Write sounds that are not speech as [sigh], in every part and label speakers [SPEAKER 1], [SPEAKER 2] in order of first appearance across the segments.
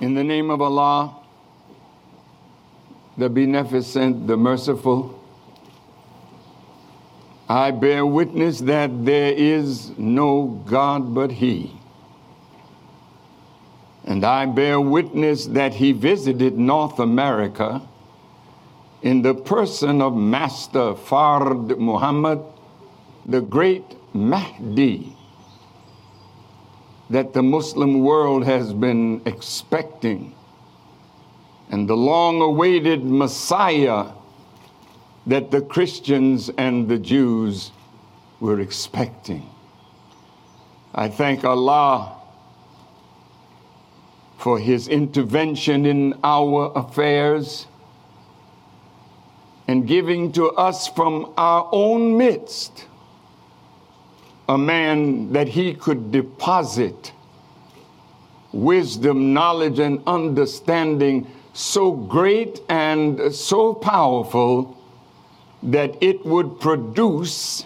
[SPEAKER 1] In the name of Allah, the Beneficent, the Merciful, I bear witness that there is no God but He. And I bear witness that He visited North America in the person of Master Fard Muhammad, the great Mahdi that the Muslim world has been expecting, and the long awaited Messiah that the Christians and the Jews were expecting. I thank Allah for his intervention in our affairs and giving to us from our own midst a man that he could deposit wisdom, knowledge, and understanding so great and so powerful that it would produce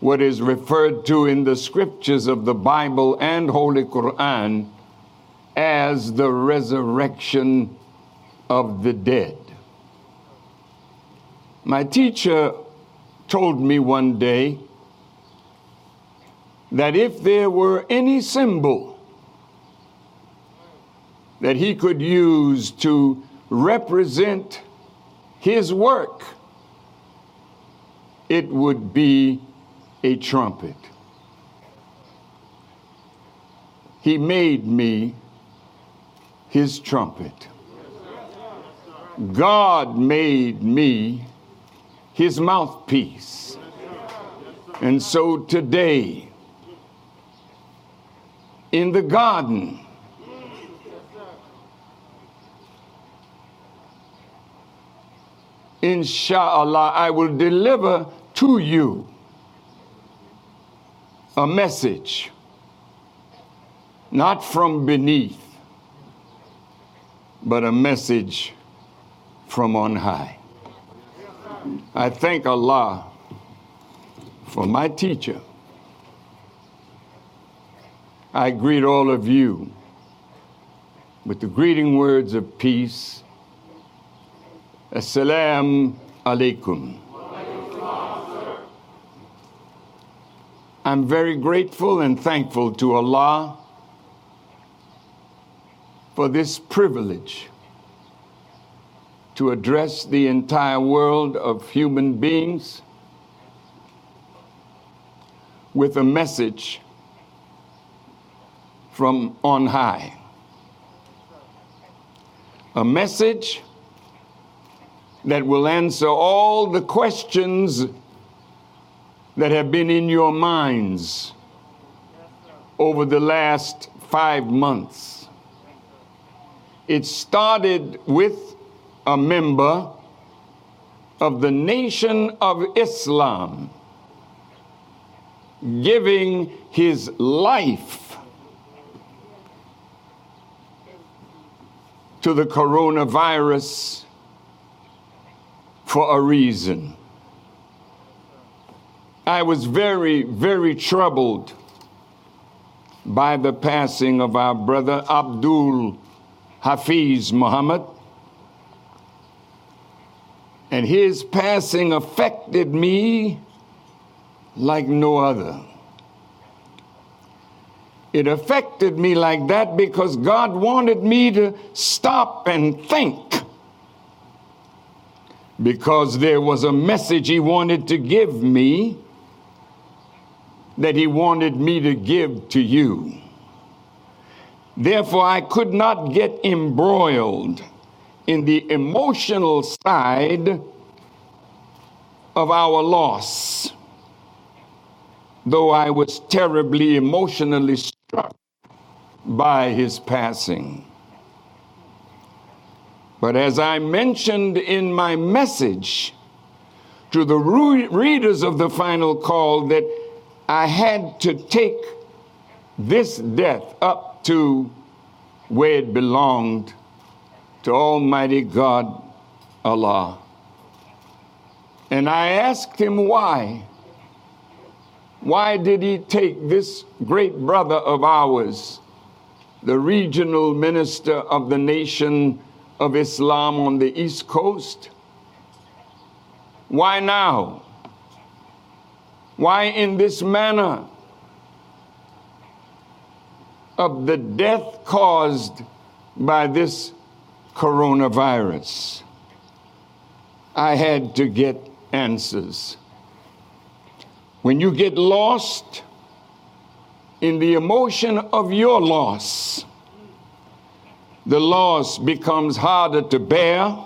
[SPEAKER 1] what is referred to in the scriptures of the Bible and Holy Quran as the resurrection of the dead. My teacher told me one day that if there were any symbol that he could use to represent his work, it would be a trumpet. He made me his trumpet. God made me his mouthpiece. And so today, in the garden. Inshallah, I will deliver to you a message, not from beneath, but a message from on high. I thank Allah for my teacher. I greet all of you with the greeting words of peace. Assalamu alaikum. I'm very grateful and thankful to Allah for this privilege to address the entire world of human beings with a message from on high. A message that will answer all the questions that have been in your minds over the last five months. It started with a member of the Nation of Islam giving his life to the coronavirus for a reason. I was very, very troubled by the passing of our brother Abdul Hafiz Muhammad. And his passing affected me like no other. It affected me like that because God wanted me to stop and think. Because there was a message He wanted to give me that He wanted me to give to you. Therefore, I could not get embroiled in the emotional side of our loss, though I was terribly emotionally by his passing. But as I mentioned in my message to the readers of the final call, that I had to take this death up to where it belonged to Almighty God, Allah. And I asked him why. Why did he take this great brother of ours the regional minister of the Nation of Islam on the East Coast. Why now? Why in this manner of the death caused by this coronavirus? I had to get answers. When you get lost in the emotion of your loss, the loss becomes harder to bear.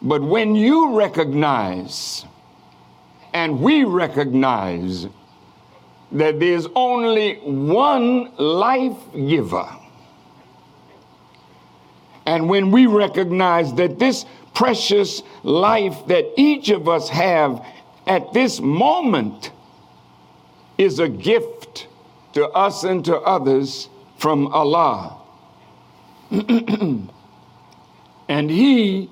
[SPEAKER 1] But when you recognize, and we recognize, that there's only one life giver, and when we recognize that this precious life that each of us have at this moment is a gift to us and to others from Allah. [clears throat] and He,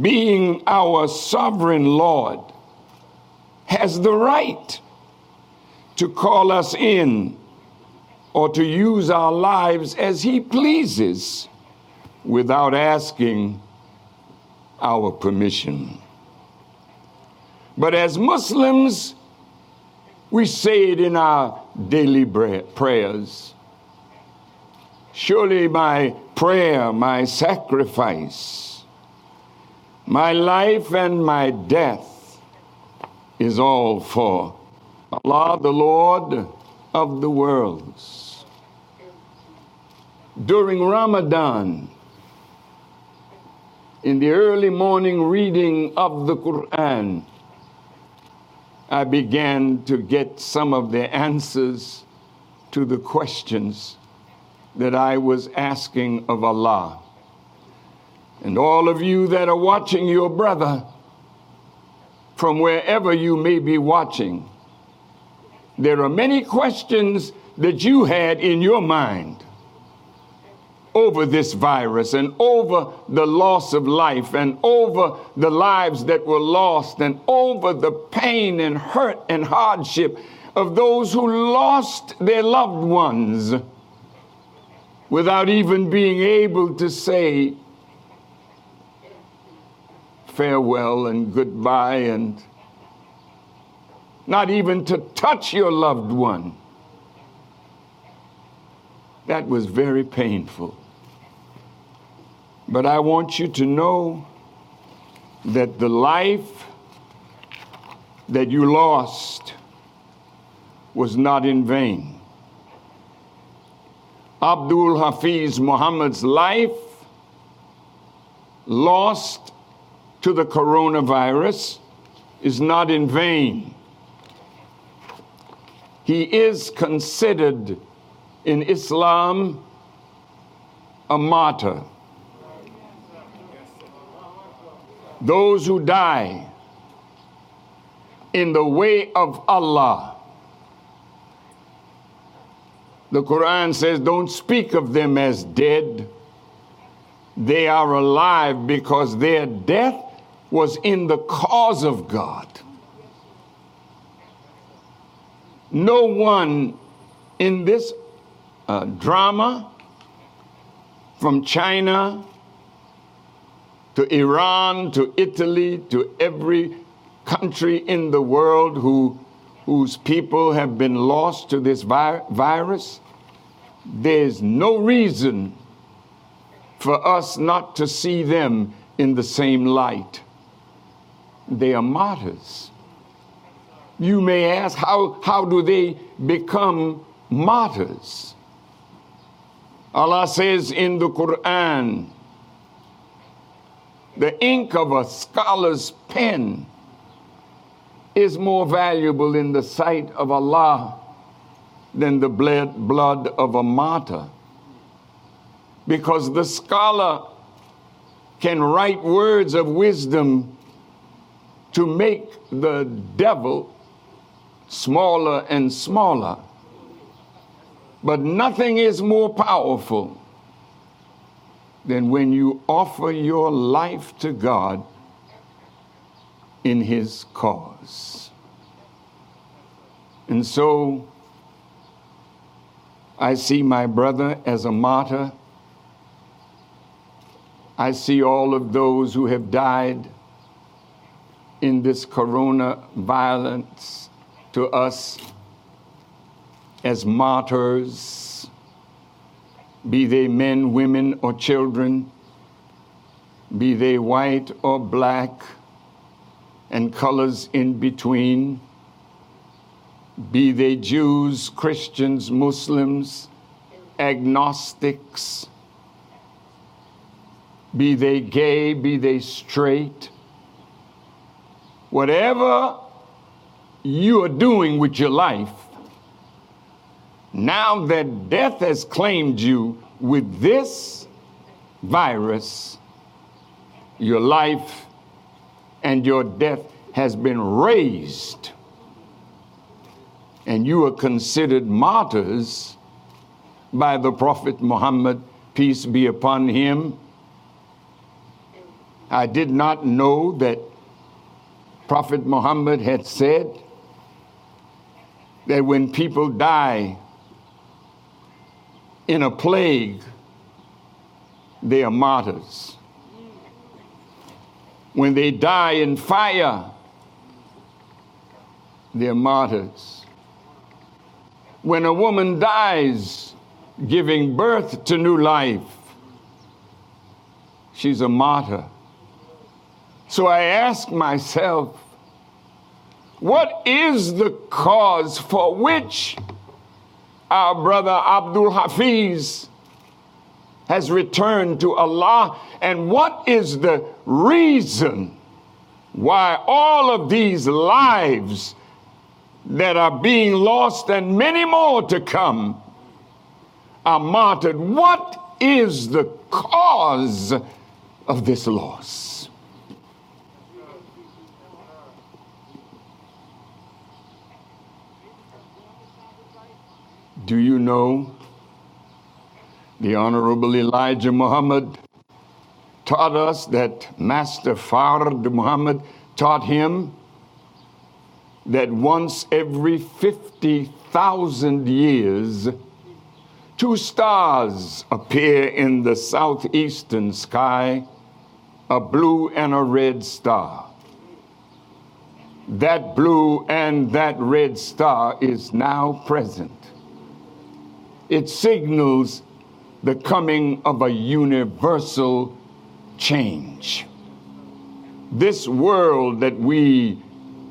[SPEAKER 1] being our sovereign Lord, has the right to call us in or to use our lives as He pleases without asking our permission. But as Muslims, we say it in our daily prayers. Surely my prayer, my sacrifice, my life and my death is all for Allah, the Lord of the worlds. During Ramadan, in the early morning reading of the Quran, I began to get some of the answers to the questions that I was asking of Allah. And all of you that are watching your brother from wherever you may be watching, there are many questions that you had in your mind over this virus and over the loss of life and over the lives that were lost and over the pain and hurt and hardship of those who lost their loved ones without even being able to say farewell and goodbye and not even to touch your loved one. That was very painful. But I want you to know that the life that you lost was not in vain. Abdul Hafiz Muhammad's life lost to the coronavirus is not in vain. He is considered in Islam a martyr. Those who die in the way of Allah. The Quran says, Don't speak of them as dead. They are alive because their death was in the cause of God. No one in this uh, drama from China to Iran, to Italy, to every country in the world who, whose people have been lost to this vi- virus, there's no reason for us not to see them in the same light. They are martyrs. You may ask, how, how do they become martyrs? Allah says in the Quran, the ink of a scholar's pen is more valuable in the sight of Allah than the blood of a martyr. Because the scholar can write words of wisdom to make the devil smaller and smaller. But nothing is more powerful than when you offer your life to God in His cause. And so I see my brother as a martyr. I see all of those who have died in this corona violence to us as martyrs, be they men, women, or children, be they white or black, and colors in between be they Jews, Christians, Muslims, agnostics, be they gay, be they straight, whatever you are doing with your life, now that death has claimed you with this virus, your life and your death has been raised and you are considered martyrs by the Prophet Muhammad, peace be upon him. I did not know that Prophet Muhammad had said that when people die in a plague, they are martyrs. When they die in fire, they're martyrs when a woman dies giving birth to new life, she's a martyr. So I ask myself, what is the cause for which our brother Abdul Hafiz has returned to Allah? And what is the reason why all of these lives that are being lost and many more to come are martyred. What is the cause of this loss? Do you know the Honorable Elijah Muhammad taught us that Master Fard Muhammad taught him that once every 50,000 years, two stars appear in the southeastern sky, a blue and a red star. That blue and that red star is now present. It signals the coming of a universal change. This world that we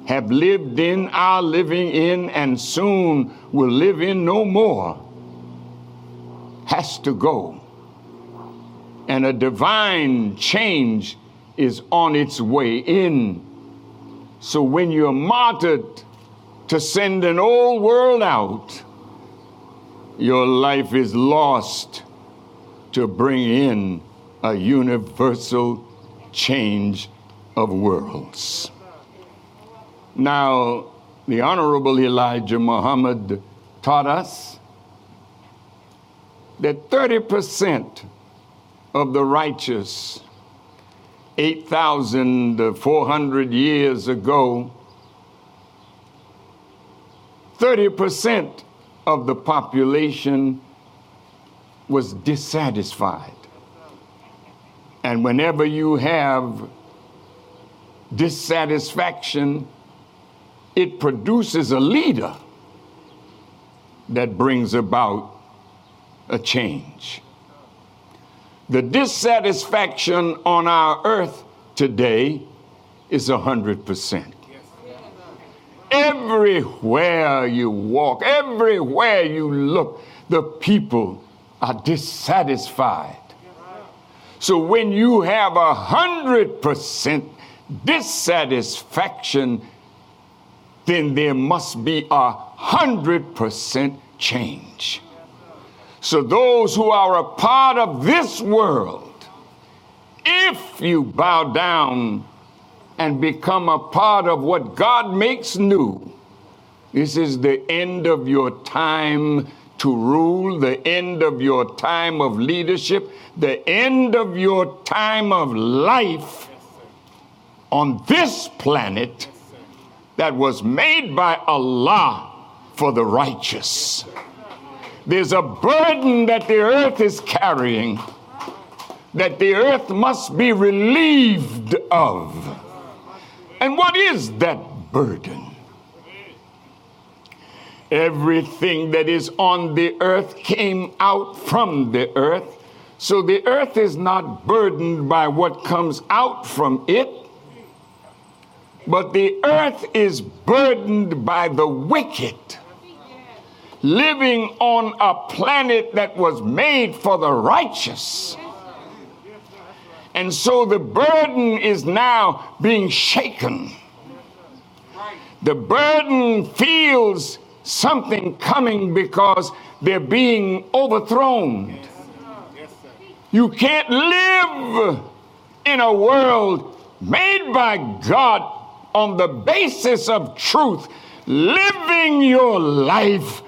[SPEAKER 1] have lived in, are living in, and soon will live in no more, has to go. And a divine change is on its way in. So when you're martyred to send an old world out, your life is lost to bring in a universal change of worlds. Now, the Honorable Elijah Muhammad taught us that 30% of the righteous 8,400 years ago, 30% of the population was dissatisfied. And whenever you have dissatisfaction, it produces a leader that brings about a change. The dissatisfaction on our earth today is 100%. Everywhere you walk, everywhere you look, the people are dissatisfied. So when you have a hundred percent dissatisfaction then there must be a hundred percent change. So, those who are a part of this world, if you bow down and become a part of what God makes new, this is the end of your time to rule, the end of your time of leadership, the end of your time of life on this planet that was made by Allah for the righteous. There's a burden that the earth is carrying that the earth must be relieved of. And what is that burden? Everything that is on the earth came out from the earth. So the earth is not burdened by what comes out from it, but the earth is burdened by the wicked living on a planet that was made for the righteous. And so the burden is now being shaken. The burden feels something coming because they're being overthrown. You can't live in a world made by God on the basis of truth, living your life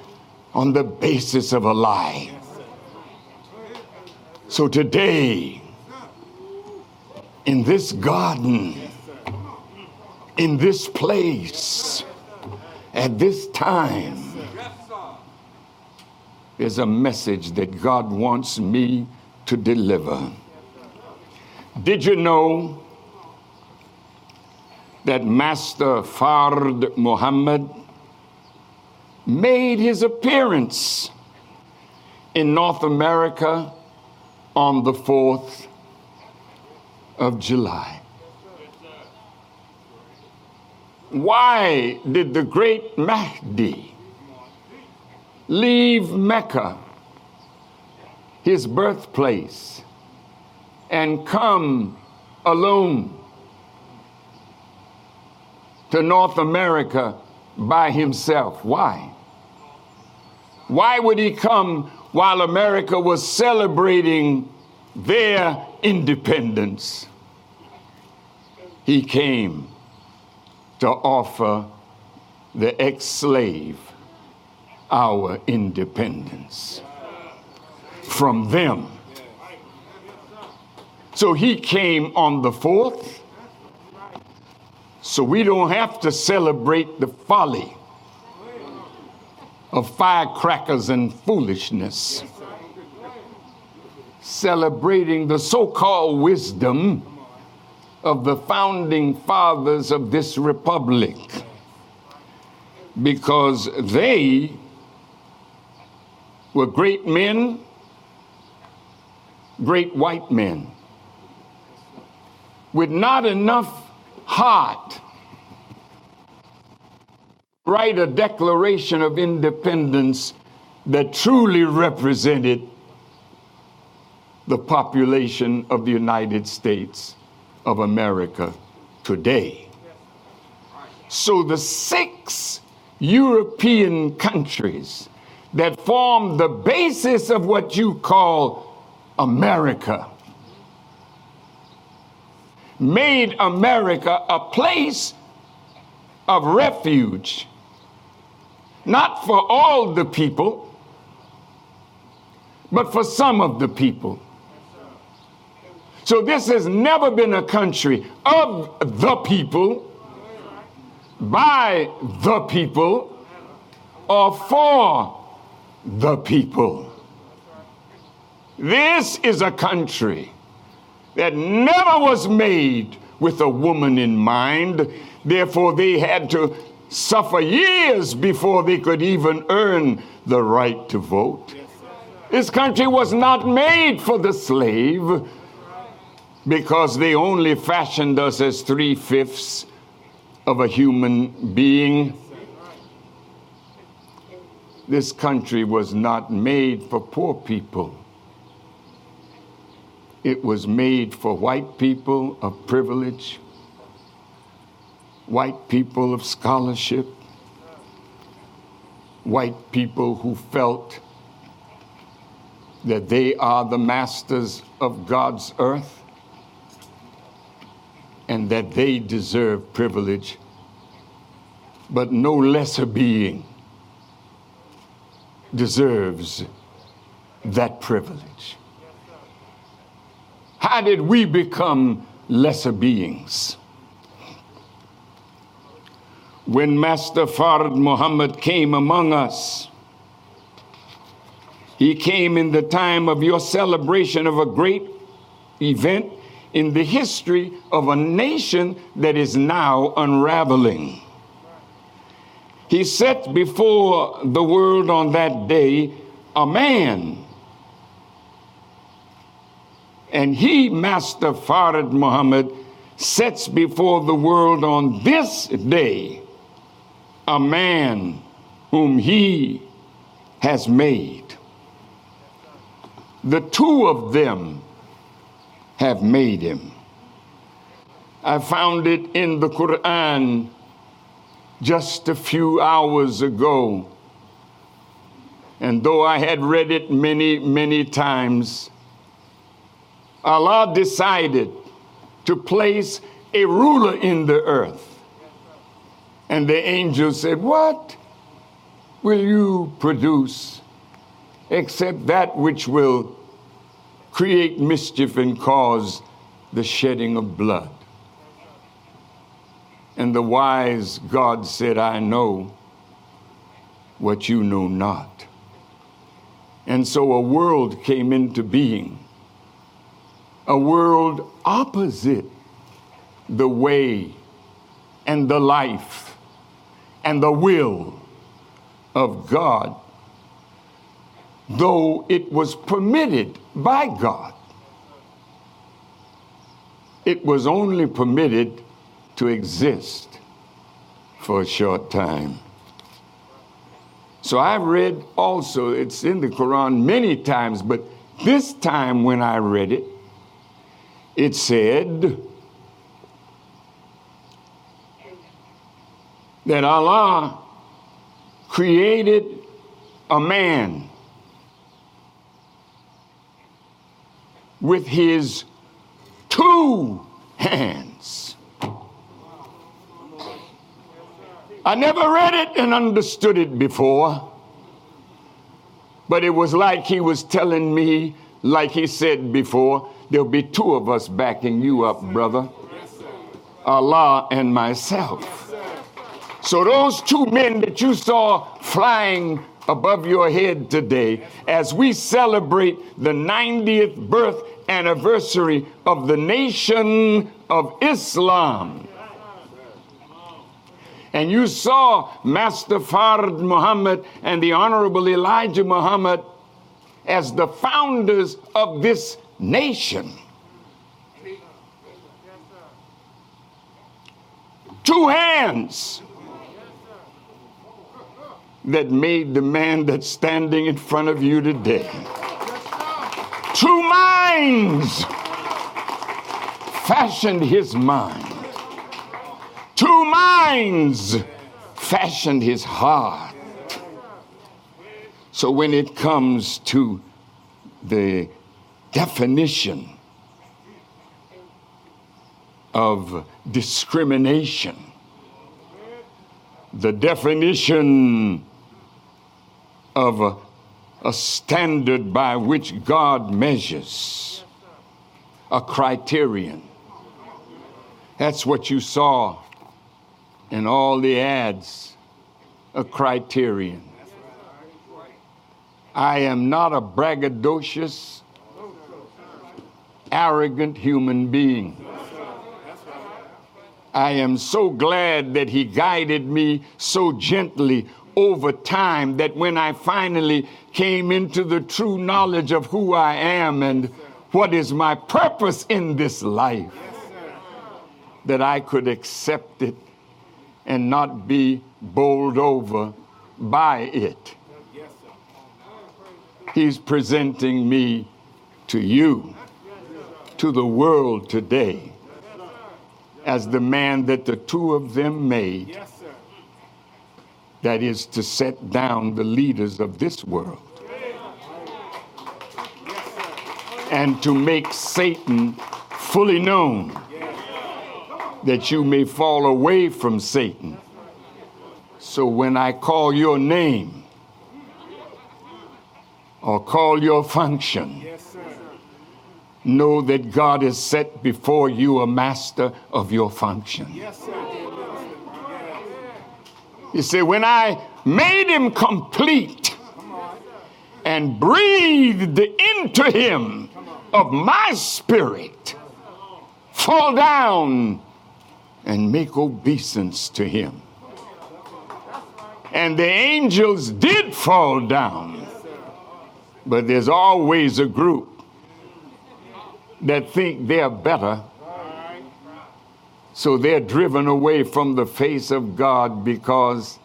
[SPEAKER 1] on the basis of a lie. So today, in this garden, in this place, at this time, there's a message that God wants me to deliver. Did you know that Master Fard Muhammad made his appearance in North America on the 4th of July. Why did the great Mahdi leave Mecca, his birthplace, and come alone to North America by himself? Why? Why would he come while America was celebrating their independence? He came to offer the ex slave our independence from them. So he came on the 4th, so we don't have to celebrate the folly of firecrackers and foolishness, celebrating the so called wisdom of the founding fathers of this republic. Because they were great men, great white men, with not enough heart write a declaration of independence that truly represented the population of the United States of America today. So the six European countries that form the basis of what you call America made America a place of refuge not for all the people, but for some of the people. So this has never been a country of the people, by the people, or for the people. This is a country that never was made with a woman in mind. Therefore, they had to suffer years before they could even earn the right to vote. This country was not made for the slave because they only fashioned us as three fifths of a human being. This country was not made for poor people. It was made for white people of privilege white people of scholarship, white people who felt that they are the masters of God's earth and that they deserve privilege, but no lesser being deserves that privilege. How did we become lesser beings? when Master Fard Muhammad came among us, He came in the time of your celebration of a great event in the history of a nation that is now unraveling. He set before the world on that day a man. And he, Master Fard Muhammad, sets before the world on this day a man whom he has made. The two of them have made him. I found it in the Quran just a few hours ago. And though I had read it many, many times, Allah decided to place a ruler in the earth. And the angel said, What will you produce except that which will create mischief and cause the shedding of blood? And the wise God said, I know what you know not. And so a world came into being, a world opposite the way and the life and the will of God, though it was permitted by God. It was only permitted to exist for a short time. So I've read also, it's in the Quran many times, but this time when I read it, it said that Allah created a man with his two hands. I never read it and understood it before, but it was like he was telling me, like he said before, there'll be two of us backing you up, brother. Allah and myself. So those two men that you saw flying above your head today, as we celebrate the 90th birth anniversary of the nation of Islam, and you saw Master Fard Muhammad and the Honorable Elijah Muhammad as the founders of this nation. Two hands that made the man that's standing in front of you today. Two minds fashioned his mind. Two minds fashioned his heart. So when it comes to the definition of discrimination, the definition of a, a, standard by which God measures, a criterion. That's what you saw in all the ads, a criterion. I am not a braggadocious, arrogant human being. I am so glad that He guided me so gently over time that when I finally came into the true knowledge of who I am and what is my purpose in this life, that I could accept it and not be bowled over by it. He's presenting me to you, to the world today, as the man that the two of them made. That is to set down the leaders of this world and to make Satan fully known that you may fall away from Satan. So when I call your name or call your function, know that God has set before you a master of your function. Yes, you see, when I made him complete, and breathed into him of my spirit, fall down and make obeisance to him. And the angels did fall down, but there's always a group that think they're better. So they're driven away from the face of God because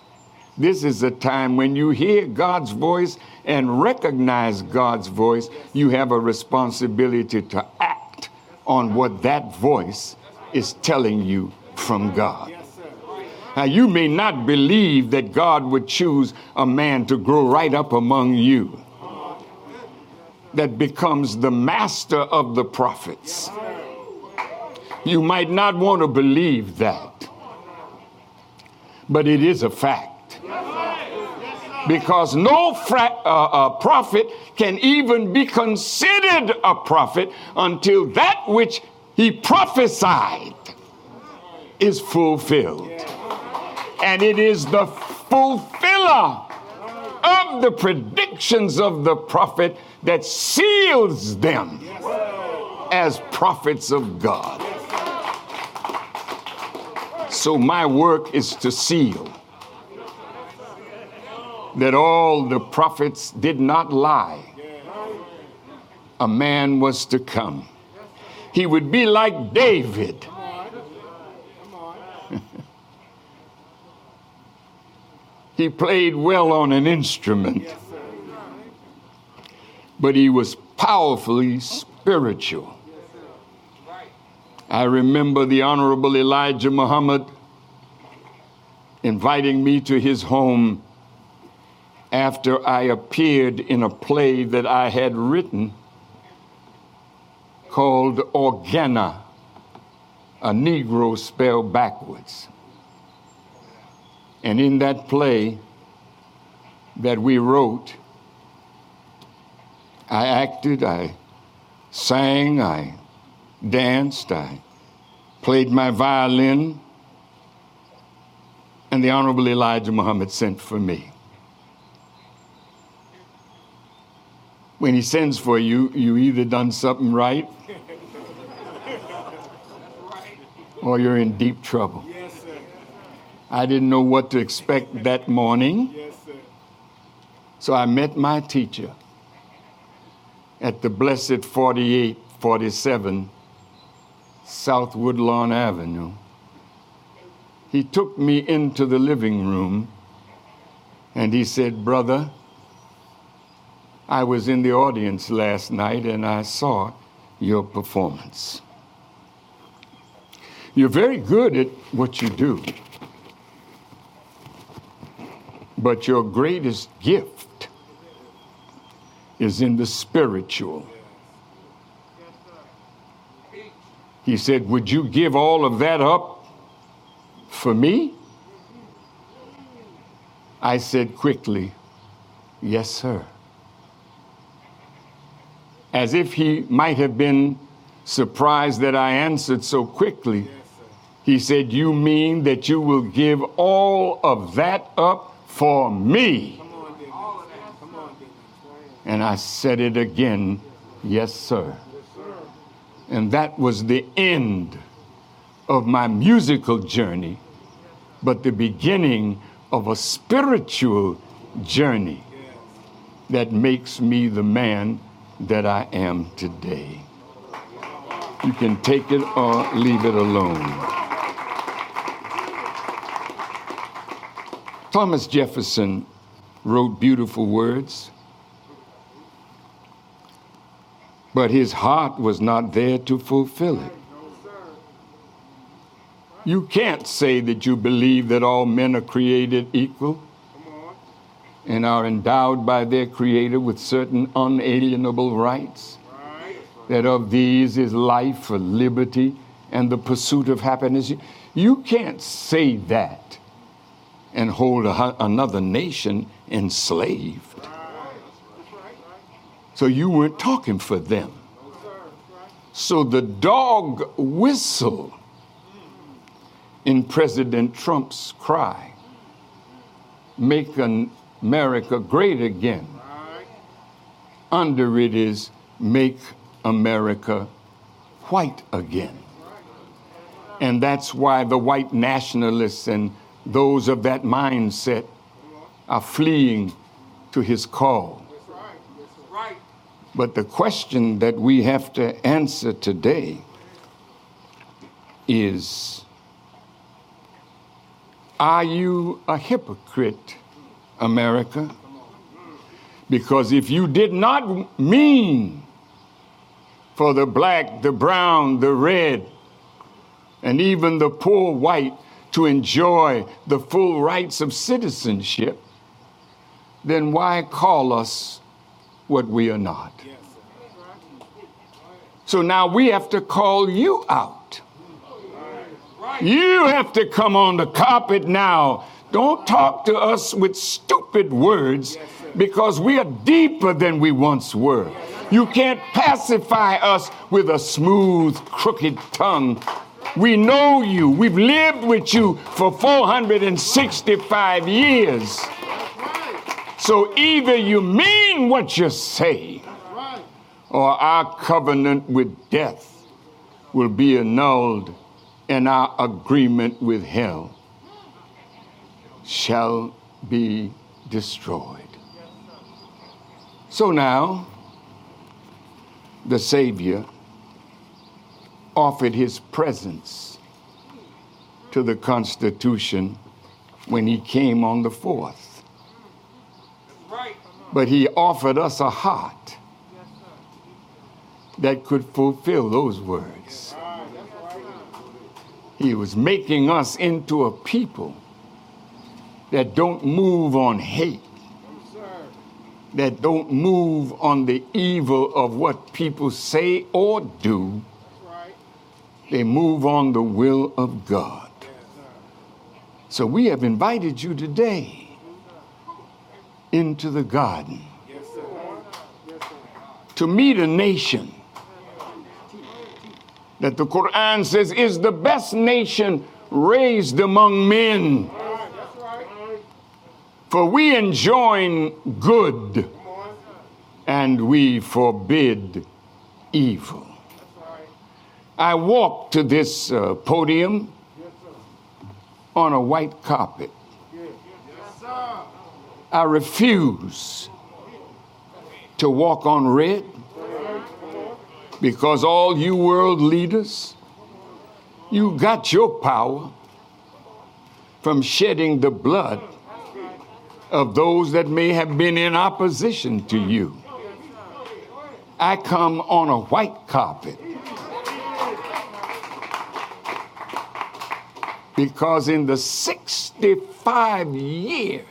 [SPEAKER 1] this is a time when you hear God's voice and recognize God's voice, you have a responsibility to act on what that voice is telling you from God. Now, you may not believe that God would choose a man to grow right up among you that becomes the master of the prophets. You might not want to believe that, but it is a fact. Because no fra- uh, uh, prophet can even be considered a prophet until that which he prophesied is fulfilled. And it is the fulfiller of the predictions of the prophet that seals them as prophets of God. So my work is to seal that all the prophets did not lie. A man was to come. He would be like David. [laughs] he played well on an instrument but he was powerfully spiritual. I remember the Honorable Elijah Muhammad inviting me to his home after I appeared in a play that I had written called Orgena, a Negro spelled backwards. And in that play that we wrote, I acted, I sang, I danced, I played my violin, and the Honorable Elijah Muhammad sent for me. When he sends for you, you either done something right [laughs] or you're in deep trouble. I didn't know what to expect that morning. So I met my teacher at the blessed 4847 South Woodlawn Avenue. He took me into the living room and he said, Brother, I was in the audience last night and I saw your performance. You're very good at what you do, but your greatest gift is in the spiritual. He said, Would you give all of that up for me? I said quickly, Yes, sir. As if he might have been surprised that I answered so quickly, he said, You mean that you will give all of that up for me? And I said it again, yes, sir. And that was the end of my musical journey, but the beginning of a spiritual journey that makes me the man that I am today. You can take it or leave it alone. Thomas Jefferson wrote beautiful words. But his heart was not there to fulfill it. You can't say that you believe that all men are created equal and are endowed by their Creator with certain unalienable rights. That of these is life, for liberty, and the pursuit of happiness. You can't say that and hold a, another nation enslaved. So you weren't talking for them. So the dog whistle in President Trump's cry, make America great again, under it is Make America White Again. And that's why the white nationalists and those of that mindset are fleeing to his call. But the question that we have to answer today is Are you a hypocrite, America? Because if you did not mean for the black, the brown, the red, and even the poor white to enjoy the full rights of citizenship, then why call us what we are not? So now we have to call you out. You have to come on the carpet now. Don't talk to us with stupid words because we are deeper than we once were. You can't pacify us with a smooth, crooked tongue. We know you. We've lived with you for 465 years. So either you mean what you say, or our covenant with death will be annulled and our agreement with hell shall be destroyed. So now, the Savior offered his presence to the Constitution when he came on the 4th. But he offered us a heart that could fulfill those words. He was making us into a people that don't move on hate, that don't move on the evil of what people say or do. They move on the will of God. So we have invited you today into the garden to meet a nation that the Quran says is the best nation raised among men. For we enjoin good and we forbid evil. I walked to this uh, podium on a white carpet. I refuse to walk on red because all you world leaders, you got your power from shedding the blood of those that may have been in opposition to you. I come on a white carpet because in the 65 years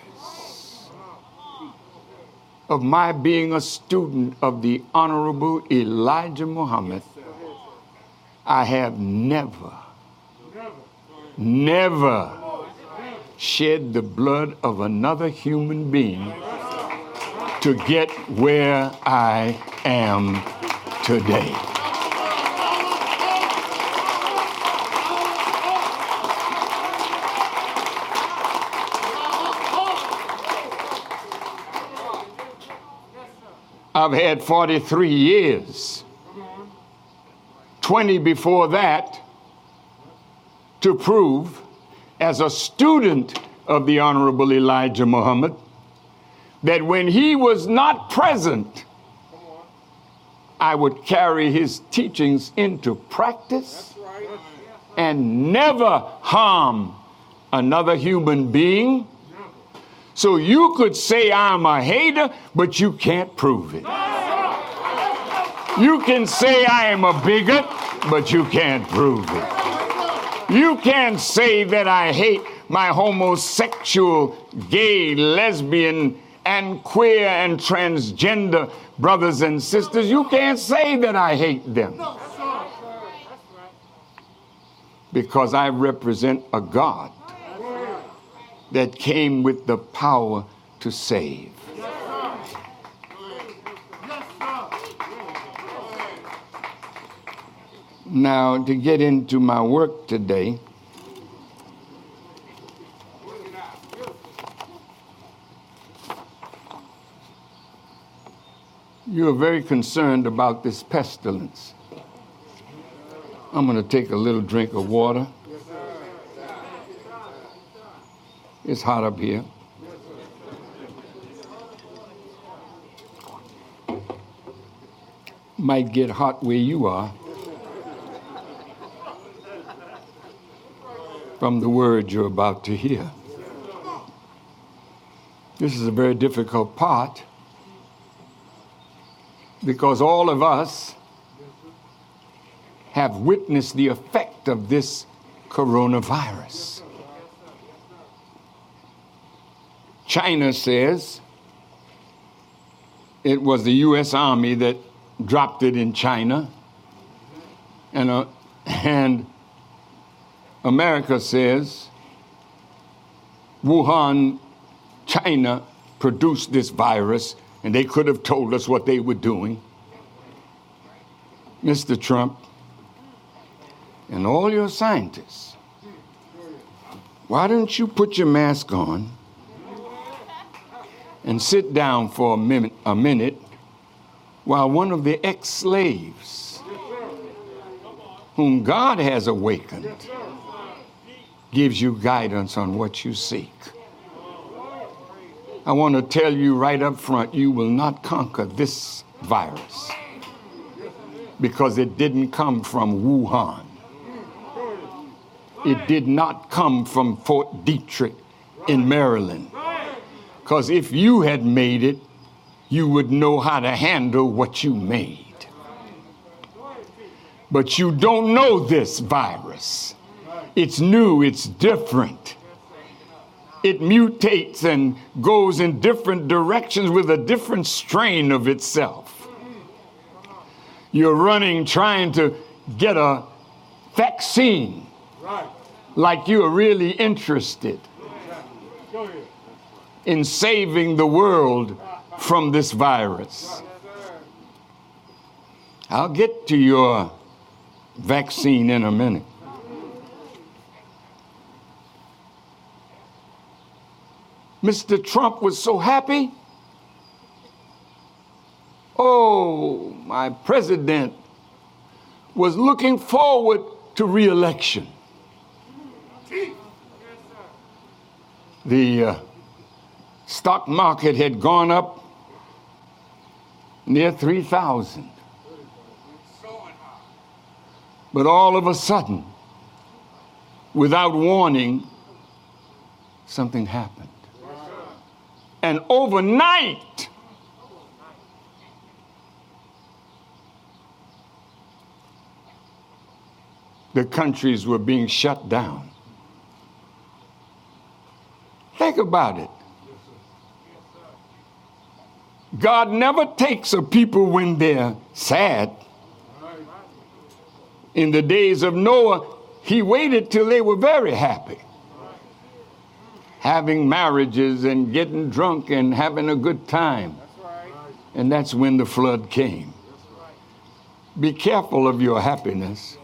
[SPEAKER 1] of my being a student of the Honorable Elijah Muhammad, I have never, never shed the blood of another human being to get where I am today. I've had 43 years, 20 before that, to prove as a student of the Honorable Elijah Muhammad that when he was not present, I would carry his teachings into practice and never harm another human being so you could say I'm a hater, but you can't prove it. You can say I am a bigot, but you can't prove it. You can't say that I hate my homosexual, gay, lesbian, and queer and transgender brothers and sisters. You can't say that I hate them. Because I represent a God that came with the power to save. Now, to get into my work today, You are very concerned about this pestilence. I'm going to take a little drink of water. It's hot up here. Might get hot where you are from the words you're about to hear. This is a very difficult part because all of us have witnessed the effect of this coronavirus. China says it was the U.S. Army that dropped it in China, and, uh, and America says Wuhan, China, produced this virus, and they could have told us what they were doing. Mr. Trump and all your scientists, why don't you put your mask on? And sit down for a minute, a minute while one of the ex slaves, whom God has awakened, gives you guidance on what you seek. I want to tell you right up front you will not conquer this virus because it didn't come from Wuhan. It did not come from Fort Detrick in Maryland. Because if you had made it, you would know how to handle what you made. But you don't know this virus. It's new, it's different. It mutates and goes in different directions with a different strain of itself. You're running trying to get a vaccine like you are really interested in saving the world from this virus. I'll get to your vaccine in a minute. Mr. Trump was so happy. Oh, my president was looking forward to reelection. The uh, stock market had gone up near 3,000. But all of a sudden, without warning, something happened. And overnight, the countries were being shut down. Think about it. God never takes a people when they're sad. In the days of Noah, he waited till they were very happy, having marriages and getting drunk and having a good time. And that's when the flood came. Be careful of your happiness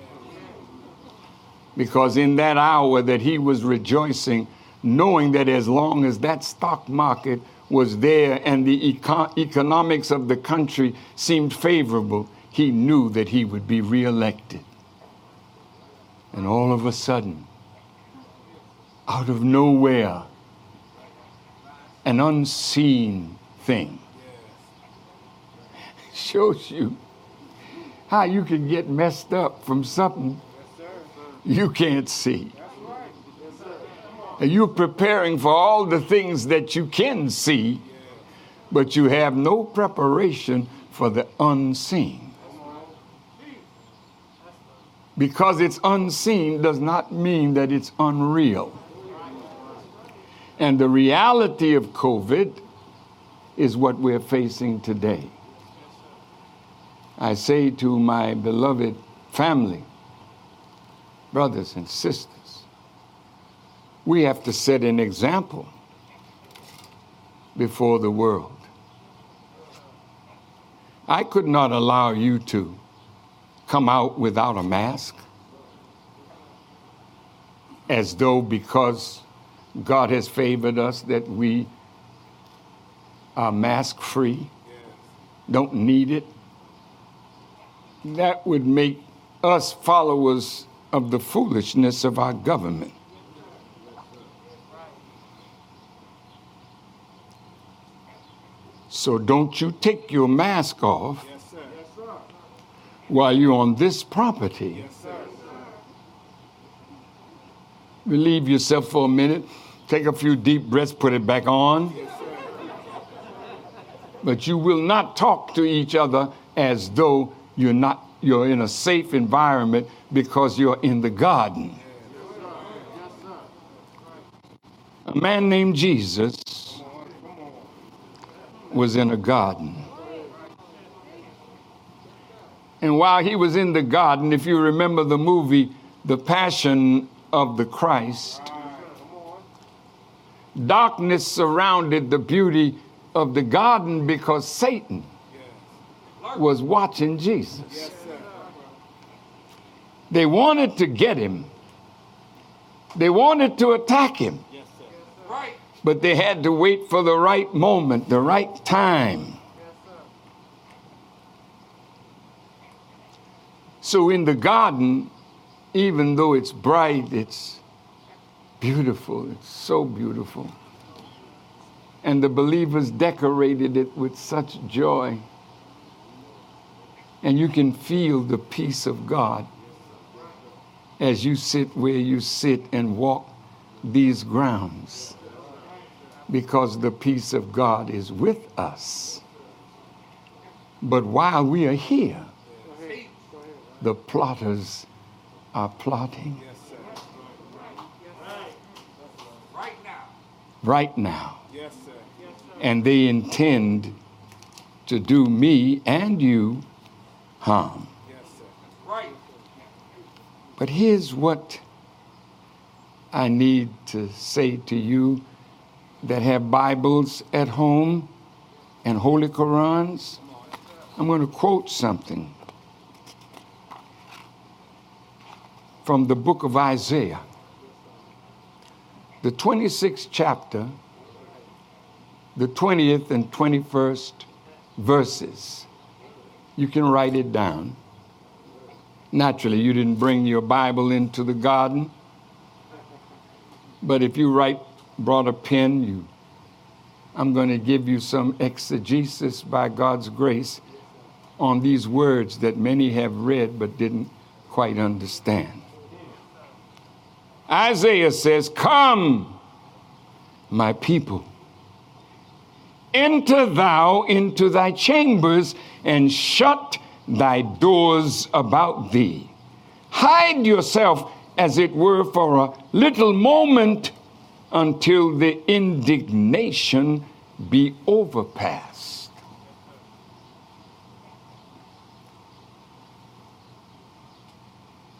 [SPEAKER 1] because in that hour that he was rejoicing, knowing that as long as that stock market was there and the econ- economics of the country seemed favorable, he knew that he would be reelected. And all of a sudden, out of nowhere, an unseen thing [laughs] shows you how you can get messed up from something you can't see you're preparing for all the things that you can see, but you have no preparation for the unseen. Because it's unseen does not mean that it's unreal. And the reality of COVID is what we're facing today. I say to my beloved family, brothers and sisters, we have to set an example before the world. I could not allow you to come out without a mask as though because God has favored us that we are mask free. don't need it. That would make us followers of the foolishness of our government. So don't you take your mask off while you're on this property. Relieve yourself for a minute. Take a few deep breaths, put it back on. But you will not talk to each other as though you're not you're in a safe environment because you're in the garden. A man named Jesus was in a garden. And while he was in the garden, if you remember the movie, The Passion of the Christ, darkness surrounded the beauty of the garden because Satan was watching Jesus. They wanted to get him, they wanted to attack him. But they had to wait for the right moment, the right time. So in the garden, even though it's bright, it's beautiful, it's so beautiful. And the believers decorated it with such joy. And you can feel the peace of God as you sit where you sit and walk these grounds because the peace of God is with us. But while we are here, the plotters are plotting. Right now. And they intend to do me and you harm. But here's what I need to say to you that have Bibles at home and Holy Qurans, I'm going to quote something from the book of Isaiah, the 26th chapter, the 20th and 21st verses. You can write it down. Naturally, you didn't bring your Bible into the garden, but if you write brought a pen, you, I'm going to give you some exegesis by God's grace on these words that many have read but didn't quite understand. Isaiah says, Come, my people, enter thou into thy chambers and shut thy doors about thee. Hide yourself, as it were, for a little moment until the indignation be overpassed.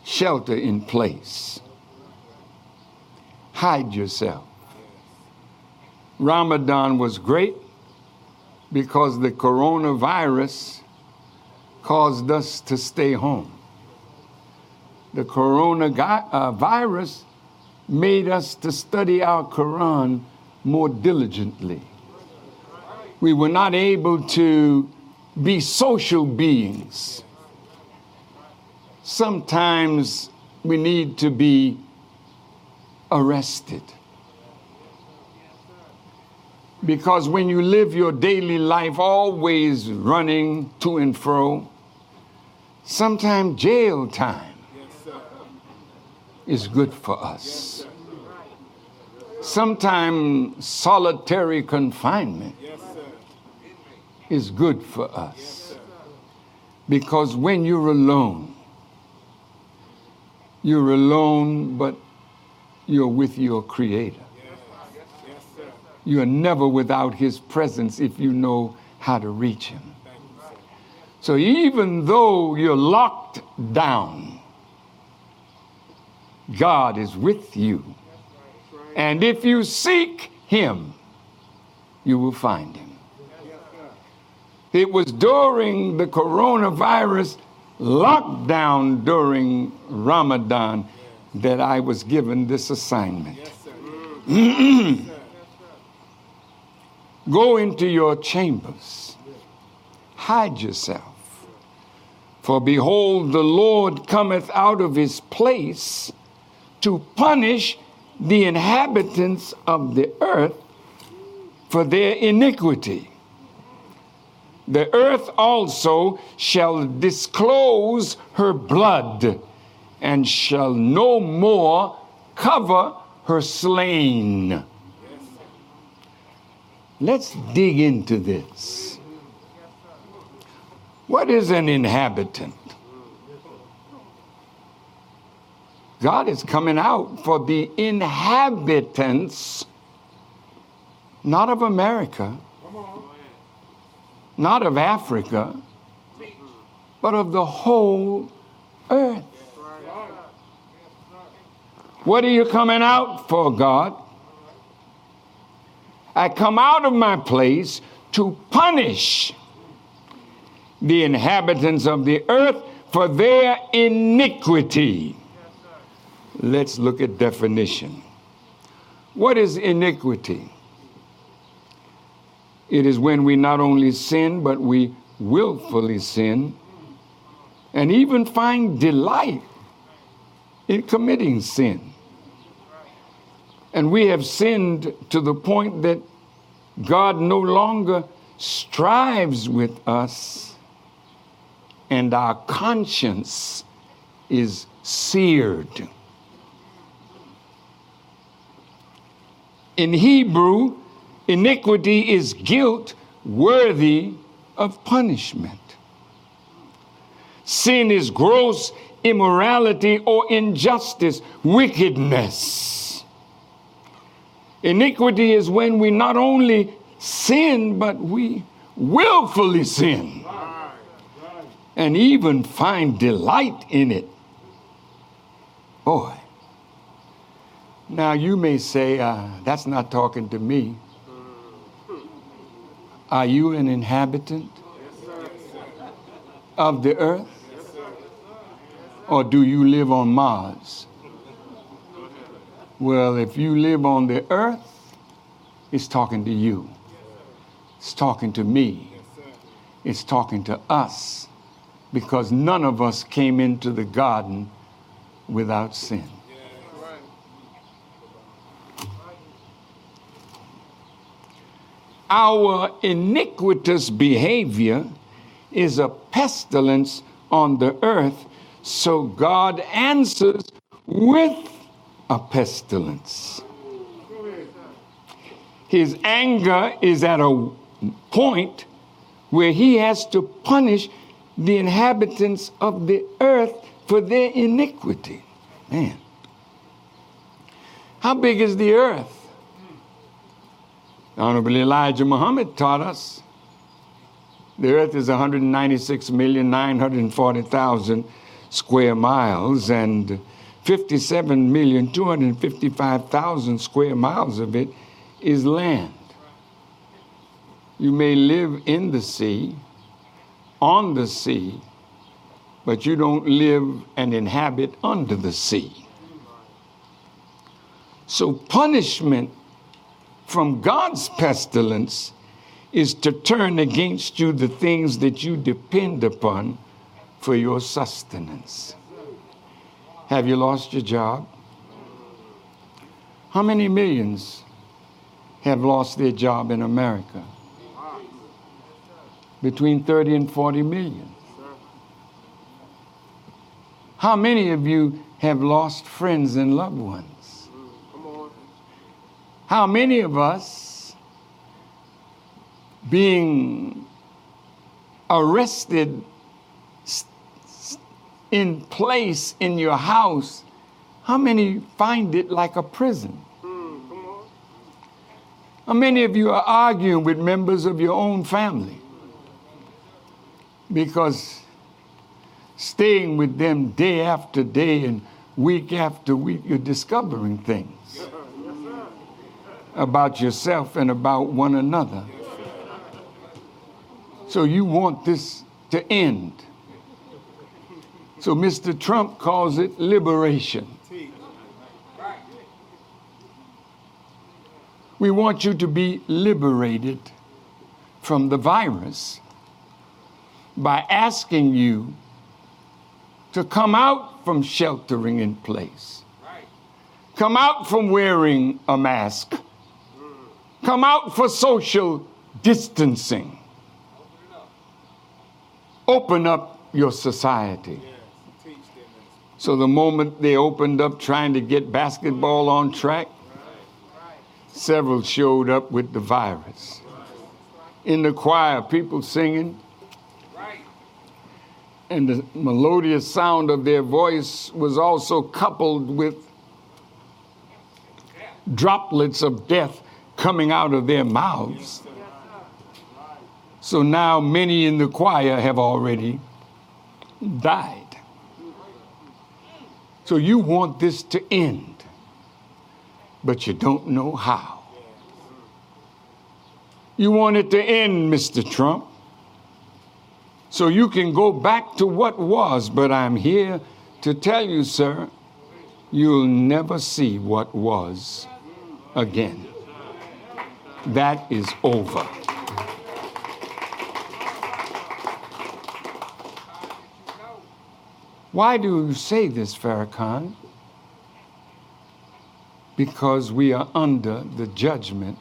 [SPEAKER 1] Shelter in place. Hide yourself. Ramadan was great because the coronavirus caused us to stay home. The coronavirus made us to study our Quran more diligently. We were not able to be social beings. Sometimes we need to be arrested. Because when you live your daily life always running to and fro, sometimes jail time is good for us. Sometimes solitary confinement is good for us. Because when you're alone, you're alone, but you're with your Creator. You are never without His presence if you know how to reach Him. So even though you're locked down, God is with you. And if you seek Him, you will find Him. It was during the coronavirus lockdown during Ramadan that I was given this assignment. [clears throat] Go into your chambers, hide yourself. For behold, the Lord cometh out of his place to punish the inhabitants of the earth for their iniquity. The earth also shall disclose her blood and shall no more cover her slain. Let's dig into this. What is an inhabitant? God is coming out for the inhabitants, not of America, not of Africa, but of the whole earth. What are you coming out for, God? I come out of my place to punish the inhabitants of the earth for their iniquity. Let's look at definition. What is iniquity? It is when we not only sin, but we willfully sin and even find delight in committing sin. And we have sinned to the point that God no longer strives with us, and our conscience is seared. In Hebrew, iniquity is guilt worthy of punishment. Sin is gross immorality or injustice, wickedness. Iniquity is when we not only sin, but we willfully sin and even find delight in it. Boy. Now you may say, uh, that's not talking to me. Are you an inhabitant of the earth? Or do you live on Mars? Well, if you live on the earth, it's talking to you. It's talking to me. It's talking to us because none of us came into the garden without sin. Our iniquitous behavior is a pestilence on the earth, so God answers with a pestilence. His anger is at a point where he has to punish the inhabitants of the earth for their iniquity. Man. How big is the earth? Honorable Elijah Muhammad taught us the earth is 196,940,000 square miles, and 57,255,000 square miles of it is land. You may live in the sea, on the sea, but you don't live and inhabit under the sea. So, punishment from God's pestilence is to turn against you the things that you depend upon for your sustenance. Have you lost your job? How many millions have lost their job in America? Between 30 and 40 million. How many of you have lost friends and loved ones? How many of us being arrested in place in your house, how many find it like a prison? How many of you are arguing with members of your own family? Because staying with them day after day and week after week, you're discovering things about yourself and about one another. So you want this to end. So Mr. Trump calls it liberation. We want you to be liberated from the virus by asking you to come out from sheltering in place, come out from wearing a mask, come out for social distancing. Open up your society. So the moment they opened up trying to get basketball on track, several showed up with the virus. In the choir, people singing, and the melodious sound of their voice was also coupled with droplets of death coming out of their mouths. So now many in the choir have already died. So you want this to end, but you don't know how. You want it to end, Mr. Trump, so you can go back to what was, but I'm here to tell you, sir, you'll never see what was again. That is over. Why do you say this, Farrakhan? Because we are under the judgment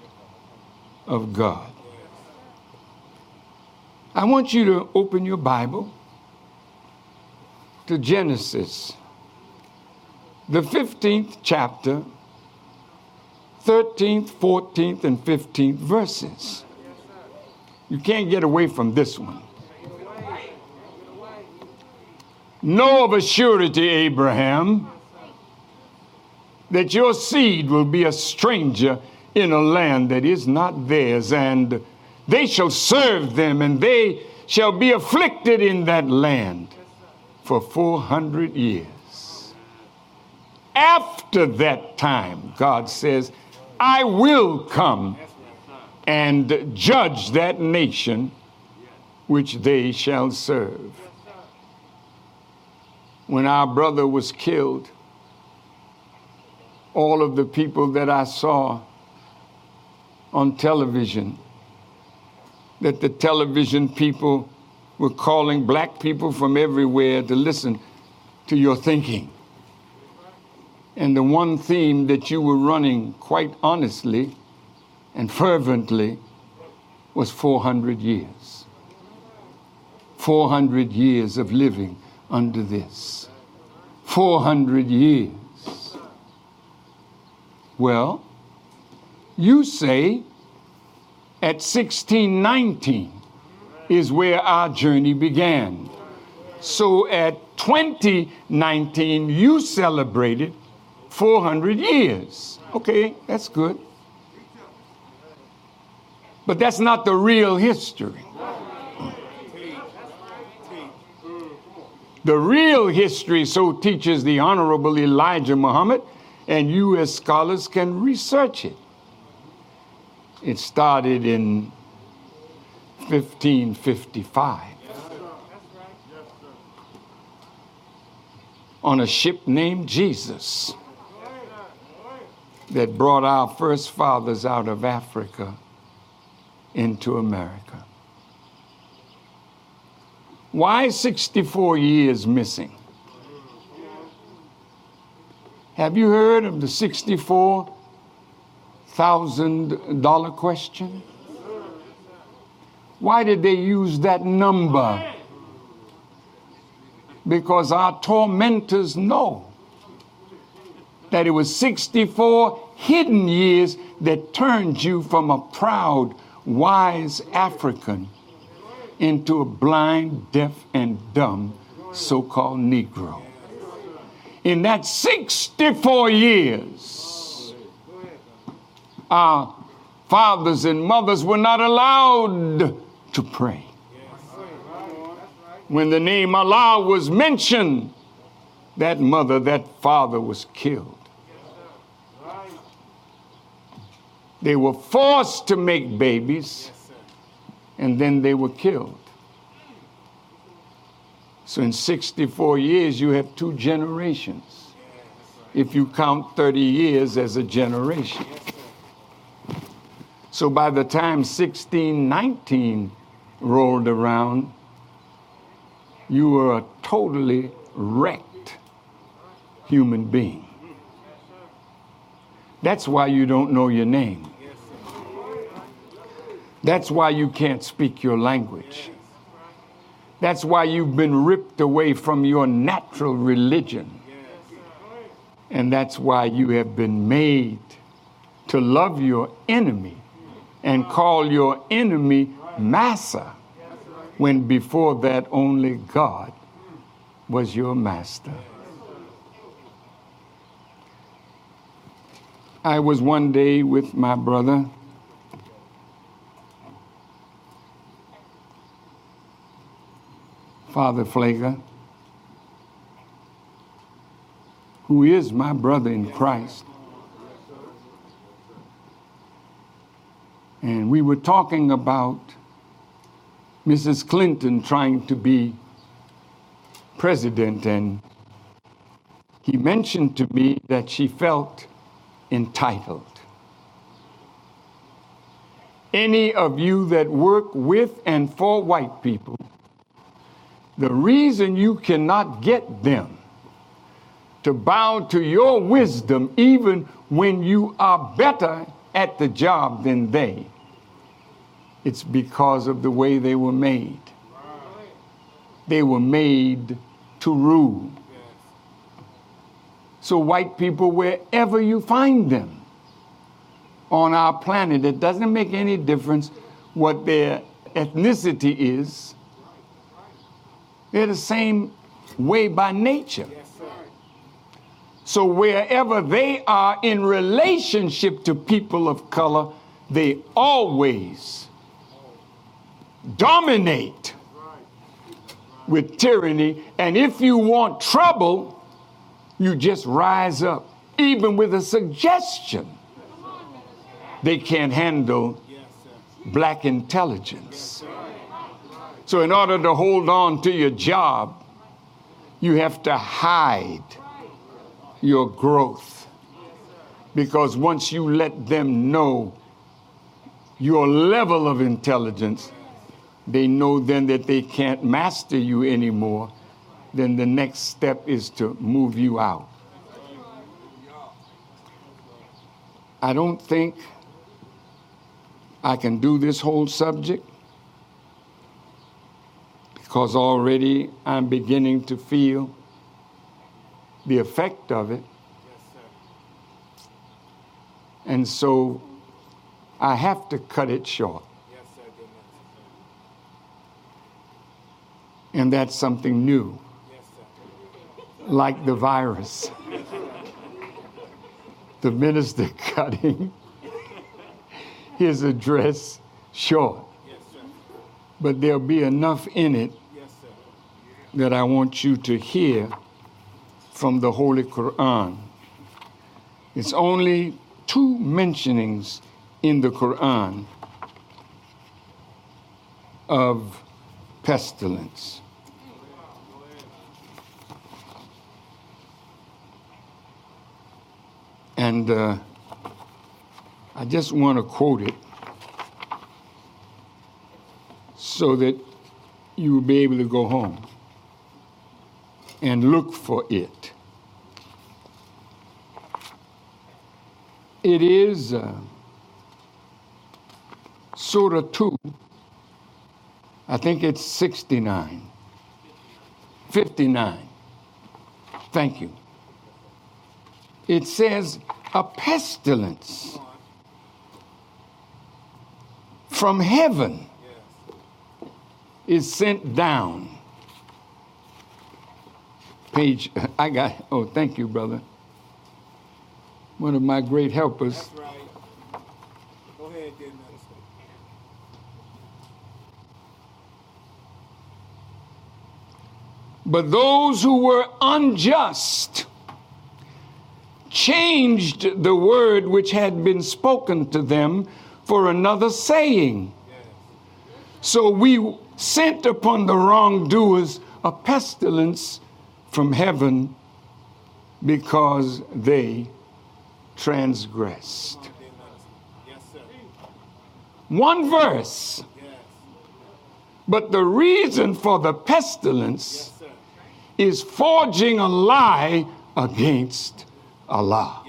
[SPEAKER 1] of God. I want you to open your Bible to Genesis, the 15th chapter, 13th, 14th, and 15th verses. You can't get away from this one. Know of a surety, Abraham, that your seed will be a stranger in a land that is not theirs, and they shall serve them, and they shall be afflicted in that land for 400 years. After that time, God says, I will come and judge that nation which they shall serve. When our brother was killed, all of the people that I saw on television, that the television people were calling black people from everywhere to listen to your thinking. And the one theme that you were running quite honestly and fervently was 400 years. 400 years of living under this. 400 years. Well, you say at 1619 is where our journey began. So at 2019, you celebrated 400 years. Okay, that's good. But that's not the real history. The real history, so teaches the Honorable Elijah Muhammad, and you as scholars can research it. It started in 1555 on a ship named Jesus that brought our first fathers out of Africa into America. Why 64 years missing? Have you heard of the $64,000 question? Why did they use that number? Because our tormentors know that it was 64 hidden years that turned you from a proud, wise African into a blind, deaf, and dumb so called Negro. In that 64 years, our fathers and mothers were not allowed to pray. When the name Allah was mentioned, that mother, that father was killed. They were forced to make babies and then they were killed. So in 64 years, you have two generations. If you count 30 years as a generation. So by the time 1619 rolled around, you were a totally wrecked human being. That's why you don't know your name. That's why you can't speak your language. That's why you've been ripped away from your natural religion. And that's why you have been made to love your enemy and call your enemy Massa when before that only God was your master. I was one day with my brother. Father Pfleger, who is my brother in Christ. And we were talking about Mrs. Clinton trying to be president, and he mentioned to me that she felt entitled. Any of you that work with and for white people, the reason you cannot get them to bow to your wisdom, even when you are better at the job than they, it's because of the way they were made. They were made to rule. So, white people, wherever you find them on our planet, it doesn't make any difference what their ethnicity is. They're the same way by nature. So, wherever they are in relationship to people of color, they always dominate with tyranny. And if you want trouble, you just rise up, even with a suggestion. They can't handle black intelligence. So, in order to hold on to your job, you have to hide your growth. Because once you let them know your level of intelligence, they know then that they can't master you anymore then the next step is to move you out. I don't think I can do this whole subject because already I'm beginning to feel the effect of it. And so I have to cut it short. And that's something new like the virus. the minister [laughs] cutting his address short. but there'll be enough in it that I want you to hear from the Holy Quran. It's only two mentionings in the Quran of pestilence. And uh, I just want to quote it so that you will be able to go home and look for it. It is uh, Surah 2, I think it's 69, 59. Thank you it says a pestilence from heaven is sent down. Page, I got, oh, thank you, brother. One of my great helpers. That's right. Go ahead, But those who were unjust changed the word which had been spoken to them for another saying. So we sent upon the wrongdoers a pestilence from heaven because they transgressed. One verse But the reason for the pestilence is forging a lie against Allah.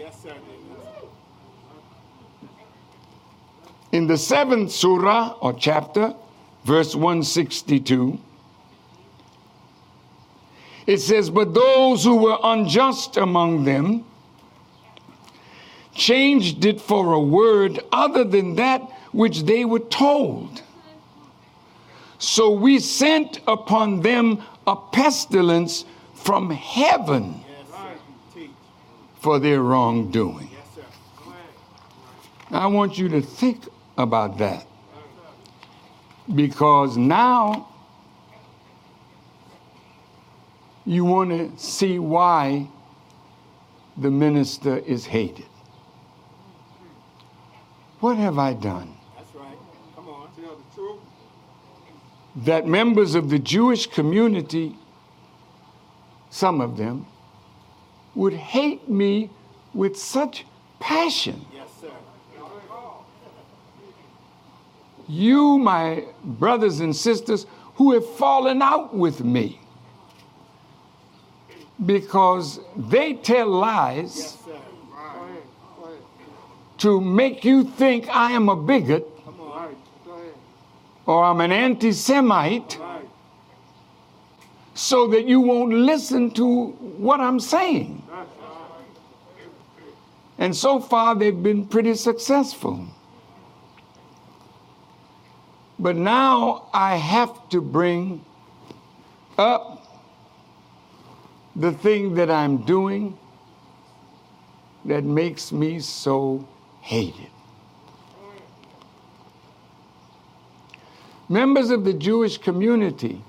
[SPEAKER 1] In the seventh surah or chapter, verse 162, it says, But those who were unjust among them changed it for a word other than that which they were told. So we sent upon them a pestilence from heaven for their wrongdoing. I want you to think about that because now you want to see why the minister is hated. What have I done?
[SPEAKER 2] That's right. Come on. Tell the truth.
[SPEAKER 1] That members of the Jewish community, some of them, would hate me with such passion.
[SPEAKER 2] Yes, sir.
[SPEAKER 1] you, my brothers and sisters, who have fallen out with me because they tell lies
[SPEAKER 2] Yes,
[SPEAKER 1] to make you think I am a bigot or I'm an anti Semite so that you won't listen to what I'm saying. And so far, they've been pretty successful. But now I have to bring up the thing that I'm doing that makes me so hated. Members of the Jewish community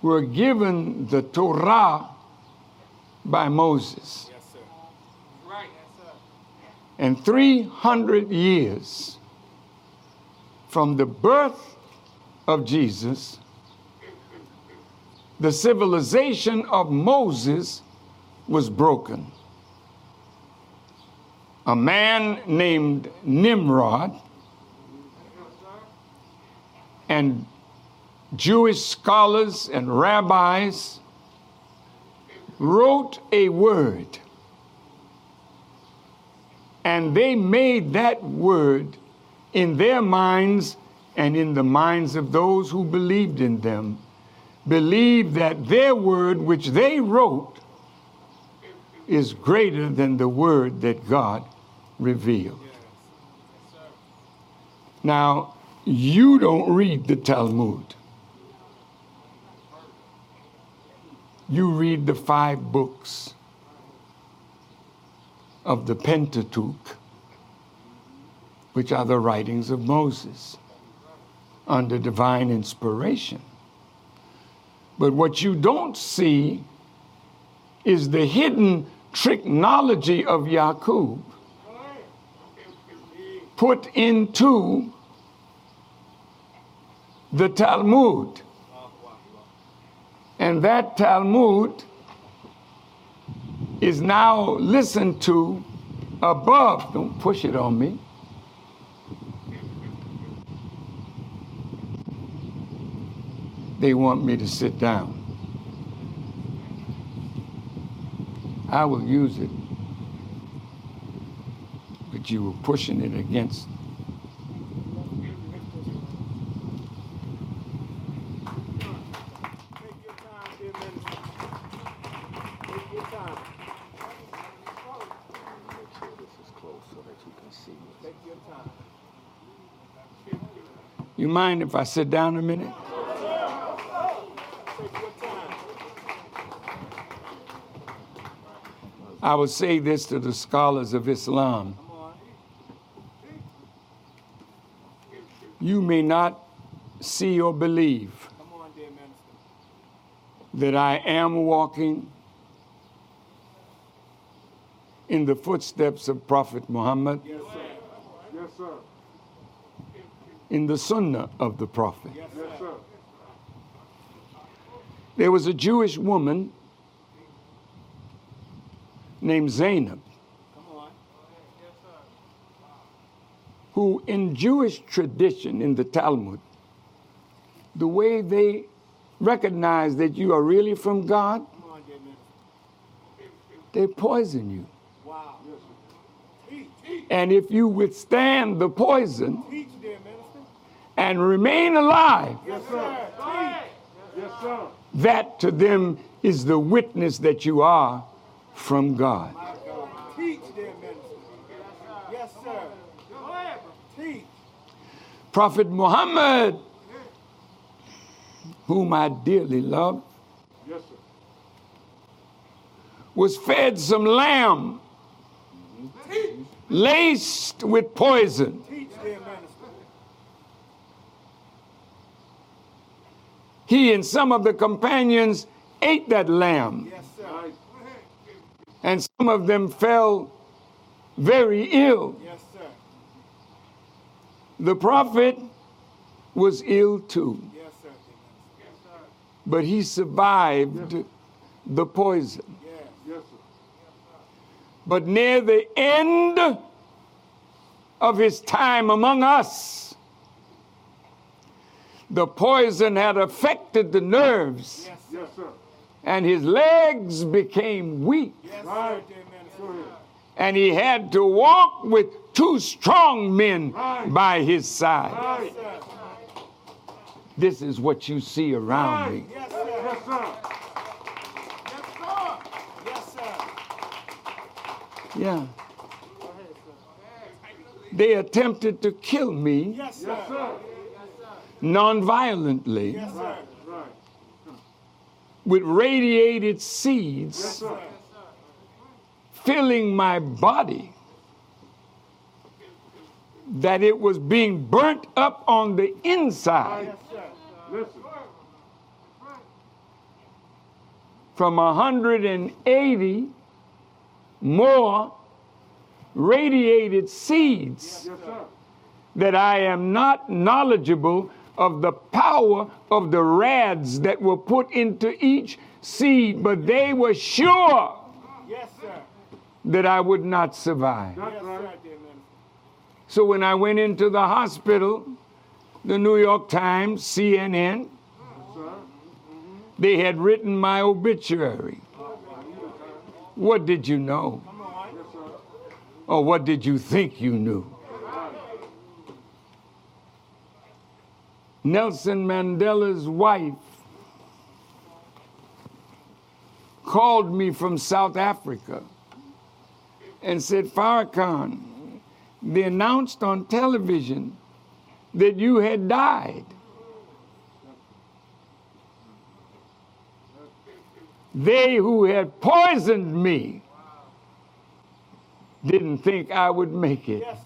[SPEAKER 1] were given the Torah by Moses.
[SPEAKER 2] Yes, sir.
[SPEAKER 3] Right. Yes, sir.
[SPEAKER 1] And 300 years from the birth of Jesus, the civilization of Moses was broken. A man named Nimrod and Jewish scholars and rabbis wrote a word and they made that word in their minds and in the minds of those who believed in them, believe that their word, which they wrote, is greater than the word that God revealed. Now, you don't read the Talmud. You read the five books of the Pentateuch, which are the writings of Moses under divine inspiration. But what you don't see is the hidden technology of Yaqub put into the Talmud. And that Talmud is now listened to above. Don't push it on me. They want me to sit down. I will use it. But you were pushing it against.
[SPEAKER 4] You
[SPEAKER 1] mind if I sit down a minute?
[SPEAKER 2] Take your time.
[SPEAKER 1] I would say this to the scholars of Islam. You may not see or believe
[SPEAKER 2] Come on, dear minister.
[SPEAKER 1] that I am walking in the footsteps of Prophet Muhammad,
[SPEAKER 2] Yes, sir.
[SPEAKER 4] Yes, sir.
[SPEAKER 1] in the sunnah of the Prophet.
[SPEAKER 2] Yes,
[SPEAKER 4] Yes,
[SPEAKER 2] sir.
[SPEAKER 4] sir.
[SPEAKER 1] There was a Jewish woman named Zainab who, in Jewish tradition, in the Talmud, the way they recognize that you are really from God, they poison you. And if you withstand the poison and remain alive.
[SPEAKER 2] Yes, sir.
[SPEAKER 1] that to them is the witness that you are from God.
[SPEAKER 2] My God. Teach, dear minister. Yes, sir. Go ahead, bro. Teach.
[SPEAKER 1] Prophet Muhammad, whom I dearly love,
[SPEAKER 4] Yes, sir.
[SPEAKER 1] was fed some lamb mm-hmm. laced with poison.
[SPEAKER 2] Teach, dear minister.
[SPEAKER 1] He and some of the companions ate that lamb,
[SPEAKER 2] Yes.
[SPEAKER 1] And some of them fell very ill.
[SPEAKER 2] Yes, sir.
[SPEAKER 1] The prophet was ill too,
[SPEAKER 2] Yes, sir, dear minister.
[SPEAKER 1] but he survived the poison.
[SPEAKER 2] Yes.
[SPEAKER 4] Yes, sir.
[SPEAKER 1] But near the end of his time among us, the poison had affected the nerves,
[SPEAKER 2] Yes, sir.
[SPEAKER 4] Yes, sir.
[SPEAKER 1] And his legs became weak,
[SPEAKER 2] Yes,
[SPEAKER 4] Right.
[SPEAKER 2] dear
[SPEAKER 4] Go
[SPEAKER 2] minister.
[SPEAKER 4] ahead.
[SPEAKER 1] and he had to walk with two strong men
[SPEAKER 4] Right.
[SPEAKER 1] by his side.
[SPEAKER 4] Right.
[SPEAKER 2] Yes.
[SPEAKER 1] This is what you see around me.
[SPEAKER 2] Yes, sir.
[SPEAKER 4] Yes, sir.
[SPEAKER 2] Yes, sir. Yes, sir.
[SPEAKER 1] Yeah.
[SPEAKER 2] Go ahead, sir.
[SPEAKER 1] They attempted to kill me
[SPEAKER 2] Yes, sir.
[SPEAKER 4] Yes,
[SPEAKER 1] non-violently
[SPEAKER 2] Yes, sir.
[SPEAKER 4] Right. Right.
[SPEAKER 1] With radiated seeds
[SPEAKER 4] sir.
[SPEAKER 1] filling my body that it was being burnt up on the inside
[SPEAKER 2] Yes.
[SPEAKER 1] From 180 more radiated seeds
[SPEAKER 4] Yes,
[SPEAKER 1] that I am not knowledgeable of the power of the rads that were put into each seed, but they were sure
[SPEAKER 2] Yes, sir.
[SPEAKER 1] that I would not survive.
[SPEAKER 2] Yes,
[SPEAKER 4] right.
[SPEAKER 2] sir, dear minister.
[SPEAKER 1] So when I went into the hospital, the New York Times, CNN,
[SPEAKER 4] mm-hmm.
[SPEAKER 1] they had written my obituary. What did you know?
[SPEAKER 2] Come on.
[SPEAKER 4] Yes, sir.
[SPEAKER 1] Or what did you think you knew? Nelson Mandela's wife called me from South Africa and said, Farrakhan, they announced on television that you had died. They who had poisoned me didn't think I would make it.
[SPEAKER 2] Yes.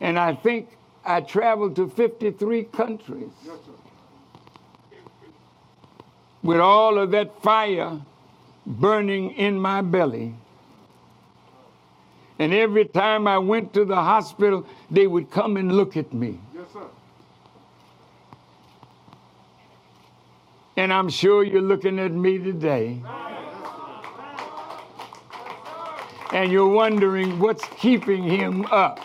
[SPEAKER 1] And I think I traveled to 53 countries
[SPEAKER 4] Yes,
[SPEAKER 1] with all of that fire burning in my belly. And every time I went to the hospital, they would come and look at me.
[SPEAKER 4] Yes, sir.
[SPEAKER 1] And I'm sure you're looking at me today. And you're wondering what's keeping him up.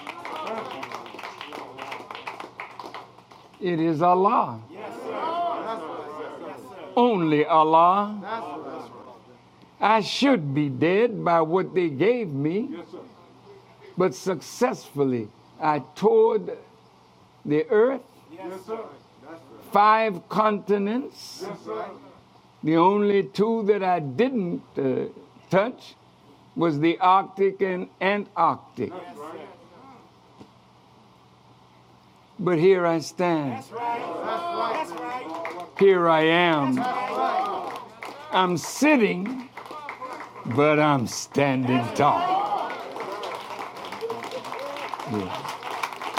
[SPEAKER 1] It is Allah. Only Allah. I should be dead by what they gave me, but successfully I toured the earth, five continents. The only two that I didn't uh, touch was the Arctic and Antarctic. But here I stand.
[SPEAKER 2] That's right. That's right.
[SPEAKER 1] Here I am. I'm sitting, but I'm standing tall. Yeah.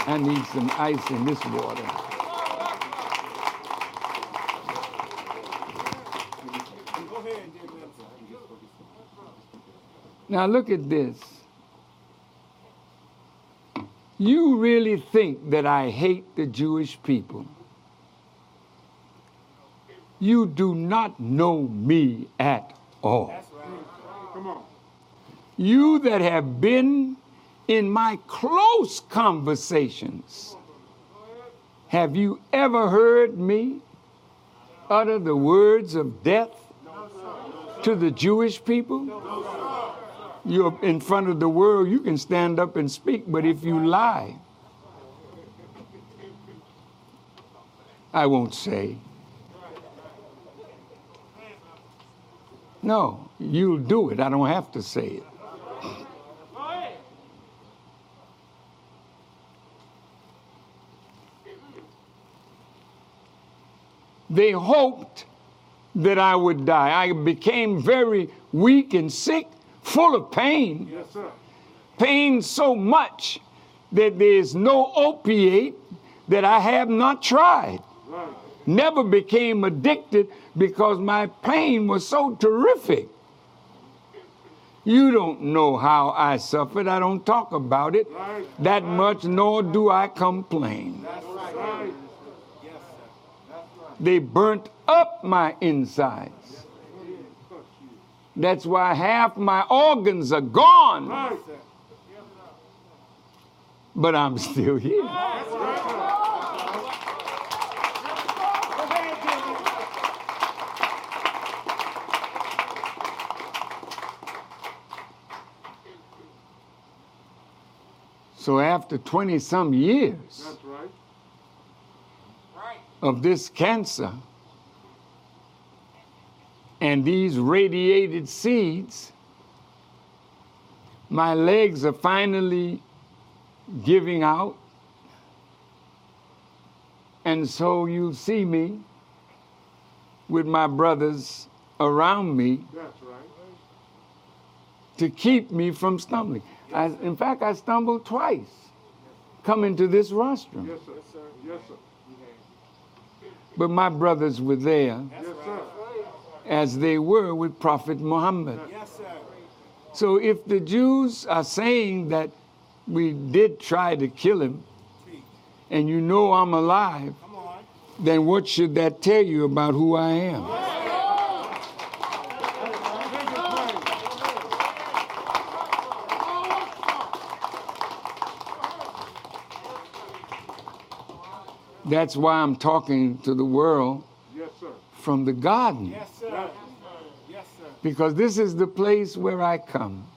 [SPEAKER 1] I need some ice in this water.
[SPEAKER 2] Go ahead, dear minister.
[SPEAKER 1] Now look at this. You really think that I hate the Jewish people. You do not know me at all. You that have been in my close conversations Have you ever heard me utter the words of death to the Jewish people? You're in front of the world, you can stand up and speak, but if you lie, I won't say. No, you'll do it. I don't have to say it. They hoped that I would die. I became very weak and sick, full of pain.
[SPEAKER 4] Yes, sir.
[SPEAKER 1] Pain so much that there is no opiate that I have not tried.
[SPEAKER 4] Right.
[SPEAKER 1] Never became addicted because my pain was so terrific. You don't know how I suffered. I don't talk about it
[SPEAKER 4] Right.
[SPEAKER 1] that much, nor do I complain.
[SPEAKER 4] Right.
[SPEAKER 1] They burnt up my insides. That's why half my organs are gone,
[SPEAKER 4] Right.
[SPEAKER 1] but I'm still here. So after 20 some years.
[SPEAKER 4] Right.
[SPEAKER 1] of this cancer and these radiated seeds, my legs are finally giving out. And so you'll see me with my brothers around me
[SPEAKER 4] right.
[SPEAKER 1] to keep me from stumbling. I, in fact, I stumbled twice coming to this rostrum.
[SPEAKER 4] Yes, sir. Yes, sir.
[SPEAKER 1] But my brothers were there
[SPEAKER 4] Yes, sir.
[SPEAKER 1] As they were with Prophet Muhammad.
[SPEAKER 2] Yes, sir.
[SPEAKER 1] So if the Jews are saying that we did try to kill him, and you know I'm alive, then what should that tell you about who I am? That's why I'm talking to the world. From the garden.
[SPEAKER 2] Yes, sir. Yes, sir.
[SPEAKER 1] Because this is the place where I come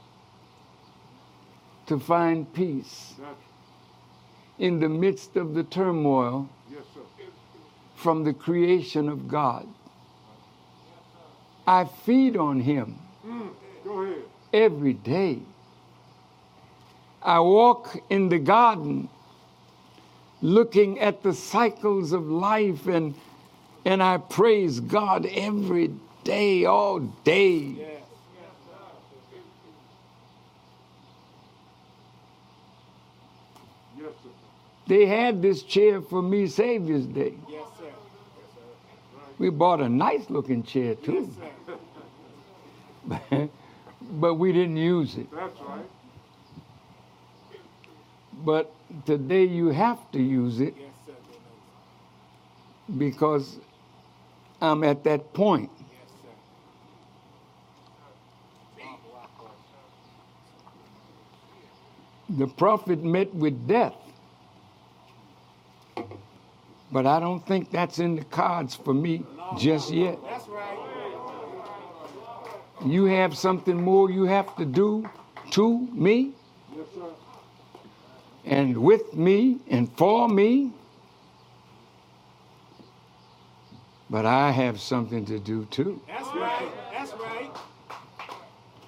[SPEAKER 1] to find peace in the midst of the turmoil
[SPEAKER 4] yes, sir.
[SPEAKER 1] from the creation of God. I feed on Him
[SPEAKER 4] Mm. Go ahead.
[SPEAKER 1] every day. I walk in the garden looking at the cycles of life and and I praise God every day, all day.
[SPEAKER 2] Yes.
[SPEAKER 4] Yes, sir.
[SPEAKER 1] They had this chair for me Savior's Day.
[SPEAKER 2] Yes, sir.
[SPEAKER 1] We bought a nice looking chair
[SPEAKER 2] Yes,
[SPEAKER 1] too,
[SPEAKER 2] sir. [laughs]
[SPEAKER 1] but we didn't use it.
[SPEAKER 4] That's right.
[SPEAKER 1] But today you have to use it
[SPEAKER 2] Yes, sir.
[SPEAKER 1] because I'm at that point. The prophet met with death. But I don't think that's in the cards for me just yet. You have something more you have to do to me and with me and for me. But I have something to do too.
[SPEAKER 2] That's right. That's right.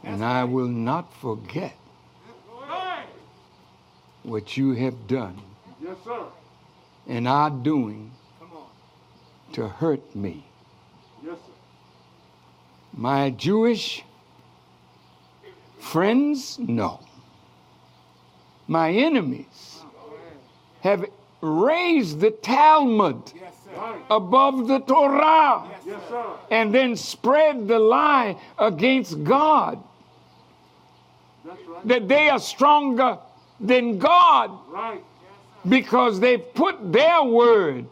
[SPEAKER 1] And I will not forget what you have done
[SPEAKER 4] Yes, sir.
[SPEAKER 1] and are doing to hurt me.
[SPEAKER 4] Yes, sir.
[SPEAKER 1] My Jewish friends, no. My enemies oh, have raised the Talmud
[SPEAKER 2] Yes.
[SPEAKER 4] Right.
[SPEAKER 1] Above the Torah
[SPEAKER 4] Yes,
[SPEAKER 1] and then spread the lie against God
[SPEAKER 4] right.
[SPEAKER 1] that they are stronger than God
[SPEAKER 4] Right.
[SPEAKER 1] because they put their word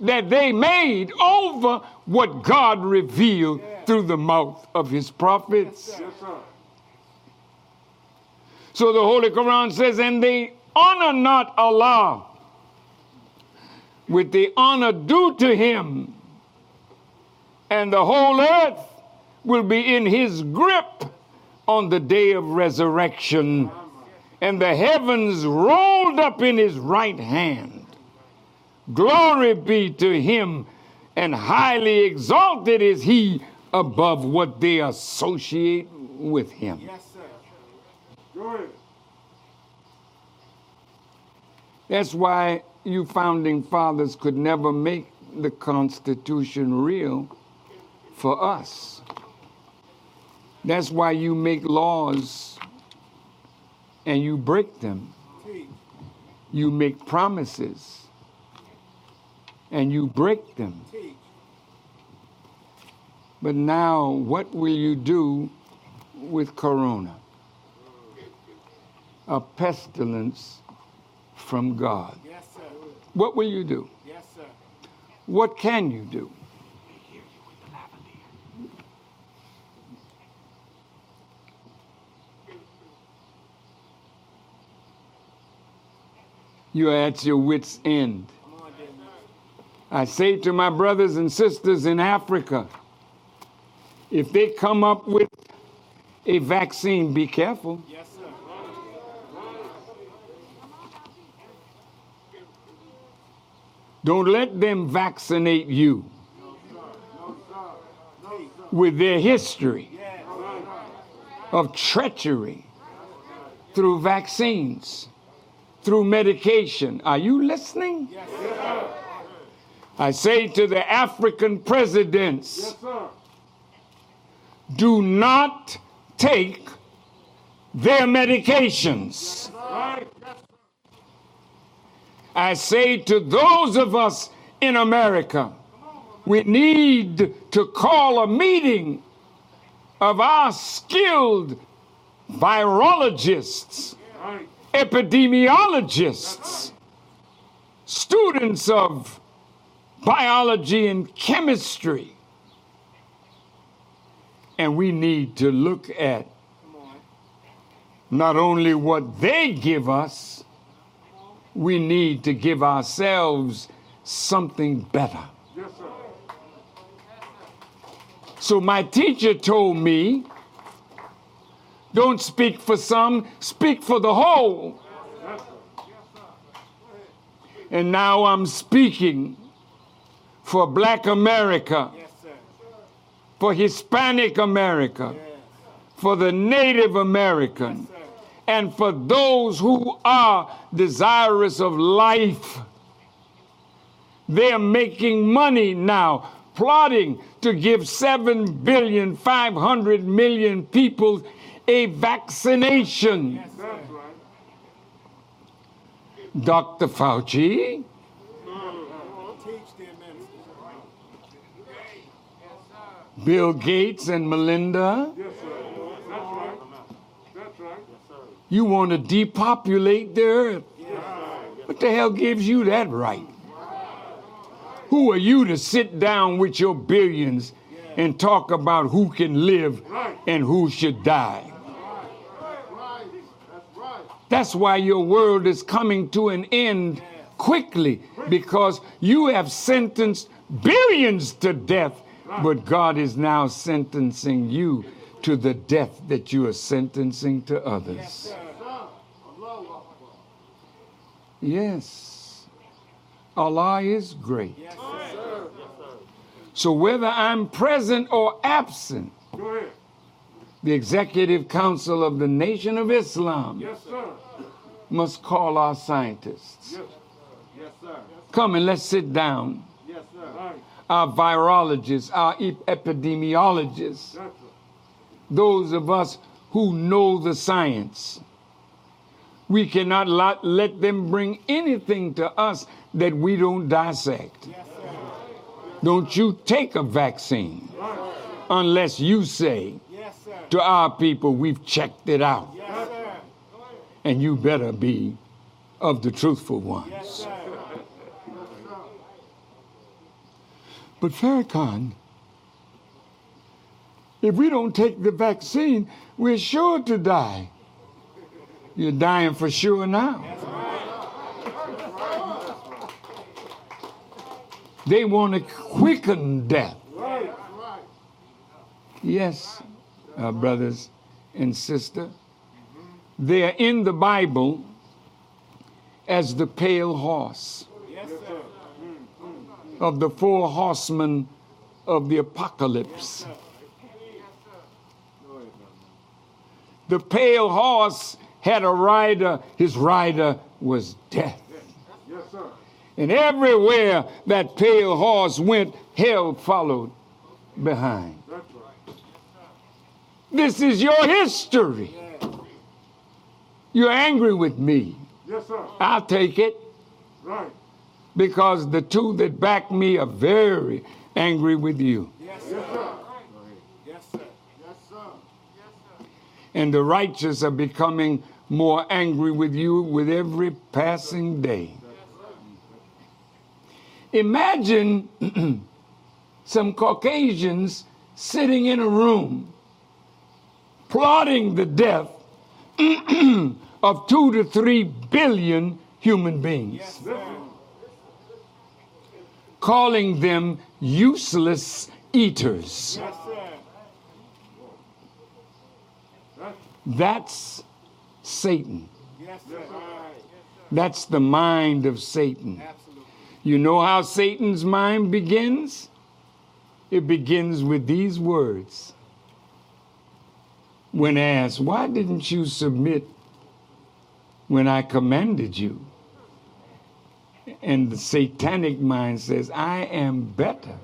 [SPEAKER 1] that they made over what God revealed through the mouth of his prophets.
[SPEAKER 4] Yes.
[SPEAKER 1] So the Holy Quran says, and they honor not Allah with the honor due to him, and the whole earth will be in his grip on the day of resurrection, and the heavens rolled up in his right hand. Glory be to him, and highly exalted is he above what they associate with him.
[SPEAKER 2] Yes, sir.
[SPEAKER 4] Ahead.
[SPEAKER 1] That's why you founding fathers could never make the Constitution real for us. That's why you make laws and you break them. You make promises and you break them. But now, what will you do with Corona? A pestilence from God. What will you do?
[SPEAKER 2] Yes, sir.
[SPEAKER 1] What can you do? You're at your wits' end.
[SPEAKER 2] Come on, dear minister.
[SPEAKER 1] I say to my brothers and sisters in Africa, if they come up with a vaccine, be careful.
[SPEAKER 2] Yes,
[SPEAKER 1] Don't let them vaccinate you with their history of treachery through vaccines, through medication. Are you listening? I say to the African presidents, do not take their medications. I say to those of us in America, we need to call a meeting of our skilled virologists, epidemiologists, students of biology and chemistry. And we need to look at not only what they give us, we need to give ourselves something better.
[SPEAKER 4] Yes, sir.
[SPEAKER 1] So my teacher told me, don't speak for some, speak for the whole.
[SPEAKER 4] Yes.
[SPEAKER 1] And now I'm speaking for black America,
[SPEAKER 2] Yes,
[SPEAKER 1] for Hispanic America,
[SPEAKER 2] Yes.
[SPEAKER 1] for the Native American. And for those who are desirous of life. They're making money now, plotting to give 7 billion, 500 million people a vaccination.
[SPEAKER 2] Yes.
[SPEAKER 4] Right.
[SPEAKER 1] Dr. Fauci. Bill Gates, and Melinda,
[SPEAKER 4] Yes, sir. That's right. That's right.
[SPEAKER 1] You want to depopulate the earth. What the hell gives you that right? Who are you to sit down with your billions and talk about who can live and who should die? That's why your world is coming to an end quickly because you have sentenced billions to death, but God is now sentencing you to the death that you are sentencing to others. Yes, Allah is great.
[SPEAKER 2] Yes, sir.
[SPEAKER 1] So whether I'm present or absent, the Executive Council of the Nation of Islam
[SPEAKER 4] Yes, sir.
[SPEAKER 1] must call our scientists.
[SPEAKER 4] Yes.
[SPEAKER 2] Yes, sir.
[SPEAKER 1] Come and let's sit down.
[SPEAKER 2] Yes, sir.
[SPEAKER 1] Our virologists, our ep- epidemiologists. Those of us who know the science. We cannot let them bring anything to us that we don't dissect. Don't you take a vaccine unless you say to our people, we've checked it out, and you better be of the truthful ones. But Farrakhan, if we don't take the vaccine, we're sure to die. You're dying for sure now. They want to quicken death. Yes, uh, brothers and sisters. They are in the Bible as the pale horse of the four horsemen of the apocalypse. The pale horse had a rider, his rider was death.
[SPEAKER 4] Yes, sir.
[SPEAKER 1] And everywhere that pale horse went, hell followed behind.
[SPEAKER 4] That's right.
[SPEAKER 1] This is your history. You're angry with me.
[SPEAKER 4] Yes, sir.
[SPEAKER 1] I'll take it
[SPEAKER 4] Right.
[SPEAKER 1] because the two that back me are very angry with you.
[SPEAKER 2] Yes,
[SPEAKER 4] Yes,
[SPEAKER 2] sir.
[SPEAKER 4] sir.
[SPEAKER 2] Yes, sir. Yes, sir.
[SPEAKER 1] And the righteous are becoming more angry with you with every passing day. Imagine [clears throat] some Caucasians sitting in a room plotting the death [clears throat] of two to three billion human beings,
[SPEAKER 2] Yes,
[SPEAKER 1] calling them useless eaters.
[SPEAKER 2] Yes, sir.
[SPEAKER 4] That's
[SPEAKER 1] Satan.
[SPEAKER 2] Yes, sir.
[SPEAKER 1] That's the mind of Satan.
[SPEAKER 2] Absolutely.
[SPEAKER 1] You know how Satan's mind begins? It begins with these words. When asked, Why didn't you submit when I commanded you? And the satanic mind says, I am better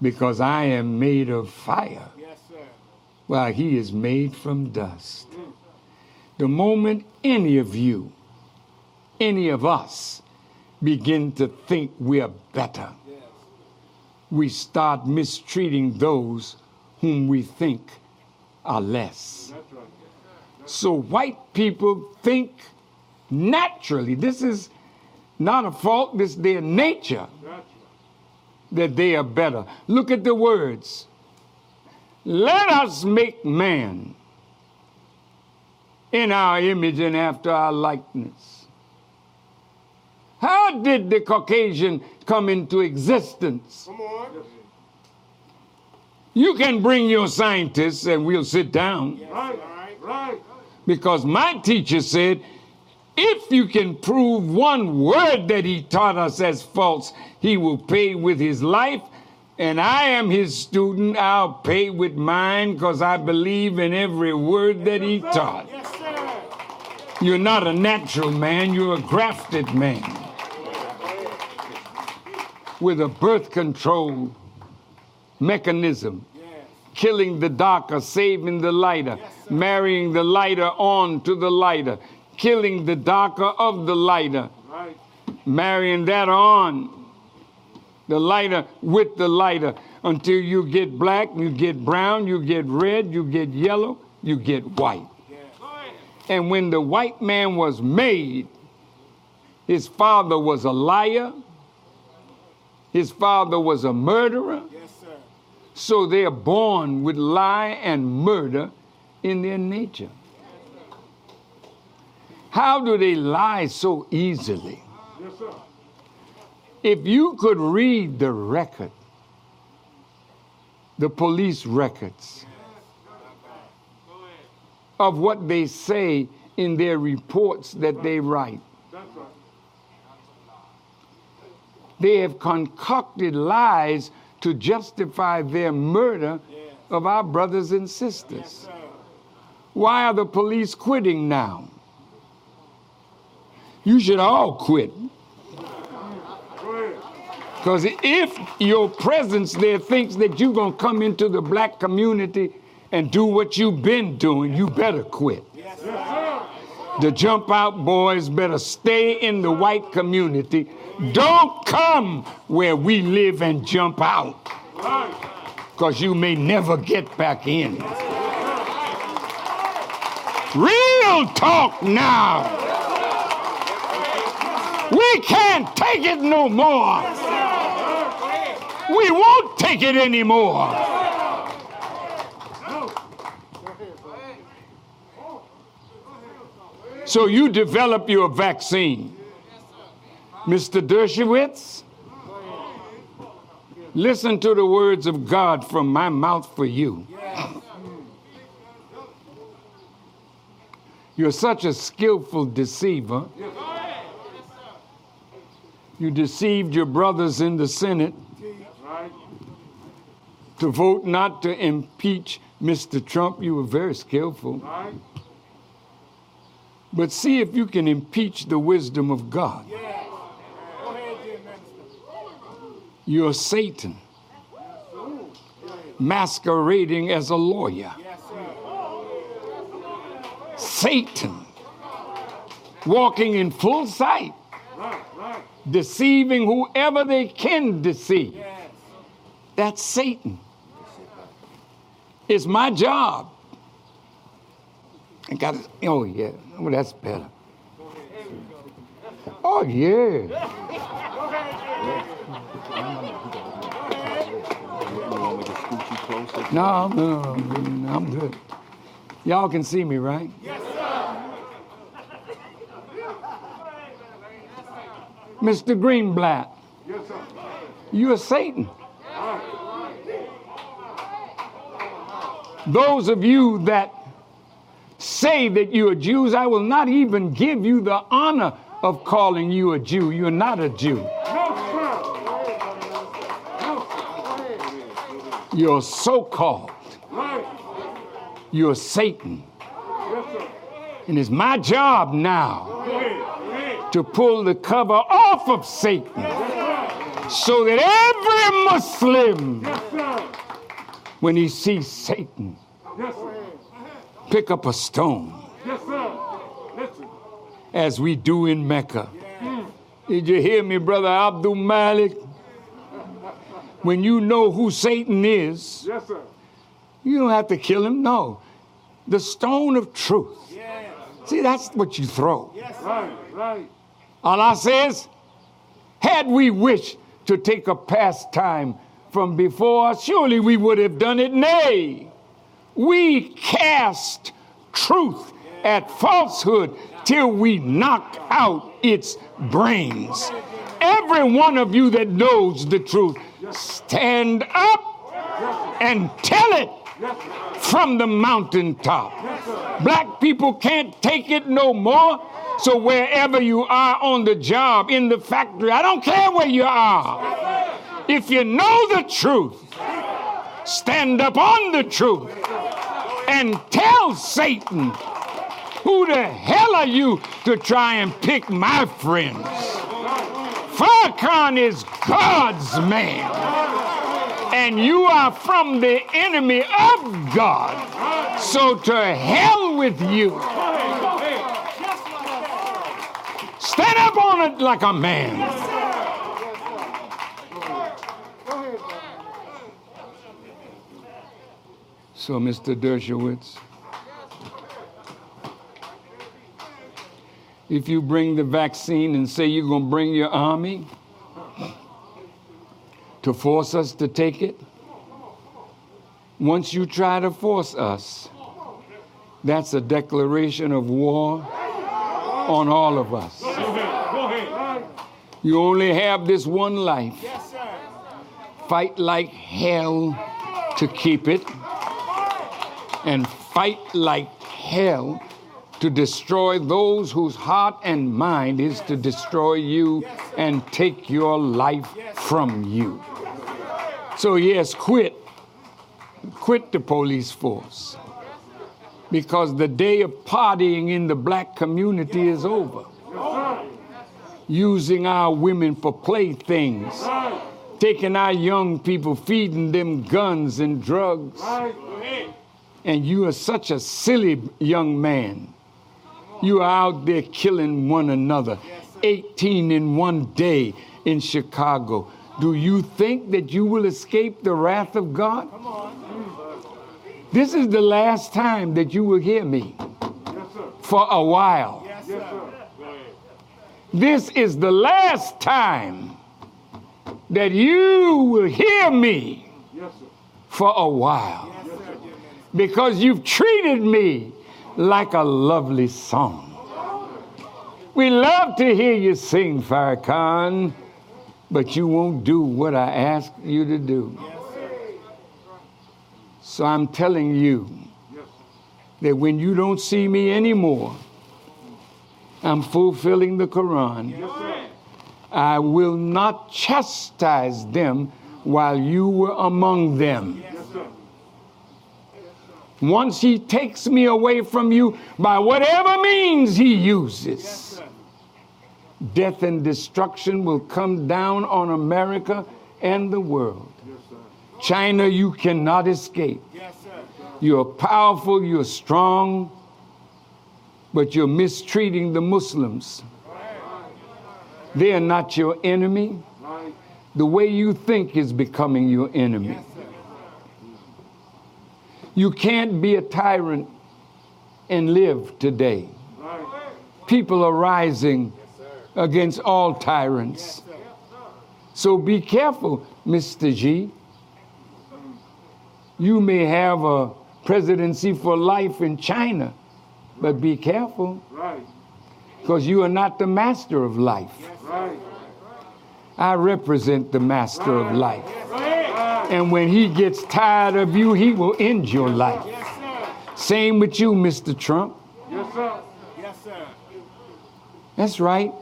[SPEAKER 1] because I am made of fire While he is made from dust. The moment any of you, any of us, begin to think we are better, we start mistreating those whom we think are less. So white people think naturally, this is not a fault, this is their nature that they are better. Look at the words. Let us make man in our image and after our likeness. How did the Caucasian come into existence?
[SPEAKER 2] Come on.
[SPEAKER 1] You can bring your scientists and we'll sit down
[SPEAKER 2] Yes,
[SPEAKER 4] Right.
[SPEAKER 2] all right.
[SPEAKER 4] Right.
[SPEAKER 1] because my teacher said if you can prove one word that he taught us as false, he will pay with his life. And I am his student. I'll pay with mine because I believe in every word that he taught. You're not a natural man, you're a grafted man. With a birth control mechanism, killing the darker, saving the lighter, marrying the lighter on to the lighter, killing the darker of the lighter,
[SPEAKER 4] Right.
[SPEAKER 1] marrying that on the lighter with the lighter until you get black, you get brown, you get red, you get yellow, you get white. And when the white man was made, his father was a liar, his father was a murderer.
[SPEAKER 2] Yes, sir.
[SPEAKER 1] So they are born with lie and murder in their nature. How do they lie so easily?
[SPEAKER 4] Yes, sir.
[SPEAKER 1] If you could read the record, the police records of what they say in their reports that they write, they have concocted lies to justify their murder of our brothers and sisters. Why are the police quitting now? You should all quit. Because if your presence there thinks that you're going to come into the black community and do what you've been doing, you better quit. The jump out boys better stay in the white community. Don't come where we live and jump out because you may never get back in. Real talk now. We can't take it no more. We won't take it anymore. So you develop your vaccine. Mr. Dershowitz, Listen to the words of God from my mouth for you. You're such a skillful deceiver. You deceived your brothers in the Senate. To vote not to impeach Mr. Trump. You were very skillful.
[SPEAKER 4] Right.
[SPEAKER 1] But see if you can impeach the wisdom of God.
[SPEAKER 2] Ahead.
[SPEAKER 1] You're Satan masquerading as a lawyer.
[SPEAKER 2] Yes.
[SPEAKER 1] Satan walking in full sight,
[SPEAKER 4] Right. Right.
[SPEAKER 1] deceiving whoever they can deceive.
[SPEAKER 2] Yes.
[SPEAKER 1] That's Satan. It's my job. I got oh yeah, oh that's better. Oh yeah. No, no, no, I'm good. Y'all can see me, right? Yes, sir. Mr. Greenblatt,
[SPEAKER 4] Yes, sir.
[SPEAKER 1] you're Satan. Those of you that say that you are Jews, I will not even give you the honor of calling you a Jew. You're not a Jew. You're so called. You're Satan. And it's my job now to pull the cover off of Satan so that every Muslim. When he sees Satan,
[SPEAKER 4] Yes,
[SPEAKER 1] pick up a stone
[SPEAKER 4] Yes, sir.
[SPEAKER 1] As we do in Mecca. Mm. Did you hear me, brother Abdul Malik? When you know who Satan is,
[SPEAKER 4] Yes, sir.
[SPEAKER 1] you don't have to kill him. No. The stone of truth.
[SPEAKER 2] Yes.
[SPEAKER 1] See, that's what you throw.
[SPEAKER 2] Yes.
[SPEAKER 4] Right. Right.
[SPEAKER 1] Allah says, had we wished to take a pastime from before, surely we would have done it. Nay, we cast truth at falsehood till we knock out its brains. Every one of you that knows the truth, stand up and tell it from the mountaintop. Black people can't take it no more. So wherever you are on the job, in the factory, I don't care where you are. If you know the truth, stand up on the truth and tell Satan, who the hell are you to try and pick my friends? Farrakhan is God's man. And you are from the enemy of God. So to hell with you. Stand up on it like a man. So, Mr. Dershowitz, if you bring the vaccine and say you're going to bring your army to force us to take it, once you try to force us, that's a declaration of war on all of us.
[SPEAKER 4] Go ahead. Go ahead. Right.
[SPEAKER 1] You only have this one life. Fight like hell to keep it, and fight like hell to destroy those whose heart and mind is to destroy you and take your life from you. So, yes, quit. Quit the police force. Because the day of partying in the black community is over. Using our women for playthings. Taking our young people, feeding them guns and drugs.
[SPEAKER 4] Right.
[SPEAKER 1] And you are such a silly young man. You are out there killing one another. 18 in one day in Chicago. Do you think that you will escape the wrath of God? This is the last time that you will hear me
[SPEAKER 4] Yes,
[SPEAKER 1] for a while.
[SPEAKER 2] Yes,
[SPEAKER 4] Yes,
[SPEAKER 2] sir.
[SPEAKER 4] sir.
[SPEAKER 1] This is the last time that you will hear me
[SPEAKER 4] Yes,
[SPEAKER 1] for a while.
[SPEAKER 2] Yes, sir, dear minister.
[SPEAKER 1] because you've treated me like a lovely song. We love to hear you sing, Farrakhan. but you won't do what I ask you to do. So I'm telling you that when you don't see me anymore, I'm fulfilling the Quran. I will not chastise them while you were among them. Once he takes me away from you by whatever means he uses, death and destruction will come down on America and the world. China, you cannot escape. You're powerful, you're strong, but you're mistreating the Muslims. They are not your enemy. The way you think is becoming your enemy. You can't be a tyrant and live today. People are rising against all tyrants. So be careful, Mr. G. You may have a presidency for life in China, but be careful because you are not the master of life.
[SPEAKER 4] Right.
[SPEAKER 1] I represent the master of life. And when he gets tired of you, he will end your life. Same with you, Mr. Trump.
[SPEAKER 4] Yes, sir.
[SPEAKER 2] Yes, sir.
[SPEAKER 1] That's right.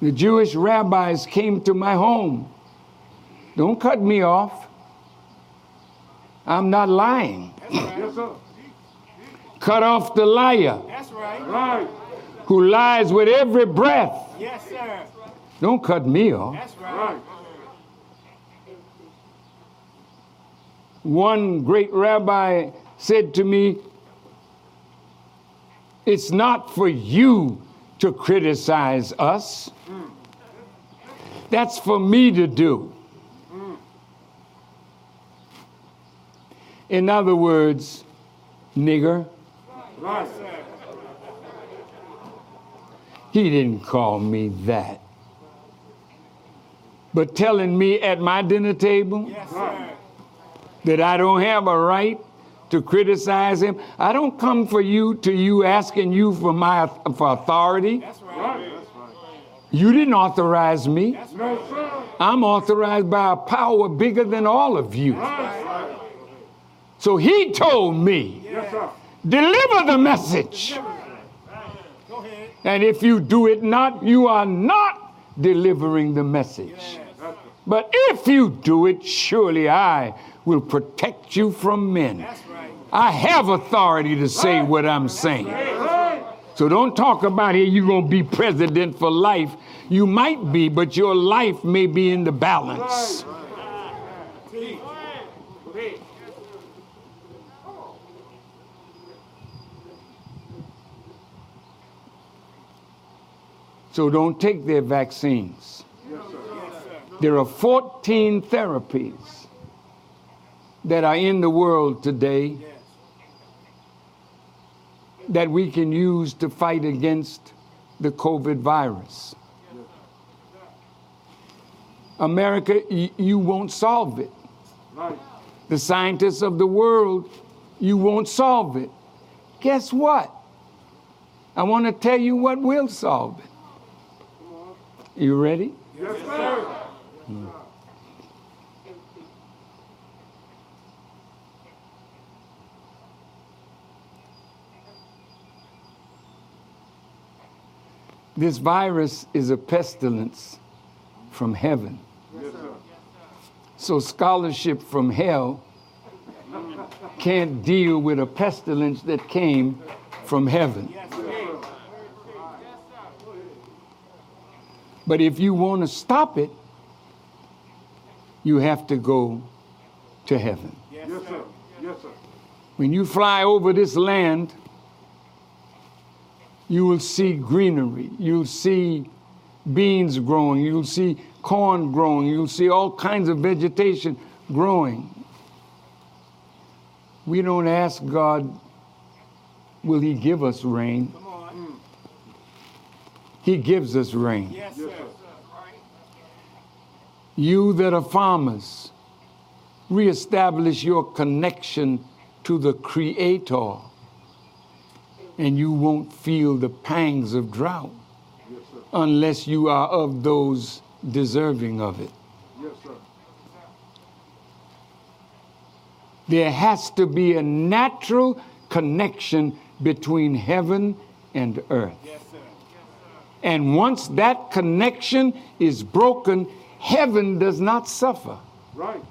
[SPEAKER 1] The Jewish rabbis came to my home. Don't cut me off. I'm not lying.
[SPEAKER 4] Yes, sir.
[SPEAKER 1] Cut off the liar
[SPEAKER 2] That's right.
[SPEAKER 4] Right.
[SPEAKER 1] Who lies with every breath.
[SPEAKER 2] Yes, sir.
[SPEAKER 1] Don't cut me off.
[SPEAKER 2] That's right.
[SPEAKER 1] One great rabbi said to me, It's not for you to criticize us. That's for me to do. In other words, nigger,
[SPEAKER 4] Right.
[SPEAKER 1] He didn't call me that. But telling me at my dinner table,
[SPEAKER 2] Yes,
[SPEAKER 1] that I don't have a right to criticize him. I don't come for you to you asking you for my for authority.
[SPEAKER 2] That's right.
[SPEAKER 4] Right.
[SPEAKER 1] You didn't authorize me.
[SPEAKER 4] No, sir.
[SPEAKER 1] I'm authorized by a power bigger than all of you.
[SPEAKER 4] Right.
[SPEAKER 1] So he told me,
[SPEAKER 4] Yes,
[SPEAKER 1] deliver the message.
[SPEAKER 2] Ahead.
[SPEAKER 1] And if you do it not, you are not delivering the message. But if you do it, surely I will protect you from men. I have authority to say what I'm saying. So don't talk about here you're going to be president for life. You might be, but your life may be in the balance. So don't take their vaccines. There are 14 therapies that are in the world today that we can use to fight against the COVID virus. America, you won't solve it. The scientists of the world, you won't solve it. Guess what? I want to tell you what will solve it. You ready?
[SPEAKER 4] Yes, sir.
[SPEAKER 1] This virus is a pestilence from heaven.
[SPEAKER 4] Yes, sir.
[SPEAKER 1] So scholarship from hell can't deal with a pestilence that came from heaven. But if you want to stop it, you have to go to heaven.
[SPEAKER 4] Yes, sir. Yes, sir.
[SPEAKER 1] When you fly over this land, you will see greenery. You'll see beans growing. You'll see corn growing. You'll see all kinds of vegetation growing. We don't ask God, will He give us rain? He gives us rain.
[SPEAKER 2] Yes, sir.
[SPEAKER 1] You that are farmers, reestablish your connection to the Creator, and you won't feel the pangs of drought.
[SPEAKER 4] Yes,
[SPEAKER 1] unless you are of those deserving of it.
[SPEAKER 4] Yes.
[SPEAKER 1] There has to be a natural connection between heaven and earth.
[SPEAKER 2] Yes.
[SPEAKER 1] And once that connection is broken, heaven does not suffer.
[SPEAKER 4] Right.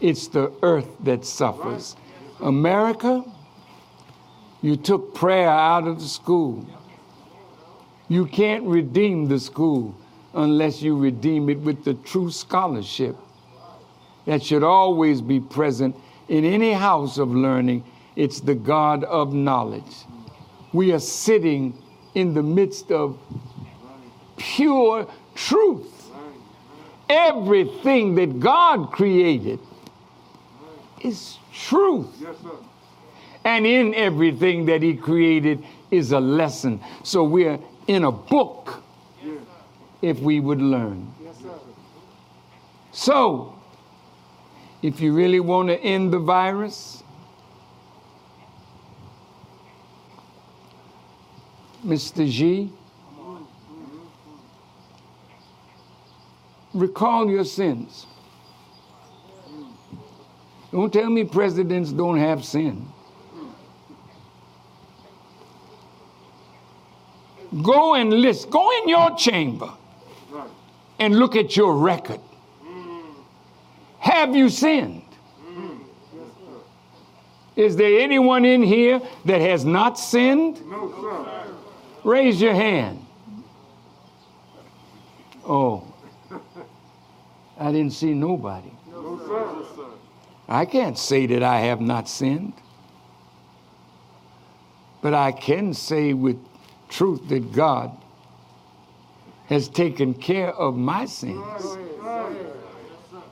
[SPEAKER 1] It's the earth that suffers. Right. America, you took prayer out of the school. You can't redeem the school unless you redeem it with the true scholarship that should always be present in any house of learning. It's the God of knowledge. We are sitting in the midst of pure truth. Everything that God created is truth.
[SPEAKER 4] Yes.
[SPEAKER 1] And in everything that He created is a lesson. So we're in a book
[SPEAKER 4] Yeah.
[SPEAKER 1] if we would learn.
[SPEAKER 2] Yes.
[SPEAKER 1] So, if you really want to end the virus, Mr. G, recall your sins. Don't tell me presidents don't have sin. Go and list. Go in your chamber and look at your record. Have you sinned? Is there anyone in here that has not sinned?
[SPEAKER 4] No, sir.
[SPEAKER 1] Raise your hand. Oh, I didn't see nobody. I can't say that I have not sinned. But I can say with truth that God has taken care of my sins.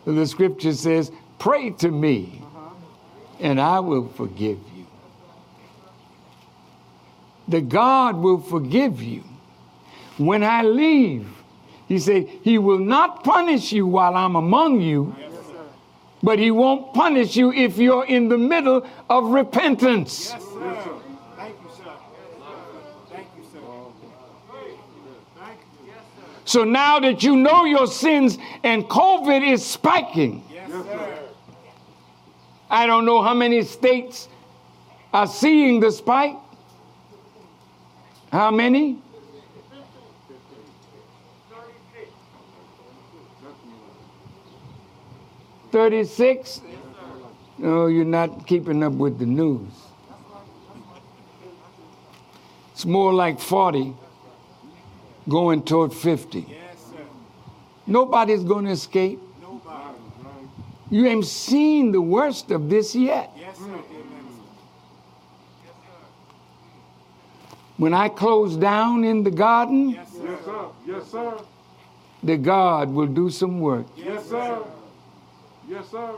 [SPEAKER 1] The scripture says, Pray to me, and I will forgive you. The God will forgive you. When I leave, he said, He will not punish you while I'm among you, but He won't punish you if you're in the middle of repentance.
[SPEAKER 2] Yes, sir. Thank you, sir. Thank you, sir. Thank you.
[SPEAKER 1] So now that you know your sins and COVID is spiking,
[SPEAKER 2] Yes, sir.
[SPEAKER 1] I don't know how many states are seeing the spike. How many? Thirty-six. No, you're not keeping up with the news. It's more like forty, going toward fifty. Nobody's going to escape. You ain't seen the worst of this yet.
[SPEAKER 2] Yes, sir. dear minister.
[SPEAKER 1] When I close down in the garden,
[SPEAKER 2] Yes, sir.
[SPEAKER 4] Yes, sir. Yes, sir.
[SPEAKER 1] the God will do some work.
[SPEAKER 4] Yes, sir. Yes, sir.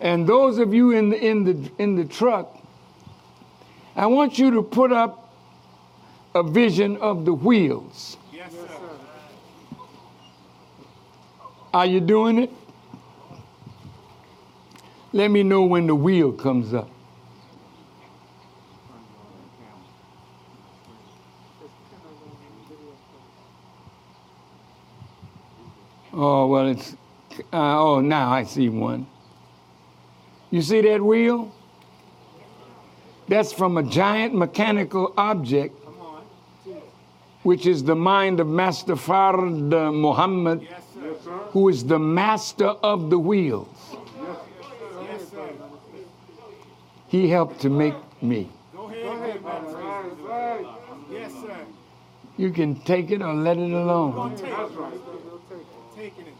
[SPEAKER 1] And those of you in the, in the, in the truck, I want you to put up a vision of the wheels.
[SPEAKER 2] Yes, sir.
[SPEAKER 1] Are you doing it? Let me know when the wheel comes up. Oh, well, it's. Uh, oh, now I see one. You see that wheel? That's from a giant mechanical object, which is the mind of Master Fard uh, Muhammad,
[SPEAKER 2] Yes,
[SPEAKER 1] who is the master of the wheels.
[SPEAKER 2] Yes.
[SPEAKER 1] He helped to make me.
[SPEAKER 2] Go ahead. Yes, sir.
[SPEAKER 1] You can take it or let it alone.
[SPEAKER 2] Take it.
[SPEAKER 4] right.
[SPEAKER 2] Taking it.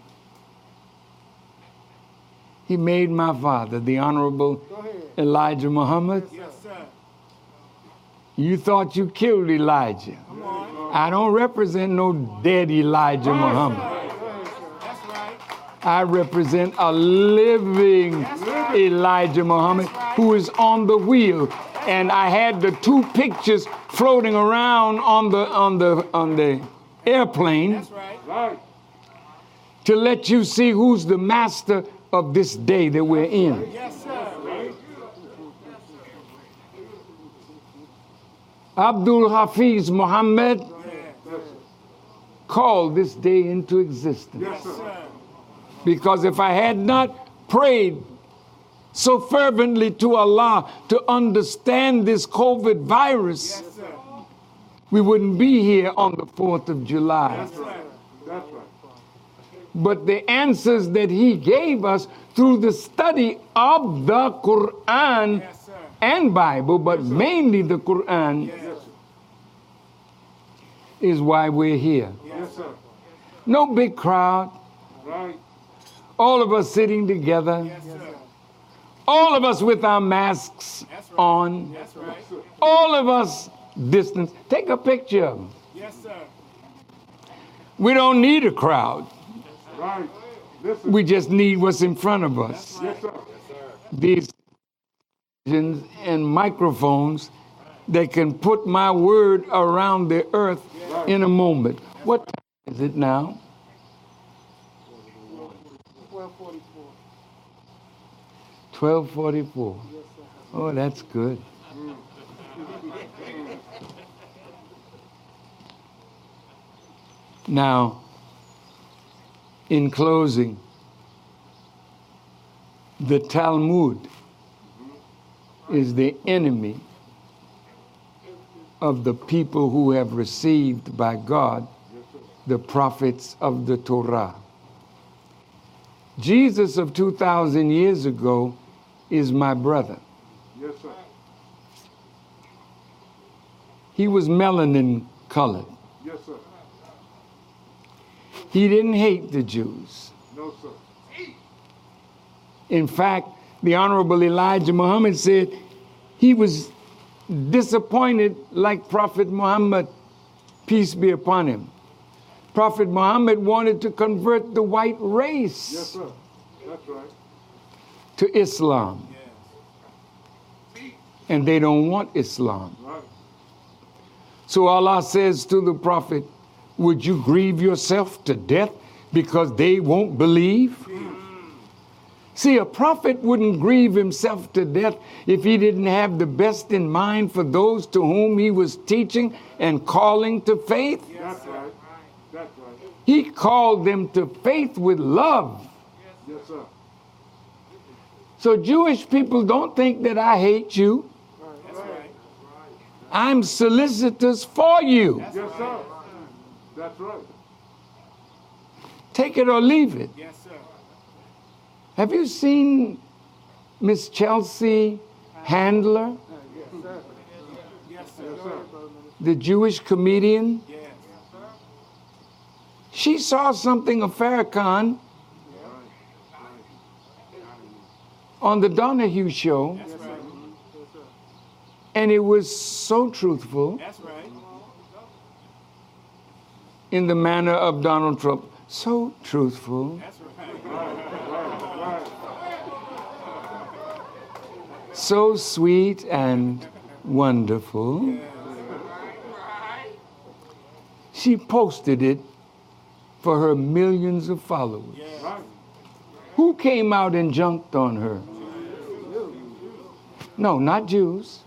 [SPEAKER 1] He made my father, the Honorable Elijah Muhammad.
[SPEAKER 2] Yes, sir.
[SPEAKER 1] You thought you killed Elijah.
[SPEAKER 2] Come on.
[SPEAKER 1] I don't represent no dead Elijah Muhammad.
[SPEAKER 2] That's right.
[SPEAKER 1] I represent a living Elijah Muhammad who is on the wheel. And I had the two pictures floating around on the on the on the airplane
[SPEAKER 2] That's right.
[SPEAKER 1] To let you see who's the master of this day that we're in.
[SPEAKER 2] Yes, sir.
[SPEAKER 1] Abdul Hafiz Muhammad, called this day into existence.
[SPEAKER 4] Yes, sir.
[SPEAKER 2] sir.
[SPEAKER 1] Because if I had not prayed so fervently to Allah to understand this COVID virus, we wouldn't be here on the 4th of July.
[SPEAKER 2] Yes, sir.
[SPEAKER 4] That's right.
[SPEAKER 1] But the answers that He gave us through the study of the Quran
[SPEAKER 2] Yes,
[SPEAKER 1] and Bible, but mainly the Quran,
[SPEAKER 2] Yes,
[SPEAKER 1] is why we're here.
[SPEAKER 4] Yes, sir.
[SPEAKER 1] No big crowd,
[SPEAKER 4] Right.
[SPEAKER 1] all of us sitting together,
[SPEAKER 2] Yes, sir.
[SPEAKER 1] all of us with our masks
[SPEAKER 2] right.
[SPEAKER 1] on,
[SPEAKER 2] right.
[SPEAKER 1] all of us distance. Take a picture.
[SPEAKER 2] Yes, sir.
[SPEAKER 1] We don't need a crowd.
[SPEAKER 4] Right.
[SPEAKER 1] We just need what's in front of us.
[SPEAKER 4] yes, sir.
[SPEAKER 1] These televisions and microphones that can put my word around the earth in a moment. What time is it now?
[SPEAKER 3] 1244.
[SPEAKER 1] 1244. Oh, that's good. Now, in closing, the Talmud is the enemy of the people who have received by God the prophets of the Torah. Jesus of 2,000 years ago is my brother.
[SPEAKER 4] Yes, sir.
[SPEAKER 1] He was melanin colored.
[SPEAKER 4] Yes.
[SPEAKER 1] He didn't hate the Jews.
[SPEAKER 4] No, sir.
[SPEAKER 1] In fact, the Honorable Elijah Muhammad said he was disappointed like Prophet Muhammad, peace be upon him. Prophet Muhammad wanted to convert the white race
[SPEAKER 4] Yes, sir. That's right.
[SPEAKER 1] to Islam. And they don't want Islam.
[SPEAKER 4] Right.
[SPEAKER 1] So Allah says to the Prophet, Would you grieve yourself to death because they won't believe? See, a prophet wouldn't grieve himself to death if he didn't have the best in mind for those to whom he was teaching and calling to faith.
[SPEAKER 4] That's right. That's right.
[SPEAKER 1] He called them to faith with love.
[SPEAKER 4] Yes, sir.
[SPEAKER 1] So, Jewish people don't think that I hate you.
[SPEAKER 2] That's right.
[SPEAKER 1] I'm solicitous for you.
[SPEAKER 4] Yes, sir. That's right.
[SPEAKER 1] Take it or leave it.
[SPEAKER 2] Yes, sir.
[SPEAKER 1] Have you seen Miss Chelsea Handler,
[SPEAKER 2] Yes, sir.
[SPEAKER 4] Yes, sir.
[SPEAKER 1] the Jewish comedian?
[SPEAKER 2] Yes. Yes, sir.
[SPEAKER 1] She saw something of Farrakhan on the Donahue show,
[SPEAKER 2] right.
[SPEAKER 1] and it was so truthful
[SPEAKER 2] That's right.
[SPEAKER 1] In the manner of Donald Trump. So truthful, so sweet and wonderful. She posted it for her millions of followers. Who came out and junked on her? No, not Jews.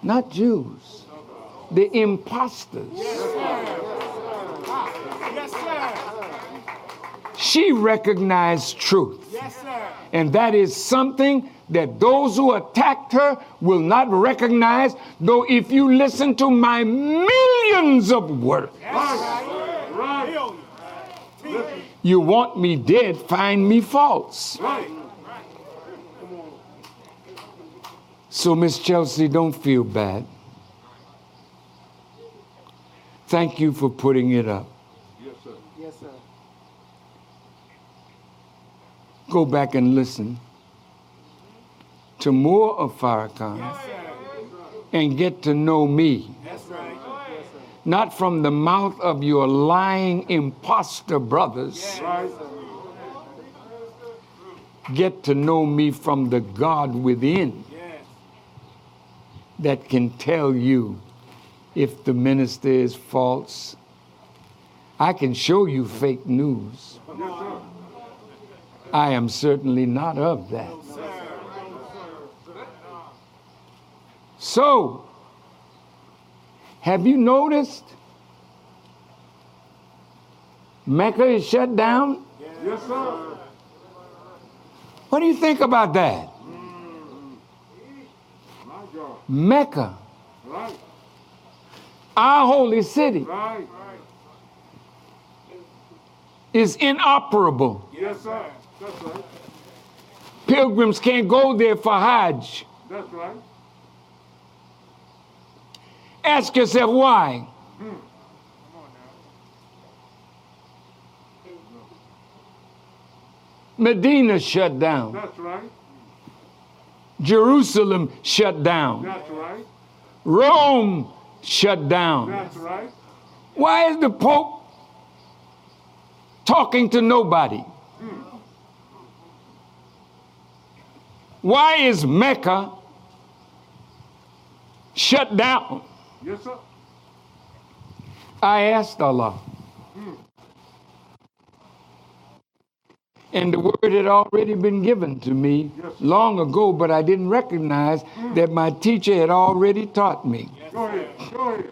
[SPEAKER 1] Not Jews. The imposters.
[SPEAKER 2] Yes, sir.
[SPEAKER 1] She recognized truth.
[SPEAKER 2] Yes, sir.
[SPEAKER 1] And that is something that those who attacked her will not recognize, though if you listen to my millions of words,
[SPEAKER 2] Right.
[SPEAKER 4] Right.
[SPEAKER 2] Billion.
[SPEAKER 1] you want me dead, find me false. So, Miss Chelsea, don't feel bad. Thank you for putting it up.
[SPEAKER 4] Yes, sir.
[SPEAKER 3] Yes, sir.
[SPEAKER 1] Go back and listen to more of Farrakhan
[SPEAKER 2] Yes,
[SPEAKER 1] and get to know me.
[SPEAKER 2] That's right.
[SPEAKER 1] Not from the mouth of your lying impostor brothers.
[SPEAKER 4] Right.
[SPEAKER 1] Get to know me from the God within
[SPEAKER 2] Yes.
[SPEAKER 1] that can tell you if the minister is false. I can show you fake news. I am certainly not of that. So, have you noticed Mecca is shut down?
[SPEAKER 4] Yes, sir.
[SPEAKER 1] What do you think about that?
[SPEAKER 4] Mm. God.
[SPEAKER 1] Mecca,
[SPEAKER 4] Right.
[SPEAKER 1] Our holy city,
[SPEAKER 4] Right.
[SPEAKER 1] is inoperable.
[SPEAKER 4] Yes, sir. That's right.
[SPEAKER 1] Pilgrims can't go there for Hajj.
[SPEAKER 4] That's right.
[SPEAKER 1] Ask yourself why. Hmm. Medina shut down.
[SPEAKER 4] That's right.
[SPEAKER 1] Jerusalem shut down.
[SPEAKER 4] That's right.
[SPEAKER 1] Rome shut down.
[SPEAKER 4] That's right.
[SPEAKER 1] Why is the Pope talking to nobody? Why is Mecca shut down?
[SPEAKER 4] Yes, sir.
[SPEAKER 1] I asked Allah. Hmm. And the word had already been given to me
[SPEAKER 4] Yes.
[SPEAKER 1] long ago, but I didn't recognize mm. that my teacher had already taught me.
[SPEAKER 4] Go ahead. Go ahead.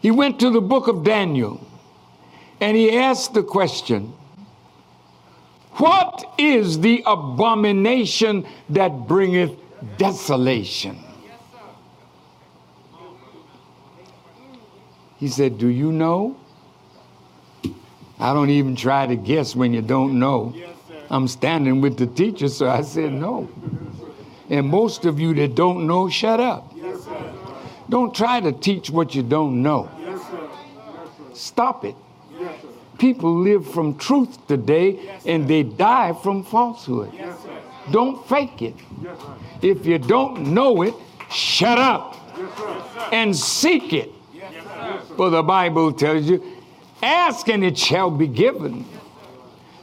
[SPEAKER 1] He went to the book of Daniel and he asked the question What is the abomination that bringeth desolation? He said, Do you know? I don't even try to guess when you don't know. I'm standing with the teacher, so I said no. And most of you that don't know, shut up. Don't try to teach what you don't know. Stop it. People live from truth today and they die from falsehood. Don't fake it. If you don't know it, shut up and seek it. For the Bible tells you, ask and it shall be given.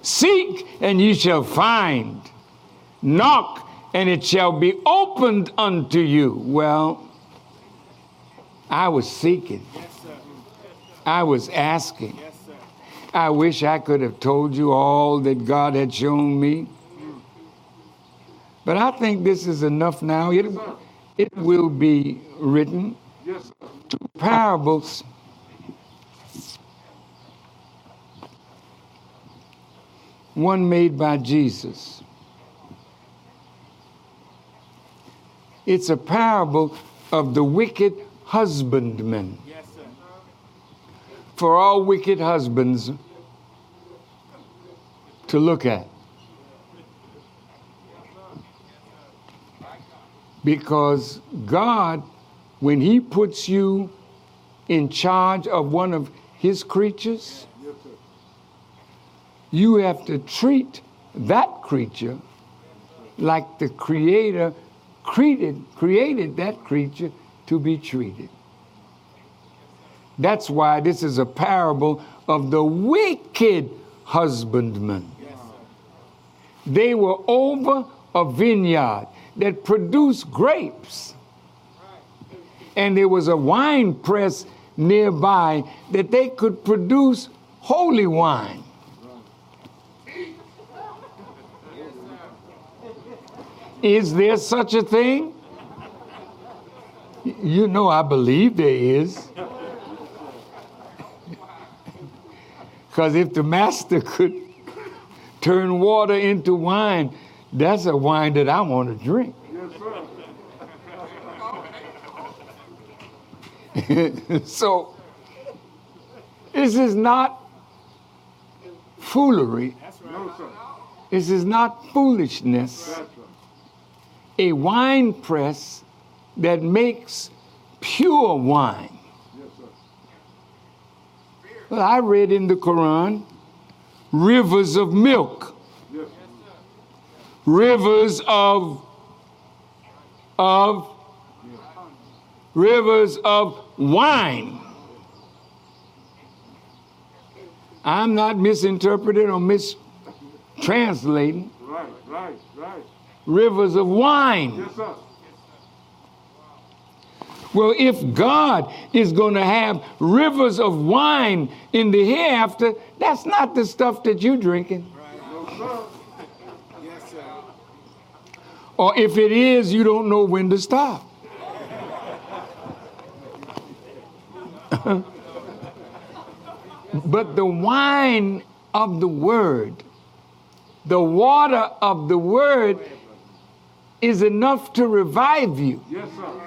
[SPEAKER 1] Seek and ye shall find. Knock and it shall be opened unto you. Well, I was seeking. I was asking. I wish I could have told you all that God had shown me. But I think this is enough now. It, it will be written
[SPEAKER 4] Two
[SPEAKER 1] parables. One made by Jesus. It's a parable of the wicked husbandman. For all wicked husbands to look at. Because God, when He puts you in charge of one of His creatures. You have to treat that creature like the Creator created, created that creature to be treated. That's why this is a parable of the wicked husbandman. They were over a vineyard that produced grapes. And there was a wine press nearby that they could produce holy wine. Is there such a thing? You know, I believe there is. [laughs] Because if the master could turn water into wine, that's a wine that I want to drink. [laughs] So, this is not foolery. This is not foolishness. A wine press that makes pure wine. Well, I read in the Quran rivers of milk, rivers of of rivers of wine. I'm not misinterpreting or mistranslating.
[SPEAKER 4] right, right, right.
[SPEAKER 1] Rivers of wine.
[SPEAKER 4] Yes, sir.
[SPEAKER 1] Well, if God is going to have rivers of wine in the hereafter, that's not the stuff that you're drinking.
[SPEAKER 4] No, sir.
[SPEAKER 2] Yes, sir.
[SPEAKER 1] Or if it is, you don't know when to stop. But the wine of the word, the water of the word, is enough to revive you.
[SPEAKER 4] Yes, sir.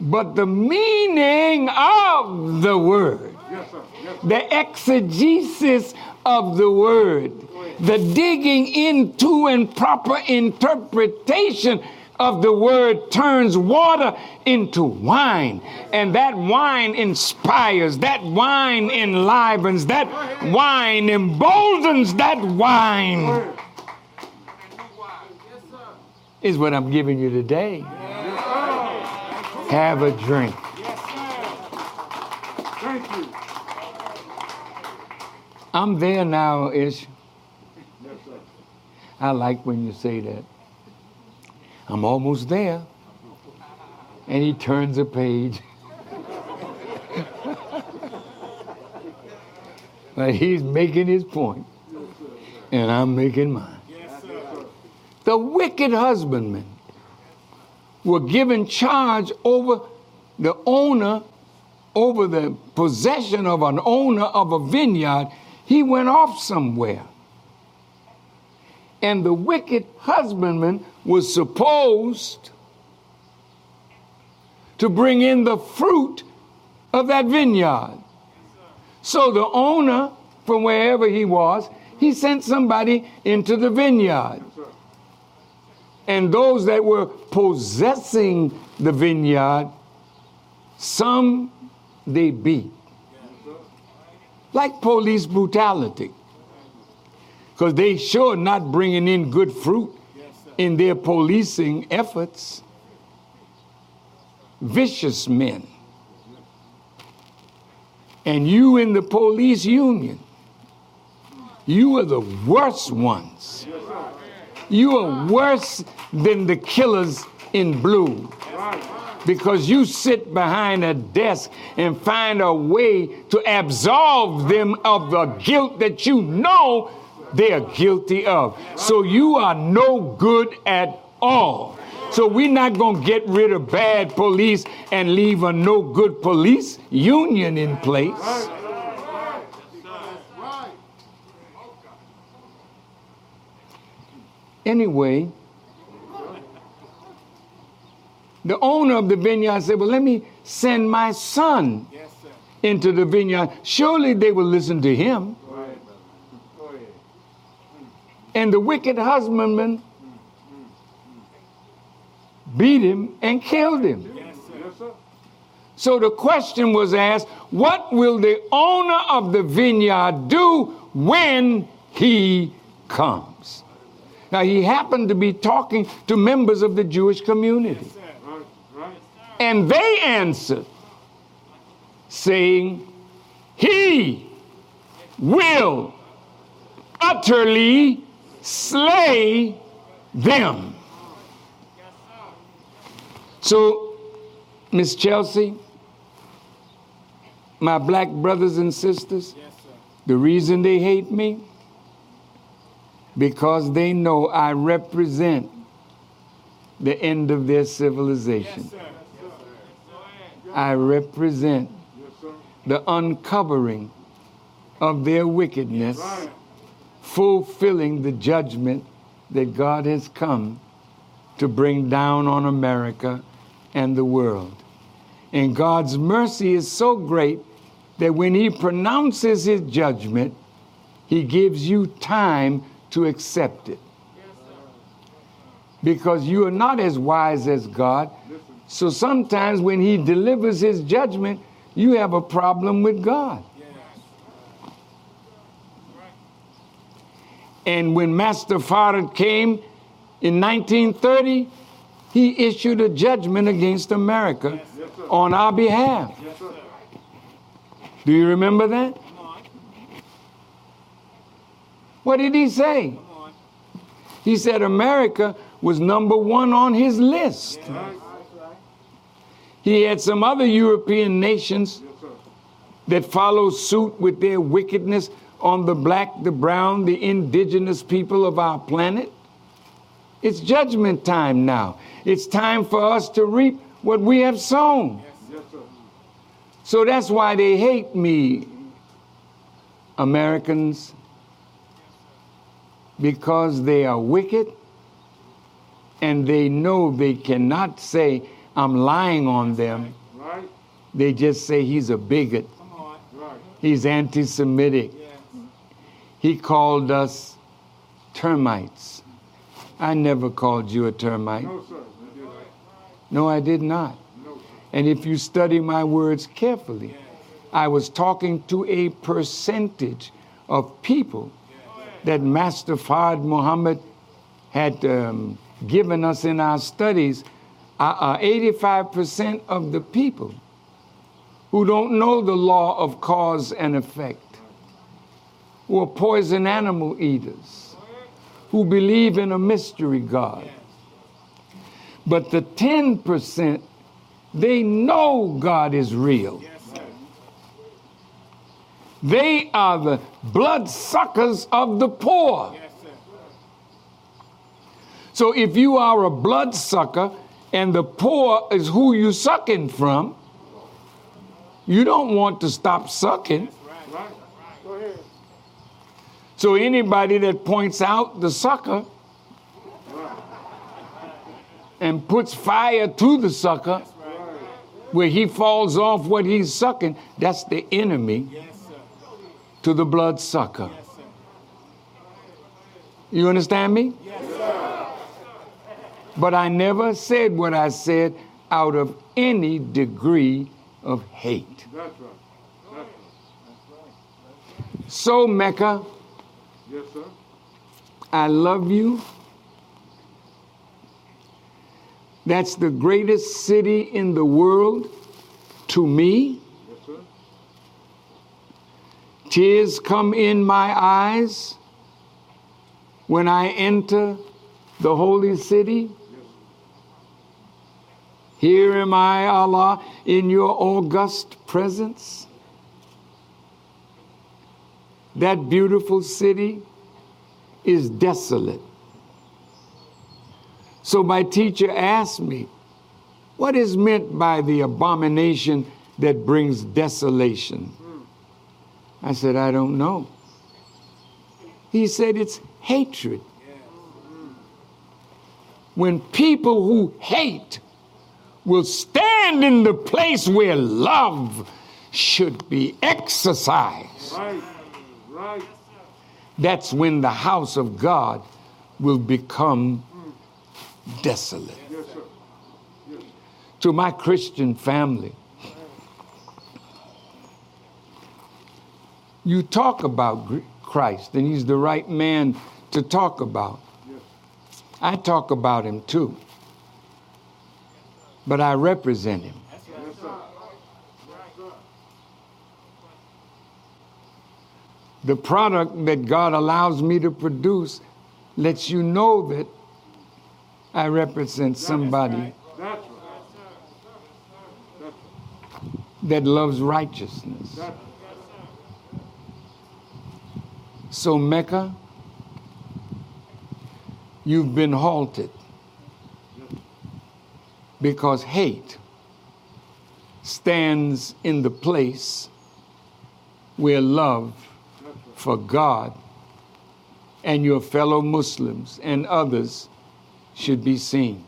[SPEAKER 1] But the meaning of the word,
[SPEAKER 4] Yes, sir. Yes, sir.
[SPEAKER 1] the exegesis of the word, the digging into and proper interpretation of the word turns water into wine. And that wine inspires, that wine enlivens, that wine emboldens, that wine is what I'm giving you today. Have a drink.
[SPEAKER 4] Thank you.
[SPEAKER 1] I'm there now, Ish.
[SPEAKER 4] Yes.
[SPEAKER 1] I like when you say that. I'm almost there. And he turns a page. [laughs] but he's making his point, and I'm making mine. The wicked husbandmen were given charge over the owner, over the possession of an owner of a vineyard. He went off somewhere and the wicked husbandman was supposed to bring in the fruit of that vineyard. So the owner, from wherever he was, he sent somebody into the vineyard. And those that were possessing the vineyard, some they beat. Like police brutality because they sure not bringing in good fruit in their policing efforts. Vicious men. And you in the police union, you are the worst ones. You are worse than the killers in blue because you sit behind a desk and find a way to absolve them of the guilt that you know they are guilty of. So you are no good at all. So we're not going to get rid of bad police and leave a no good police union in place. Anyway, the owner of the vineyard said, Well, let me send my son
[SPEAKER 2] Yes,
[SPEAKER 1] into the vineyard. Surely they will listen to him. And the wicked husbandman beat him and killed him. So the question was asked what will the owner of the vineyard do when he comes? Now, he happened to be talking to members of the Jewish community.
[SPEAKER 4] Right, right.
[SPEAKER 1] And they answered, saying, He will utterly slay them. So, Miss Chelsea, my black brothers and sisters,
[SPEAKER 2] Yes,
[SPEAKER 1] the reason they hate me, because they know I represent the end of their civilization. I represent the uncovering of their wickedness, fulfilling the judgment that God has come to bring down on America and the world. And God's mercy is so great that when He pronounces His judgment, He gives you time to accept it. Because you are not as wise as God. So sometimes when He delivers His judgment, you have a problem with God. And when Master Fard came in 1930, he issued a judgment against America on our behalf.
[SPEAKER 4] Yes.
[SPEAKER 1] Do you remember that? What did he say? He said America was number one on his list. He had some other European nations that follow suit with their wickedness on the black, the brown, the indigenous people of our planet. It's judgment time now. It's time for us to reap what we have sown. So that's why they hate me, Americans, because they are wicked and they know they cannot say, I'm lying on them,
[SPEAKER 4] Right?
[SPEAKER 1] they just say he's a bigot,
[SPEAKER 2] Come on.
[SPEAKER 4] Right.
[SPEAKER 1] he's anti Semitic.
[SPEAKER 2] Yes.
[SPEAKER 1] He called us termites. I never called you a termite.
[SPEAKER 4] No, sir. You did not.
[SPEAKER 1] No, I did not.
[SPEAKER 4] No.
[SPEAKER 1] And if you study my words carefully, I was talking to a percentage of people that Master Fard Muhammad had um, given us in our studies. Uh, uh, 85% of the people who don't know the law of cause and effect, who are poison animal eaters, who believe in a mystery God. But the 10%, they know God is real. They are the blood suckers of the poor. So if you are a blood sucker and the poor is who you sucking from, you don't want to stop sucking. So anybody that points out the sucker and puts fire to the sucker where he falls off what he's sucking, that's the enemy
[SPEAKER 2] Yes.
[SPEAKER 1] To the blood sucker. You understand me? But I never said what I said out of any degree of hate.
[SPEAKER 4] That's right. That's right.
[SPEAKER 1] So, Mecca,
[SPEAKER 4] Yes, sir.
[SPEAKER 1] I love you. That's the greatest city in the world to me. Tears come in my eyes when I enter the holy city. Here am I, Allah, in your august presence. That beautiful city is desolate. So my teacher asked me, What is meant by the abomination that brings desolation? I said, I don't know. He said, It's hatred. When people who hate will stand in the place where love should be exercised,
[SPEAKER 4] Right. Right.
[SPEAKER 1] that's when the house of God will become desolate.
[SPEAKER 4] Yes. Yes.
[SPEAKER 1] To my Christian family, you talk about Christ, and He's the right man to talk about.
[SPEAKER 4] Yes.
[SPEAKER 1] I talk about Him too, but I represent Him. The product that God allows me to produce lets you know that I represent somebody
[SPEAKER 4] That's right. That's
[SPEAKER 1] that loves righteousness.
[SPEAKER 4] right.
[SPEAKER 1] So, Mecca, you've been halted because hate stands in the place where love for God and your fellow Muslims and others should be seen.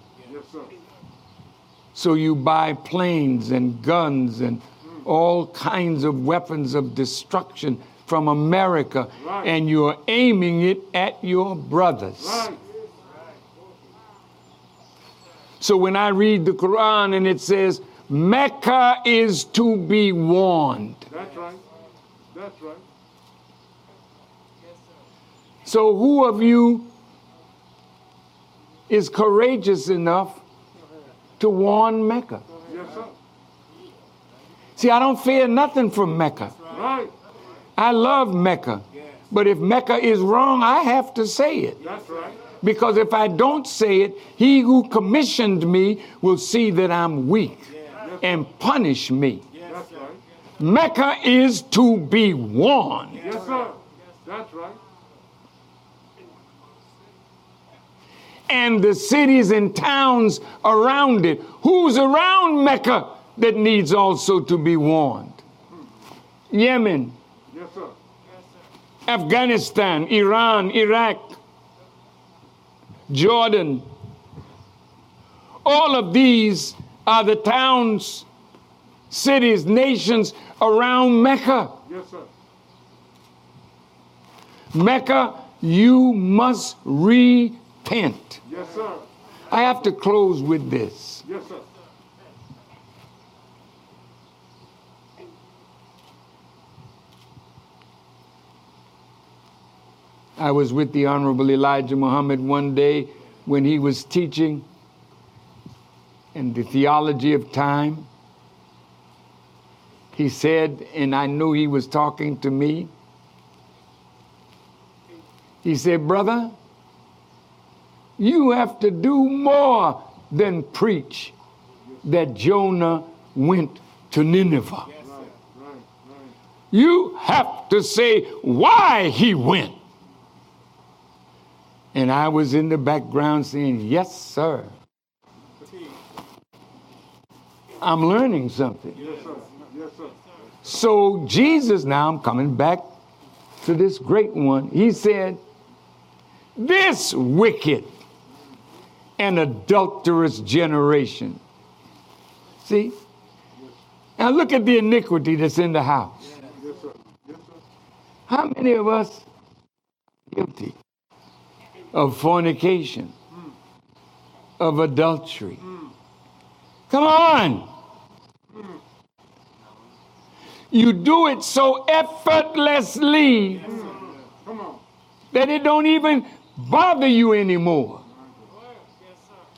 [SPEAKER 1] So you buy planes and guns and all kinds of weapons of destruction from America
[SPEAKER 4] Right.
[SPEAKER 1] and you're aiming it at your brothers.
[SPEAKER 4] Right.
[SPEAKER 1] So when I read the Quran and it says, Mecca is to be warned.
[SPEAKER 4] That's right. That's right.
[SPEAKER 1] So who of you is courageous enough to warn Mecca?
[SPEAKER 4] Yes, sir.
[SPEAKER 1] See, I don't fear nothing from Mecca.
[SPEAKER 4] Right.
[SPEAKER 1] I love Mecca. But if Mecca is wrong, I have to say it.
[SPEAKER 4] That's right.
[SPEAKER 1] Because if I don't say it, he who commissioned me will see that I'm weak and punish me.
[SPEAKER 4] That's right.
[SPEAKER 1] Mecca is to be warned.
[SPEAKER 4] Yes, sir. That's right.
[SPEAKER 1] And the cities and towns around it. Who's around Mecca that needs also to be warned? Yemen,
[SPEAKER 4] Yes, sir.
[SPEAKER 1] Afghanistan, Iran, Iraq, Jordan. All of these are the towns, cities, nations around Mecca.
[SPEAKER 4] Yes, sir.
[SPEAKER 1] Mecca, you must repent.
[SPEAKER 4] Yes, sir.
[SPEAKER 1] I have to close with this.
[SPEAKER 4] Yes, sir.
[SPEAKER 1] I was with the Honorable Elijah Muhammad one day when he was teaching in the theology of time. He said, and I knew he was talking to me. He said, Brother, you have to do more than preach that Jonah went to Nineveh.
[SPEAKER 4] Right, right, right.
[SPEAKER 1] You have to say why he went. And I was in the background saying, Yes, sir. I'm learning something.
[SPEAKER 4] Yes, sir. Yes, sir.
[SPEAKER 1] So, Jesus, now I'm coming back to this great one. He said, This wicked and adulterous generation. See? Now look at the iniquity that's in the house.
[SPEAKER 4] Yes, sir. Yes, sir.
[SPEAKER 1] How many of us guilty of fornication, of adultery? Come on. You do it so effortlessly that it don't even bother you anymore.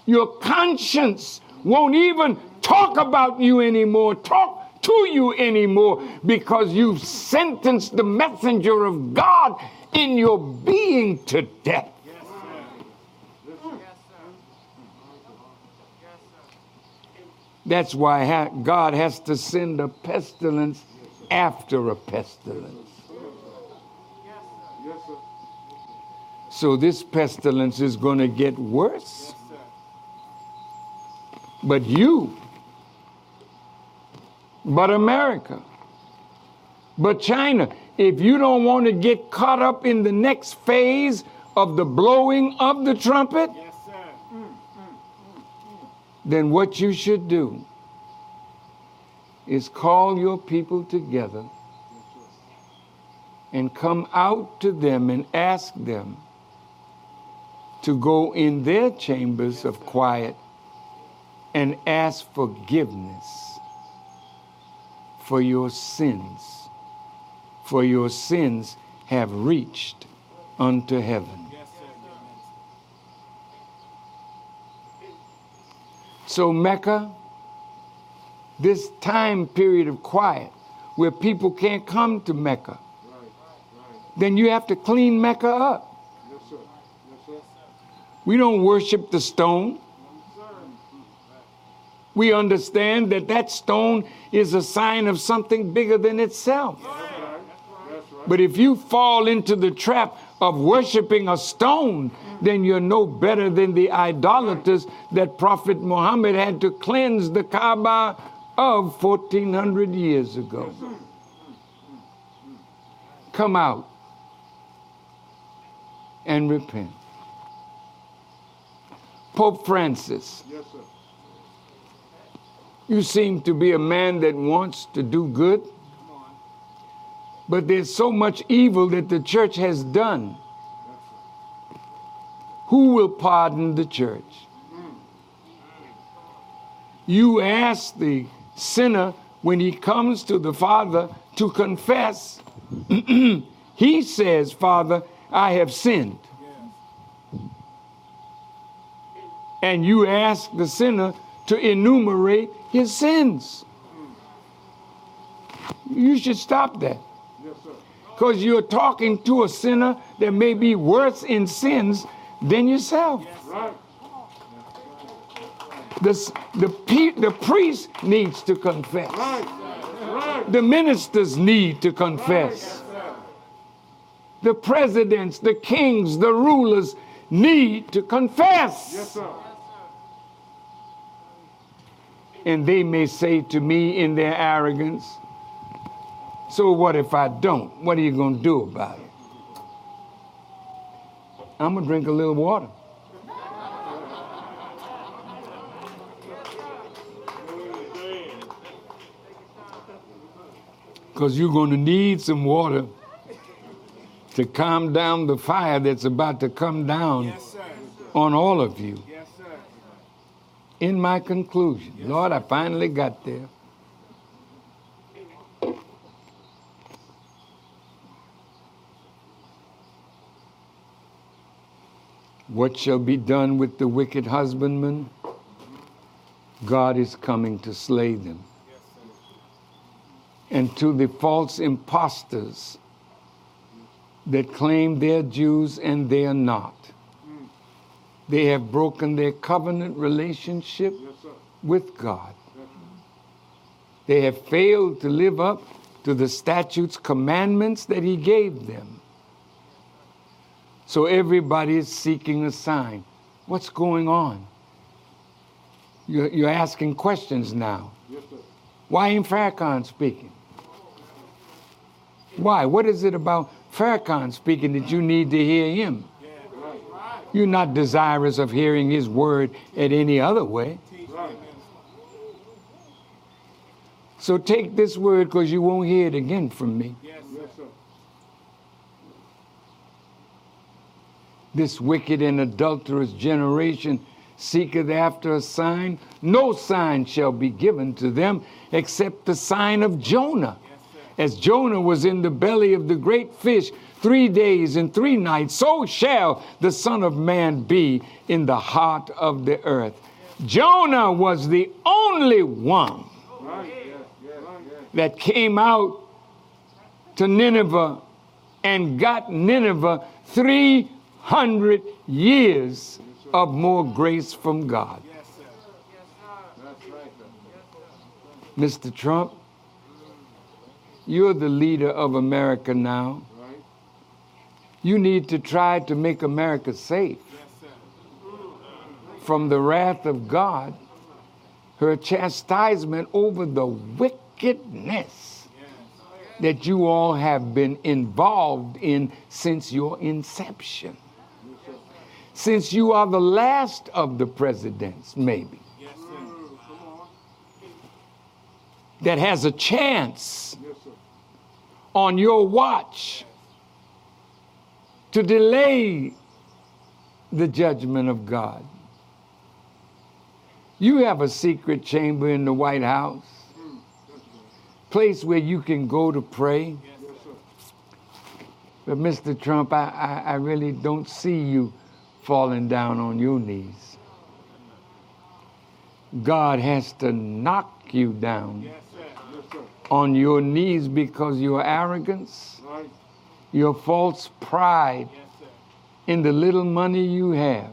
[SPEAKER 1] Your conscience won't even talk about you anymore, talk to you anymore, because you've sentenced the messenger of God in your being to death. That's why ha- God has to send a pestilence after a pestilence. So this pestilence is going to get worse. But you, but America, but China, if you don't want to get caught up in the next phase of the blowing of the trumpet. Then what you should do is call your people together and come out to them and ask them to go in their chambers of quiet and ask forgiveness for your sins, for your sins have reached unto heaven.
[SPEAKER 2] Yes, sir.
[SPEAKER 1] So, Mecca, this time period of quiet where people can't come to Mecca,
[SPEAKER 4] Right, right.
[SPEAKER 1] then you have to clean Mecca up.
[SPEAKER 4] Yes, sir. Yes, sir.
[SPEAKER 1] We don't worship the stone. We understand that that stone is a sign of something bigger than itself.
[SPEAKER 4] Right.
[SPEAKER 1] But if you fall into the trap of worshiping a stone, then you're no better than the idolaters that Prophet Muhammad had to cleanse the Kaaba of 1400 years ago. Come out and repent. Pope Francis,
[SPEAKER 4] Yes, sir.
[SPEAKER 1] you seem to be a man that wants to do good, but there's so much evil that the church has done. Who will pardon the church? You ask the sinner when he comes to the Father to confess. [clears throat] he says, Father, I have sinned. And you ask the sinner to enumerate his sins. You should stop that. Because you're talking to a sinner that may be worse in sins than yourself.
[SPEAKER 4] Right.
[SPEAKER 1] The, the, the priest needs to confess.
[SPEAKER 4] Right.
[SPEAKER 1] The ministers need to confess. The presidents, the kings, the rulers need to confess.
[SPEAKER 4] Yes, sir.
[SPEAKER 1] And they may say to me in their arrogance, So what if I don't? What are you going to do about it? I'm going to drink a little water. Because you're going to need some water to calm down the fire that's about to come down
[SPEAKER 2] Yes,
[SPEAKER 1] on all of you.
[SPEAKER 2] Yes, sir.
[SPEAKER 1] In my conclusion, Lord, I finally got there. What shall be done with the wicked husbandman? God is coming to slay them. And to the false impostors that claim they're Jews and they are not. They have broken their covenant relationship with God. They have failed to live up to the statutes, commandments that He gave them. So everybody is seeking a sign. What's going on? You're, you're asking questions now.
[SPEAKER 4] Yes.
[SPEAKER 1] Why ain't Farrakhan speaking? Why? What is it about Farrakhan speaking that you need to hear him? You're not desirous of hearing his word at any other way.
[SPEAKER 4] Right.
[SPEAKER 1] So take this word because you won't hear it again from me.
[SPEAKER 2] Yes,
[SPEAKER 4] Yes, sir.
[SPEAKER 1] This wicked and adulterous generation seeketh after a sign. No sign shall be given to them except the sign of Jonah. As Jonah was in the belly of the great fish three days and three nights, so shall the Son of Man be in the heart of the earth. Jonah was the only one that came out to Nineveh and got Nineveh 300 years of more grace from God. Mr. Trump, you're the leader of America now. You need to try to make America safe from the wrath of God, her chastisement over the wickedness that you all have been involved in since your inception. Since you are the last of the presidents, maybe,
[SPEAKER 2] Yes, sir.
[SPEAKER 1] that has a chance
[SPEAKER 4] Yes,
[SPEAKER 1] on your watch to delay the judgment of God. You have a secret chamber in the White House, mm, place where you can go to pray.
[SPEAKER 4] Yes, sir.
[SPEAKER 1] But Mr. Trump, I, I, I really don't see you falling down on your knees. God has to knock you down
[SPEAKER 2] Yes.
[SPEAKER 4] Yes,
[SPEAKER 1] on your knees because your arrogance,
[SPEAKER 4] Right.
[SPEAKER 1] your false pride
[SPEAKER 2] Yes,
[SPEAKER 1] in the little money you have.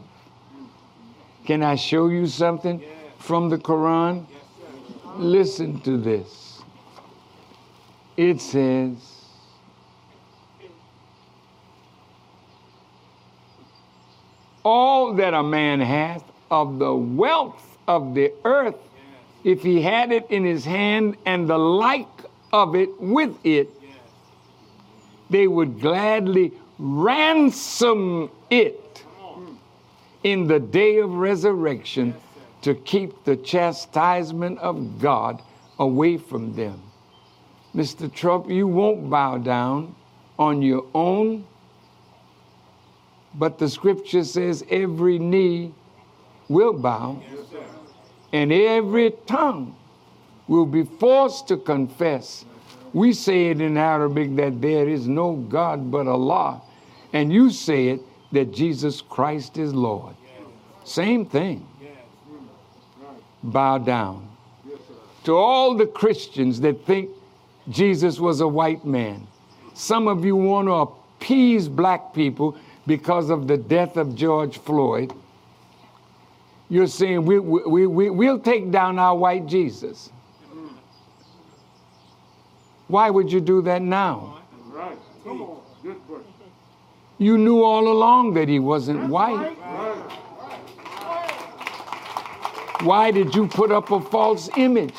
[SPEAKER 1] Can I show you something from the Quran? Listen to this. It says, All that a man hath of the wealth of the earth, if he had it in his hand and the like of it with it, they would gladly ransom it in the day of resurrection to keep the chastisement of God away from them. Mr. Trump, you won't bow down on your own, but the scripture says every knee will bow and every tongue will be forced to confess. We say it in Arabic that there is no God but Allah, and you say it that Jesus Christ is Lord. Same thing. Bow down. To all the Christians that think Jesus was a white man, some of you want to appease black people because of the death of George Floyd. You're saying we, we, we, we'll take down our white Jesus. Why would you do that now? You knew all along that he wasn't white. Why did you put up a false image?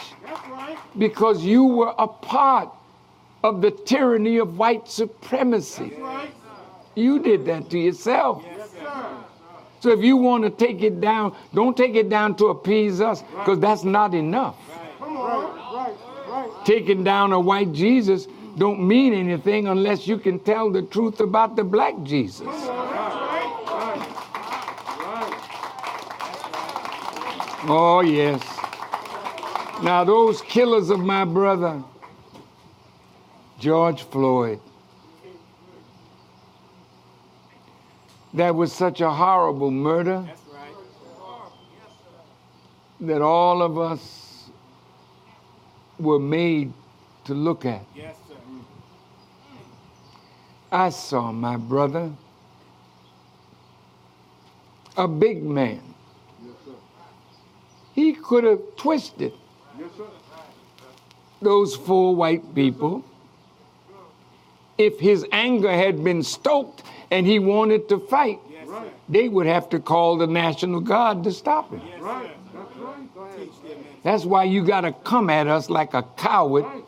[SPEAKER 1] Because you were a part of the tyranny of white supremacy.
[SPEAKER 2] Right.
[SPEAKER 1] You did that to yourself. So if you want to take it down, don't take it down to appease us, because that's not enough. Taking down a white Jesus don't mean anything unless you can tell the truth about the black Jesus. Oh, yes. Now, those killers of my brother, George Floyd, that was such a horrible murder that all of us were made to look at. I saw my brother, a big man. He could have twisted those four white people if his anger had been stoked and he wanted to fight.
[SPEAKER 2] Yes,
[SPEAKER 1] They would have to call the National Guard to stop him.
[SPEAKER 2] Yes,
[SPEAKER 4] Right. That's right.
[SPEAKER 2] Teach them, man.
[SPEAKER 1] That's why you got to come at us like a coward,
[SPEAKER 4] Right.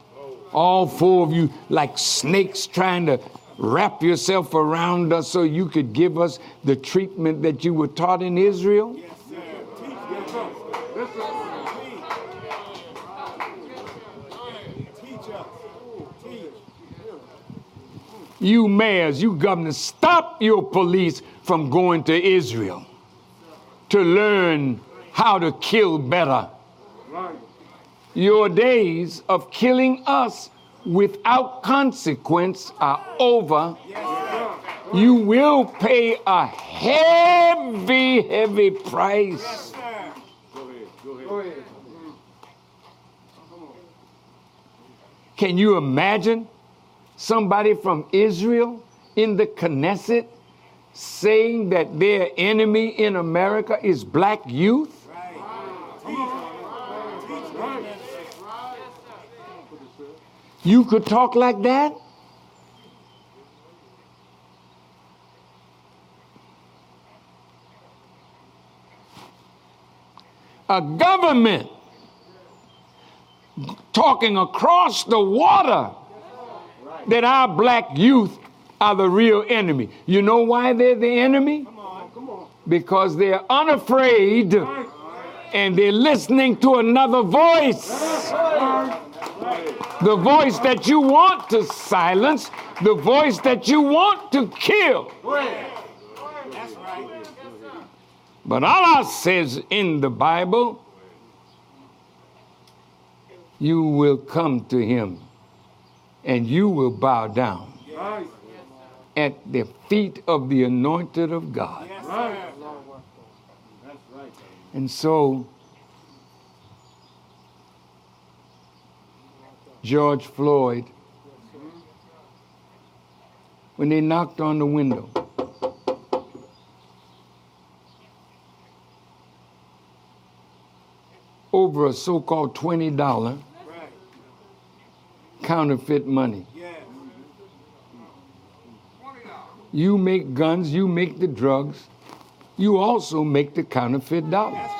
[SPEAKER 1] all four of you, like snakes trying to wrap yourself around us so you could give us the treatment that you were taught in Israel.
[SPEAKER 2] Yes, sir. Teach
[SPEAKER 4] Yes, sir. Yes, sir.
[SPEAKER 2] Teach us. Teach.
[SPEAKER 1] You mayors, you governors, stop your police from going to Israel to learn how to kill better. Your days of killing us without consequence are over. You will pay a heavy, heavy price.
[SPEAKER 2] Sir.
[SPEAKER 4] Go ahead. Go ahead.
[SPEAKER 3] Go ahead. Mm.
[SPEAKER 1] Can you imagine somebody from Israel in the Knesset saying that their enemy in America is black youth? You could talk like that? A government talking across the water that our black youth are the real enemy. You know why they're the enemy? Because they're unafraid and they're listening to another voice. The voice that you want to silence, the voice that you want to kill.
[SPEAKER 2] That's right.
[SPEAKER 1] But Allah says in the Bible, you will come to him and you will bow down at the feet of the anointed of God.
[SPEAKER 2] Yes,
[SPEAKER 4] Right.
[SPEAKER 2] sir.
[SPEAKER 4] That's right.
[SPEAKER 1] And so, George Floyd, when they knocked on the window, over a so called $20
[SPEAKER 2] Right.
[SPEAKER 1] Counterfeit money. You make guns, you make the drugs, you also make the counterfeit dollars.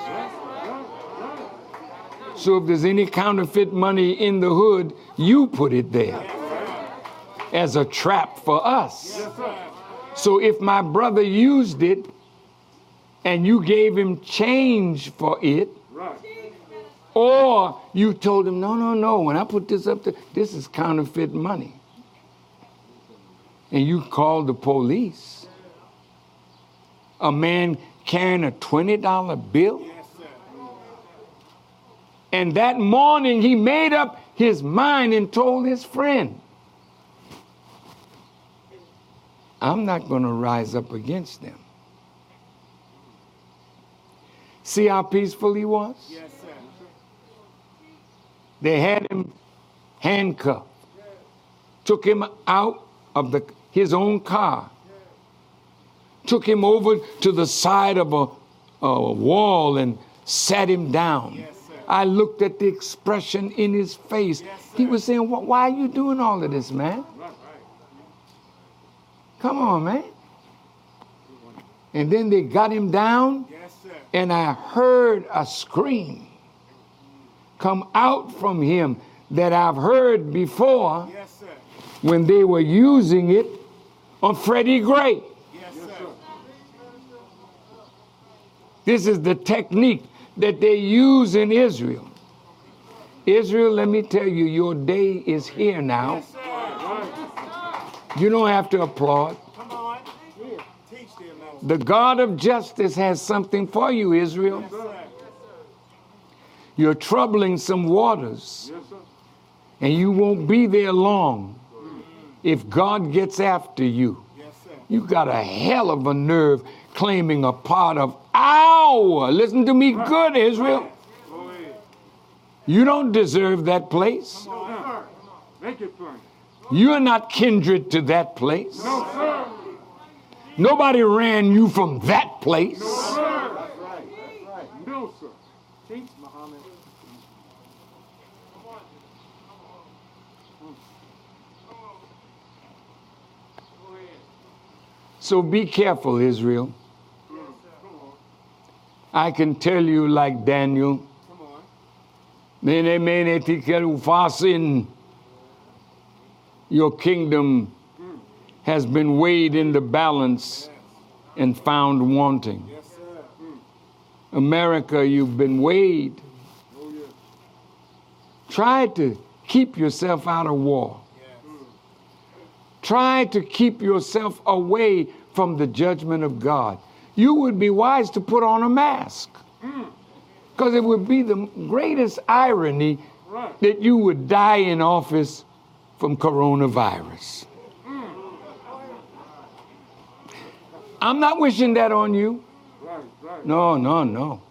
[SPEAKER 1] So if there's any counterfeit money in the hood, you put it there as a trap for us. So if my brother used it and you gave him change for it,
[SPEAKER 4] Right.
[SPEAKER 1] Or you told him, no, no, no, when I put this up there, this is counterfeit money. And you called the police. A man carrying a $20 bill. And that morning he made up his mind and told his friend, I'm not going to rise up against them. See how peaceful he was?
[SPEAKER 2] Yes.
[SPEAKER 1] They had him handcuffed, took him out of the, his own car, took him over to the side of a, a wall and sat him down.
[SPEAKER 2] Yes.
[SPEAKER 1] I looked at the expression in his face.
[SPEAKER 2] Yes,
[SPEAKER 1] he was saying, Why are you doing all of this, man? Come on, man. And then they got him down
[SPEAKER 2] Yes,
[SPEAKER 1] and I heard a scream come out from him that I've heard before
[SPEAKER 2] Yes, sir.
[SPEAKER 1] when they were using it on Freddie Gray.
[SPEAKER 2] Yes, sir.
[SPEAKER 1] This is the technique that they use in Israel. Israel, let me tell you, your day is here now.
[SPEAKER 2] Yes.
[SPEAKER 1] You don't have to applaud.
[SPEAKER 2] Come on. Teach them, Lord.
[SPEAKER 1] The God of justice has something for you, Israel. You're troubling some waters,
[SPEAKER 4] Yes,
[SPEAKER 1] and you won't be there long if God gets after you.
[SPEAKER 2] Yes.
[SPEAKER 1] You got a hell of a nerve claiming a part of our. Listen to me good, Israel. You don't deserve that place. You're not kindred to that place.
[SPEAKER 4] No, sir.
[SPEAKER 1] Nobody ran you from that place.
[SPEAKER 4] Sir. No, sir.
[SPEAKER 2] Teach, Muhammad.
[SPEAKER 1] So be careful, Israel. I can tell you, like Daniel. Your kingdom has been weighed in the balance and found wanting. America, you've been weighed. Try to keep yourself out of war. Try to keep yourself away from the judgment of God. You would be wise to put on a mask. Because it would be the greatest irony
[SPEAKER 4] Right.
[SPEAKER 1] that you would die in office from coronavirus. I'm not wishing that on you.
[SPEAKER 4] Right, right.
[SPEAKER 1] No, no, no.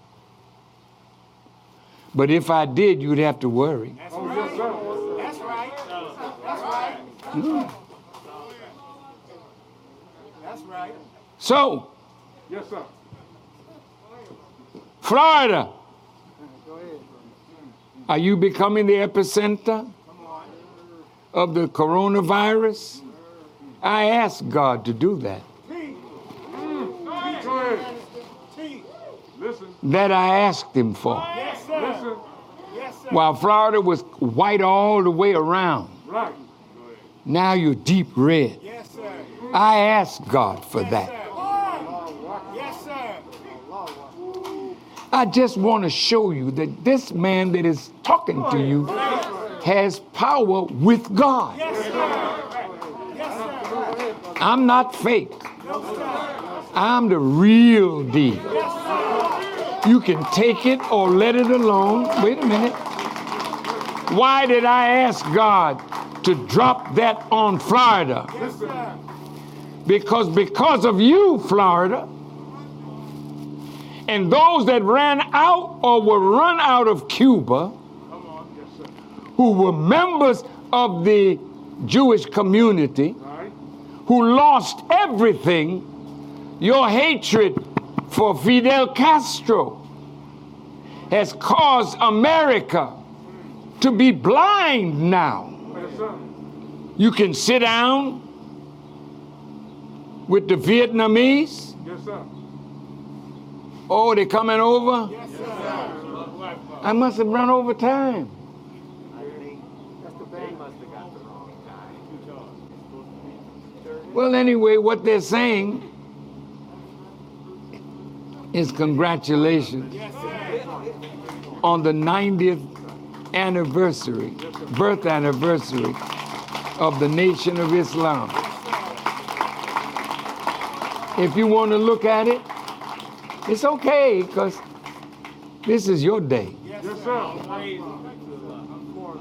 [SPEAKER 1] But if I did, you'd have to worry.
[SPEAKER 2] That's right.
[SPEAKER 4] yes, sir.
[SPEAKER 2] That's right. That's right. Hmm. That's right.
[SPEAKER 1] So,
[SPEAKER 4] Yes, sir.
[SPEAKER 1] Florida, are you becoming the epicenter of the coronavirus? I asked God to do that.
[SPEAKER 2] Teach.
[SPEAKER 4] Go ahead.
[SPEAKER 2] Teach.
[SPEAKER 4] Listen.
[SPEAKER 1] That I asked Him for.
[SPEAKER 2] Yes, sir.
[SPEAKER 4] Listen.
[SPEAKER 2] Yes, sir.
[SPEAKER 1] While Florida was white all the way around, now you're deep red. I asked God for that.
[SPEAKER 2] Yes, sir.
[SPEAKER 1] I just want to show you that this man that is talking to you has power with God.
[SPEAKER 2] Yes, sir. Yes, sir.
[SPEAKER 1] I'm not fake. I'm the real deal. You can take it or let it alone. Wait a minute. Why did I ask God to drop that on Florida? Because because of you, Florida, and those that ran out or were run out of Cuba, who were members of the Jewish community, who lost everything, your hatred for Fidel Castro has caused America to be blind now. You can sit down with the Vietnamese.
[SPEAKER 4] Yes, sir.
[SPEAKER 1] Oh, they coming over?
[SPEAKER 2] Yes, sir.
[SPEAKER 1] I must have run over time.
[SPEAKER 3] That's the band.
[SPEAKER 1] Well, anyway, what they're saying is congratulations on the 90th anniversary, birth anniversary of the Nation of Islam. If you want to look at it, it's okay because this is your day.
[SPEAKER 2] Yes, sir.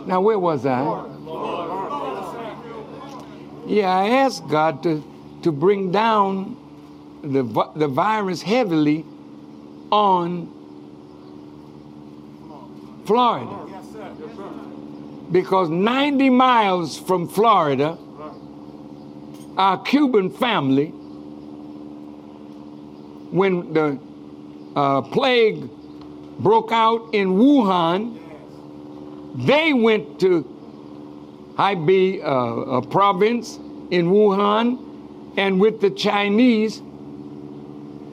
[SPEAKER 1] Now, where was I? Yeah, I asked God to, to bring down the, the virus heavily on Florida
[SPEAKER 2] Yes, sir.
[SPEAKER 4] Yes, sir.
[SPEAKER 1] because 90 miles from Florida, our Cuban family, when the uh, plague broke out in Wuhan, they went to Hubei, uh, a province in Wuhan, and with the Chinese,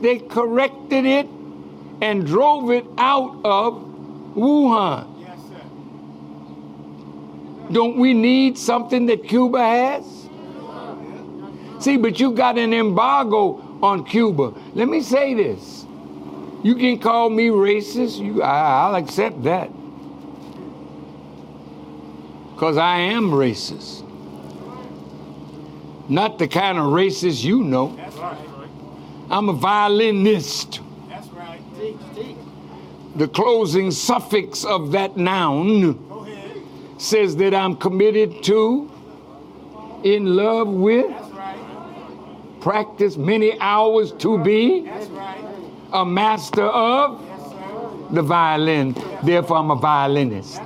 [SPEAKER 1] they corrected it and drove it out of Wuhan. Don't we need something that Cuba has? See, but you got an embargo on Cuba. Let me say this. You can call me racist. You, I, I'll accept that. Because I am racist. Not the kind of racist you know.
[SPEAKER 2] That's right.
[SPEAKER 1] I'm a violinist.
[SPEAKER 2] That's right.
[SPEAKER 3] Teach, teach.
[SPEAKER 1] The closing suffix of that noun says that I'm committed to, in love with,
[SPEAKER 2] That's right.
[SPEAKER 1] Practice many hours to be a master of the violin. Therefore, I'm a violinist.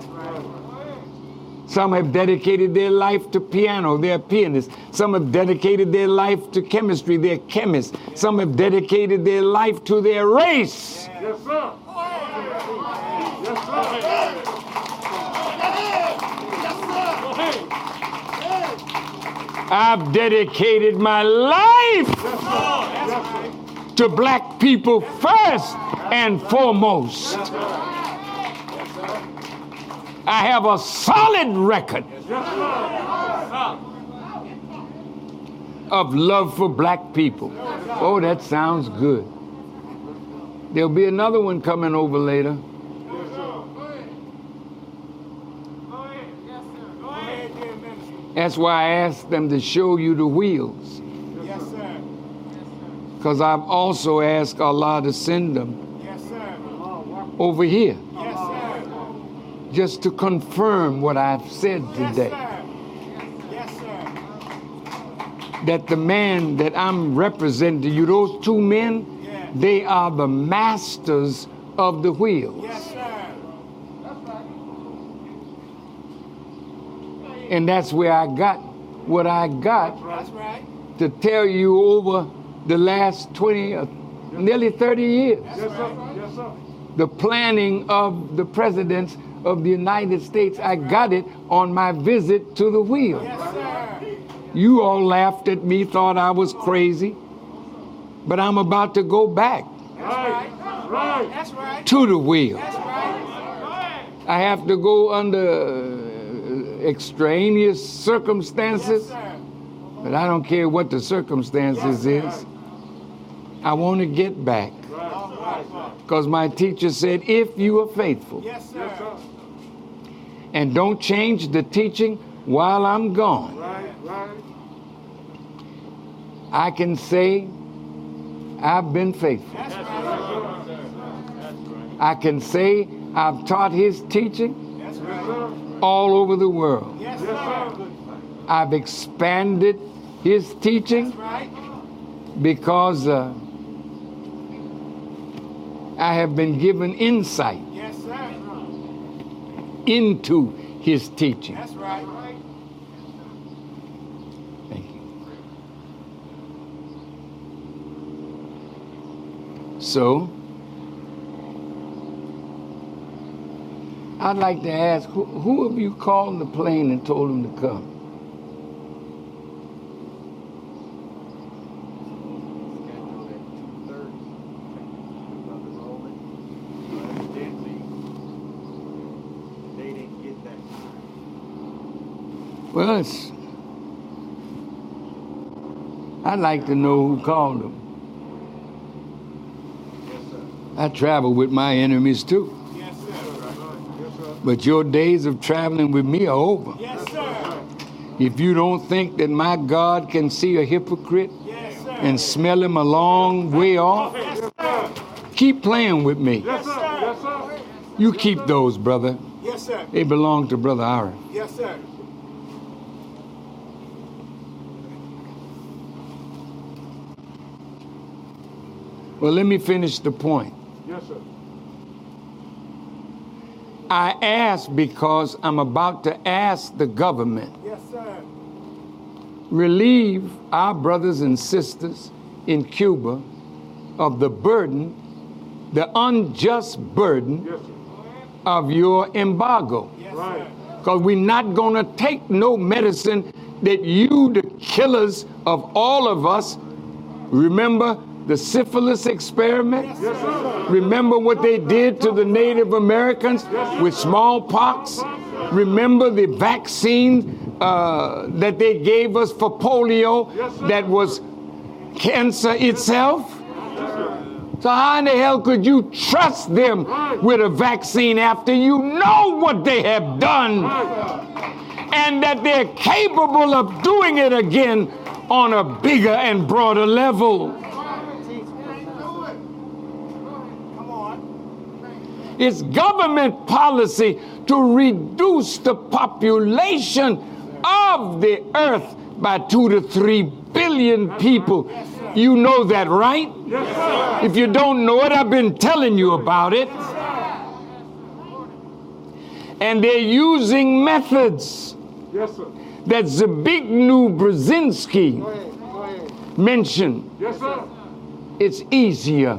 [SPEAKER 1] Some have dedicated their life to piano, they're pianists. Some have dedicated their life to chemistry, they're chemists. Some have dedicated their life to their race.
[SPEAKER 4] Yes, sir. Yes, sir. Go ahead.
[SPEAKER 1] I've dedicated my life to black people first and foremost. I have a solid record of love for black people. Oh, that sounds good. There'll be another one coming over later.
[SPEAKER 2] Go ahead, dear minister.
[SPEAKER 1] That's why I asked them to show you the wheels.
[SPEAKER 2] Yes, sir.
[SPEAKER 1] Because I've also asked Allah to send them
[SPEAKER 2] Yes, sir.
[SPEAKER 1] over here
[SPEAKER 2] Yes, sir.
[SPEAKER 1] just to confirm what I've said
[SPEAKER 2] Yes,
[SPEAKER 1] today.
[SPEAKER 2] sir. Yes, sir.
[SPEAKER 1] That the man that I'm representing you, those two men, they are the masters of the wheels.
[SPEAKER 2] Yes, sir.
[SPEAKER 1] And that's where I got what I got
[SPEAKER 2] That's right.
[SPEAKER 1] to tell you over the last 20, uh, nearly 30 years.
[SPEAKER 4] Yes, sir. Yes, sir.
[SPEAKER 1] The planning of the presidents of the United States, I got it on my visit to the wheel.
[SPEAKER 2] Yes, sir.
[SPEAKER 1] You all laughed at me, thought I was crazy, but I'm about to go back
[SPEAKER 4] Right. Right.
[SPEAKER 2] That's right.
[SPEAKER 1] to the wheel.
[SPEAKER 2] That's right.
[SPEAKER 1] I have to go under extraneous circumstances,
[SPEAKER 2] sir.
[SPEAKER 1] but I don't care what the circumstances is. I want to get back because my teacher said, if you are faithful
[SPEAKER 2] Yes, sir.
[SPEAKER 1] And don't change the teaching while I'm gone,
[SPEAKER 4] Right. Right.
[SPEAKER 1] I can say I've been faithful.
[SPEAKER 2] That's right.
[SPEAKER 1] I can say I've taught his teaching
[SPEAKER 2] That's
[SPEAKER 4] Yes,
[SPEAKER 2] right.
[SPEAKER 1] All over the world.
[SPEAKER 2] Yes,
[SPEAKER 4] Yes,
[SPEAKER 2] sir.
[SPEAKER 4] sir.
[SPEAKER 1] I've expanded his teaching
[SPEAKER 2] right.
[SPEAKER 1] because uh, I have been given insight
[SPEAKER 2] Yes, sir.
[SPEAKER 1] into his teaching.
[SPEAKER 2] That's right.
[SPEAKER 1] Thank you. So, I'd like to ask who, who of you called the plane and told him to come?
[SPEAKER 3] Scheduled at two thirty. Brother Roland. Evidently, they didn't get that.
[SPEAKER 1] Well, it's, I'd like to know who called
[SPEAKER 3] sir.
[SPEAKER 1] I travel with my enemies too,
[SPEAKER 2] Yes, sir.
[SPEAKER 4] Yes, sir.
[SPEAKER 1] But your days of traveling with me are over.
[SPEAKER 2] Yes, sir.
[SPEAKER 1] If you don't think that my God can see a hypocrite
[SPEAKER 2] Yes, sir.
[SPEAKER 1] and smell him a long way off,
[SPEAKER 2] Yes, sir.
[SPEAKER 1] keep playing with me.
[SPEAKER 4] Yes, sir. Yes, sir.
[SPEAKER 1] You keep those, brother.
[SPEAKER 2] Yes, sir.
[SPEAKER 1] They belong to Brother Aaron.
[SPEAKER 2] Yes, sir.
[SPEAKER 1] Well, let me finish the point.
[SPEAKER 4] Yes, sir.
[SPEAKER 1] I ask because I'm about to ask the government
[SPEAKER 2] Yes, sir.
[SPEAKER 1] relieve our brothers and sisters in Cuba of the burden, the unjust burden
[SPEAKER 4] Yes,
[SPEAKER 1] of your embargo.
[SPEAKER 2] Yes,
[SPEAKER 4] Right.
[SPEAKER 1] Because we're not going to take no medicine that you, the killers of all of us, remember the syphilis experiment?
[SPEAKER 4] Yes.
[SPEAKER 1] Remember what they did to the Native Americans with smallpox? Remember the vaccine uh, that they gave us for polio
[SPEAKER 4] yes,
[SPEAKER 1] that was cancer itself? So how in the hell could you trust them with a vaccine after you know what they have done and that they're capable of doing it again on a bigger and broader level?
[SPEAKER 2] Come on.
[SPEAKER 1] It's government policy to reduce the population of the earth by two to three billion people. You know that, right? If you don't know it, I've been telling you about it. And they're using methods
[SPEAKER 4] Yes, sir.
[SPEAKER 1] that Zbigniew Brzezinski
[SPEAKER 3] Go ahead. Go ahead.
[SPEAKER 1] mentioned.
[SPEAKER 4] Yes, sir.
[SPEAKER 1] It's easier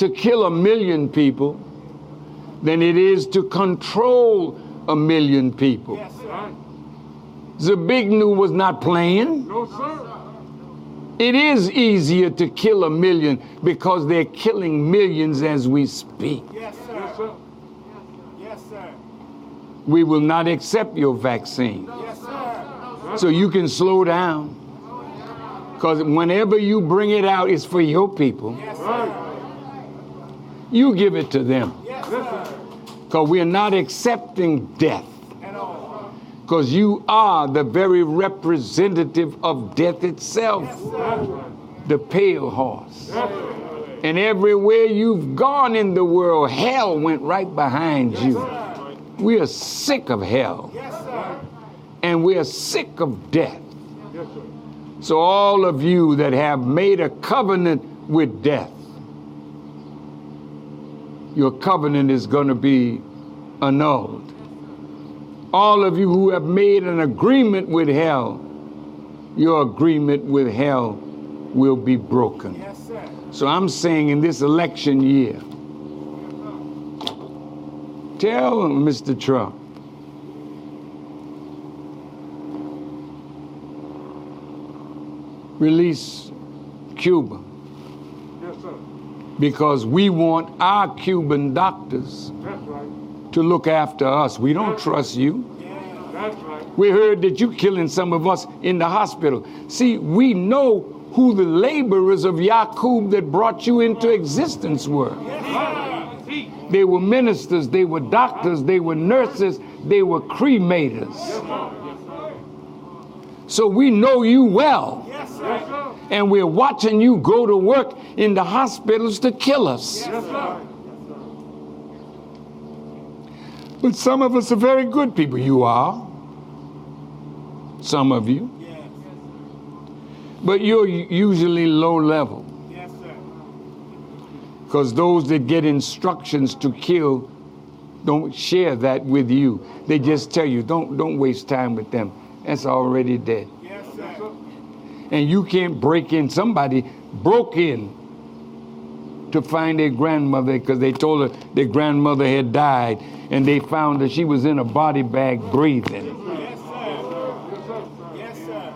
[SPEAKER 1] to kill a million people than it is to control a million people.
[SPEAKER 2] Yes, sir.
[SPEAKER 4] Right.
[SPEAKER 1] Zbigniew was not playing.
[SPEAKER 4] No, sir.
[SPEAKER 1] It is easier to kill a million because they're killing millions as we speak.
[SPEAKER 2] Yes,
[SPEAKER 4] Yes,
[SPEAKER 2] sir.
[SPEAKER 4] sir.
[SPEAKER 2] Yes, sir.
[SPEAKER 1] We will not accept your vaccine.
[SPEAKER 2] Yes, sir.
[SPEAKER 1] So you can slow down. Because whenever you bring it out, it's for your people.
[SPEAKER 2] Yes, sir.
[SPEAKER 1] You give it to them.
[SPEAKER 2] Yes.
[SPEAKER 1] Because we're not accepting death. Because you are the very representative of death itself, the pale horse. And everywhere you've gone in the world, hell went right behind you. We are sick of hell
[SPEAKER 2] Yes,
[SPEAKER 1] and we are sick of death.
[SPEAKER 4] Yes, sir.
[SPEAKER 1] So, all of you that have made a covenant with death, your covenant is going to be annulled. All of you who have made an agreement with hell, your agreement with hell will be broken.
[SPEAKER 2] Yes, sir.
[SPEAKER 1] So I'm saying in this election year, tell Mr. Trump, release Cuba
[SPEAKER 4] Yes, sir.
[SPEAKER 1] Because we want our Cuban doctors
[SPEAKER 4] right.
[SPEAKER 1] to look after us. We don't trust you.
[SPEAKER 4] Right.
[SPEAKER 1] We heard that you're killing some of us in the hospital. See, we know who the laborers of Yaqub that brought you into existence were. They were ministers, they were doctors, they were nurses, they were cremators. So we know you well,
[SPEAKER 2] Yes.
[SPEAKER 4] Yes, sir.
[SPEAKER 1] And we're watching you go to work in the hospitals to kill us.
[SPEAKER 4] Yes, sir.
[SPEAKER 1] But some of us are very good people. You are. Some of you.
[SPEAKER 2] Yes.
[SPEAKER 1] But you're usually low level.
[SPEAKER 2] Yes, sir.
[SPEAKER 1] Because those that get instructions to kill don't share that with you. They just tell you, don't, don't waste time with them. That's already dead. And you can't break in. Somebody broke in to find their grandmother because they told her their grandmother had died and they found that she was in a body bag breathing.
[SPEAKER 2] Yes, sir. Yes, sir.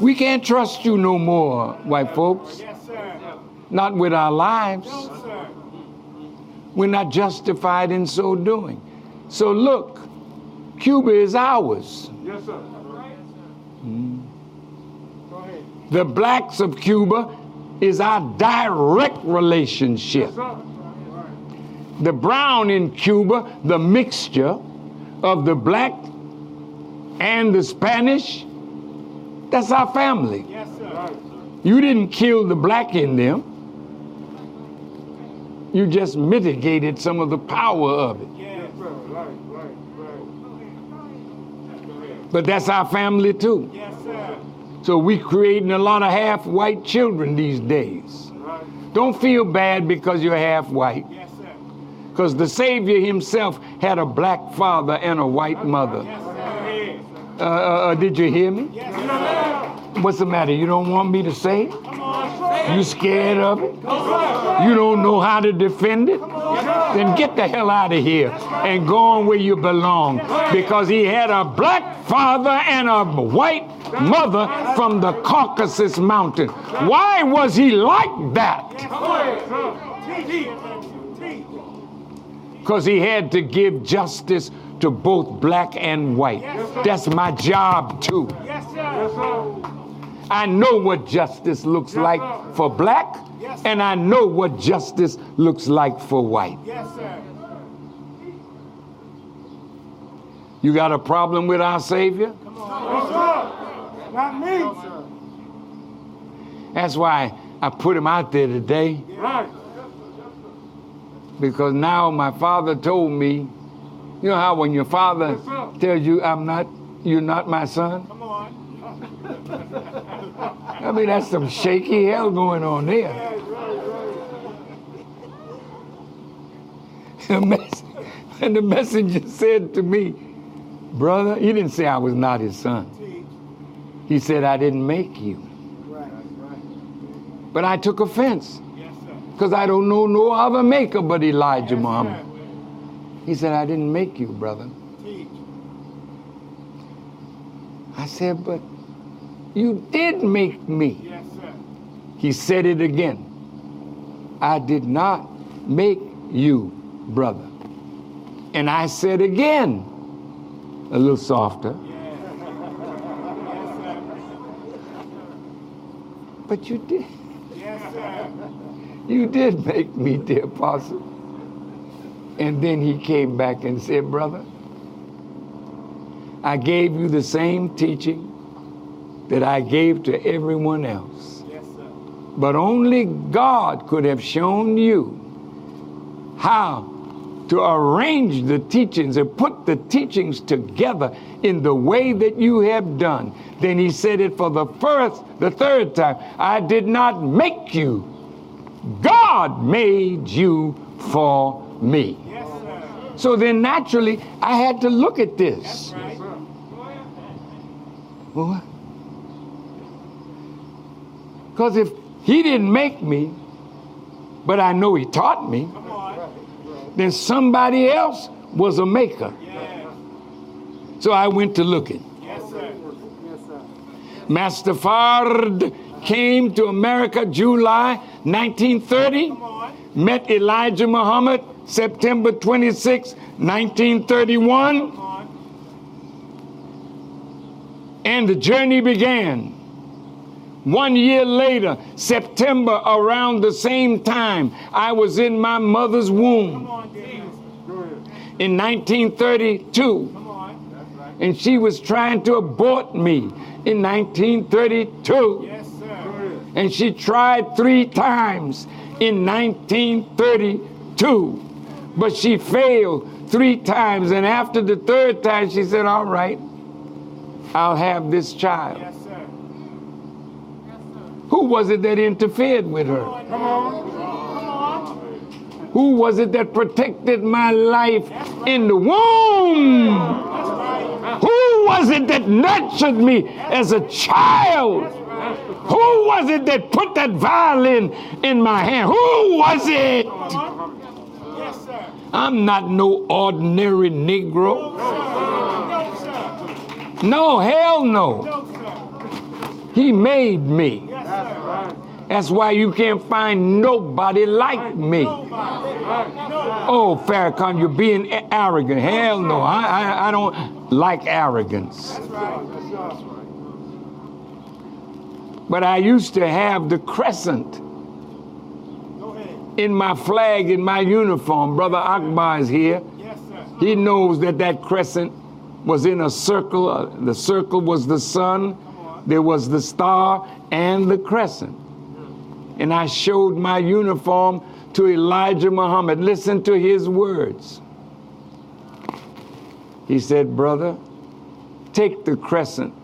[SPEAKER 1] We can't trust you no more, white folks.
[SPEAKER 2] Yes, sir.
[SPEAKER 1] Not with our lives.
[SPEAKER 2] No.
[SPEAKER 1] We're not justified in so doing. So look, Cuba is ours.
[SPEAKER 4] Yes, sir.
[SPEAKER 3] Go ahead.
[SPEAKER 1] The blacks of Cuba is our direct relationship. The brown in Cuba, the mixture of the black and the Spanish, that's our family.
[SPEAKER 2] Yes, sir.
[SPEAKER 1] You didn't kill the black in them. You just mitigated some of the power of it.
[SPEAKER 2] Yes.
[SPEAKER 4] Sir. Right, right, right.
[SPEAKER 1] But that's our family too.
[SPEAKER 2] Yes, sir.
[SPEAKER 1] So we're creating a lot of half white children these days. Don't feel bad because you're half white.
[SPEAKER 2] Yes, sir.
[SPEAKER 1] Because the Savior himself had a black father and a white mother. Uh, uh, uh, did you hear me?
[SPEAKER 2] Yes.
[SPEAKER 1] What's the matter? You don't want me to say it?
[SPEAKER 2] On.
[SPEAKER 1] You scared of it? You don't know how to defend it? Then get the hell out of here and go on where you belong. Because he had a black father and a white mother from the Caucasus Mountain. Why was he like that? Because he had to give justice to both black and white. That's my job too.
[SPEAKER 2] Yes, sir.
[SPEAKER 4] Yes, sir.
[SPEAKER 1] I know what justice looks
[SPEAKER 4] Yes,
[SPEAKER 1] like
[SPEAKER 4] sir.
[SPEAKER 1] for black,
[SPEAKER 2] Yes,
[SPEAKER 1] and I know what justice looks like for white.
[SPEAKER 2] Yes, sir.
[SPEAKER 1] You got a problem with our Savior?
[SPEAKER 4] No, sir. Not me.
[SPEAKER 3] No, sir.
[SPEAKER 1] That's why I put him out there today
[SPEAKER 4] Right.
[SPEAKER 1] because now my father told me, you know how when your father tells you I'm not, you're not my son.
[SPEAKER 2] Come on. [laughs]
[SPEAKER 1] I mean that's some shaky hell going on there. [laughs] The mess- and the messenger said to me, brother, he didn't say I was not his son. He said I didn't make you. But I took offense because I don't know no other maker but Elijah Muhammad. He said I didn't make you, brother.
[SPEAKER 2] Teach.
[SPEAKER 1] I said, but you did make me.
[SPEAKER 2] Yes, sir.
[SPEAKER 1] He said it again. I did not make you, brother. And I said again, a little softer, [laughs]
[SPEAKER 2] Yes. Yes,
[SPEAKER 1] but you did.
[SPEAKER 2] Yes, sir.
[SPEAKER 1] You did make me, dear apostle. And then he came back and said, brother, I gave you the same teaching that I gave to everyone else.
[SPEAKER 2] Yes, sir.
[SPEAKER 1] But only God could have shown you how to arrange the teachings and put the teachings together in the way that you have done. Then he said it for the first, the third time. I did not make you. God made you for me.
[SPEAKER 2] Yes, sir.
[SPEAKER 1] So then naturally, I had to look at this.
[SPEAKER 2] Right.
[SPEAKER 1] What? Because if he didn't make me, but I know he taught me, then somebody else was a maker.
[SPEAKER 2] Yes.
[SPEAKER 1] So I went to looking.
[SPEAKER 2] Yes, sir.
[SPEAKER 1] Master Fard came to America July 1930, met Elijah Muhammad September 26, 1931, and the journey began. One year later, September, around the same time, I was in my mother's womb
[SPEAKER 2] Come on, Dennis.
[SPEAKER 4] Go ahead.
[SPEAKER 1] in 1932.
[SPEAKER 2] Come on. That's right.
[SPEAKER 1] and she was trying to abort me in 1932.
[SPEAKER 2] Yes, sir.
[SPEAKER 1] And she tried three times in 1932, but she failed three times. And after the third time, she said, All right, I'll have this child.
[SPEAKER 2] Yes, sir. Yes, sir.
[SPEAKER 1] Who was it that interfered with her?
[SPEAKER 4] Come on.
[SPEAKER 2] Come on.
[SPEAKER 1] Who was it that protected my life in the womb?
[SPEAKER 2] Right.
[SPEAKER 1] Who was it that nurtured me as a child? Who was it that put that violin in my hand? Who was it?
[SPEAKER 2] Come on. Yes, sir.
[SPEAKER 1] I'm not no ordinary Negro.
[SPEAKER 2] No.
[SPEAKER 1] Hell no. He made me. That's why you can't find nobody like me. Oh, Farrakhan, you're being arrogant. Hell no. I, I, I don't like arrogance. But I used to have the crescent. In my flag, in my uniform. Brother Akbar is here.
[SPEAKER 2] Yes, sir.
[SPEAKER 1] He knows that that crescent was in a circle. Uh, the circle was the sun, there was the star, and the crescent. And I showed my uniform to Elijah Muhammad. Listen to his words. He said, Brother, take the crescent